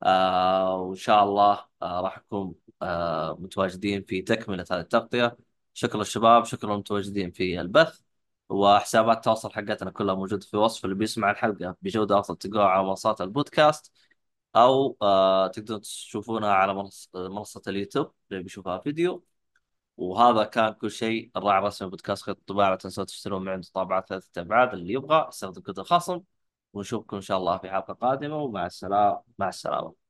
وإن شاء الله راح نكون متواجدين في تكملة هذه التغطية. شكرا للشباب شكرا للمتواجدين في البث. وحسابات التواصل حقتنا كلها موجودة في وصف اللي بيسمع الحلقة بجودة أفضل تلقوها على منصات البودكاست أو آه تقدرون تشوفونها على منص- منصة اليوتيوب اللي بيشوفها فيديو. وهذا كان كل شيء. الراعي الرسمي بودكاست خيط الطباعة لا تنسوا تشترون من عند طابعة ثلاثة أبعاد اللي يبغى يستخدم كود الخصم. ونشوفكم إن شاء الله في حلقة قادمة ومع السلامة مع السلامة.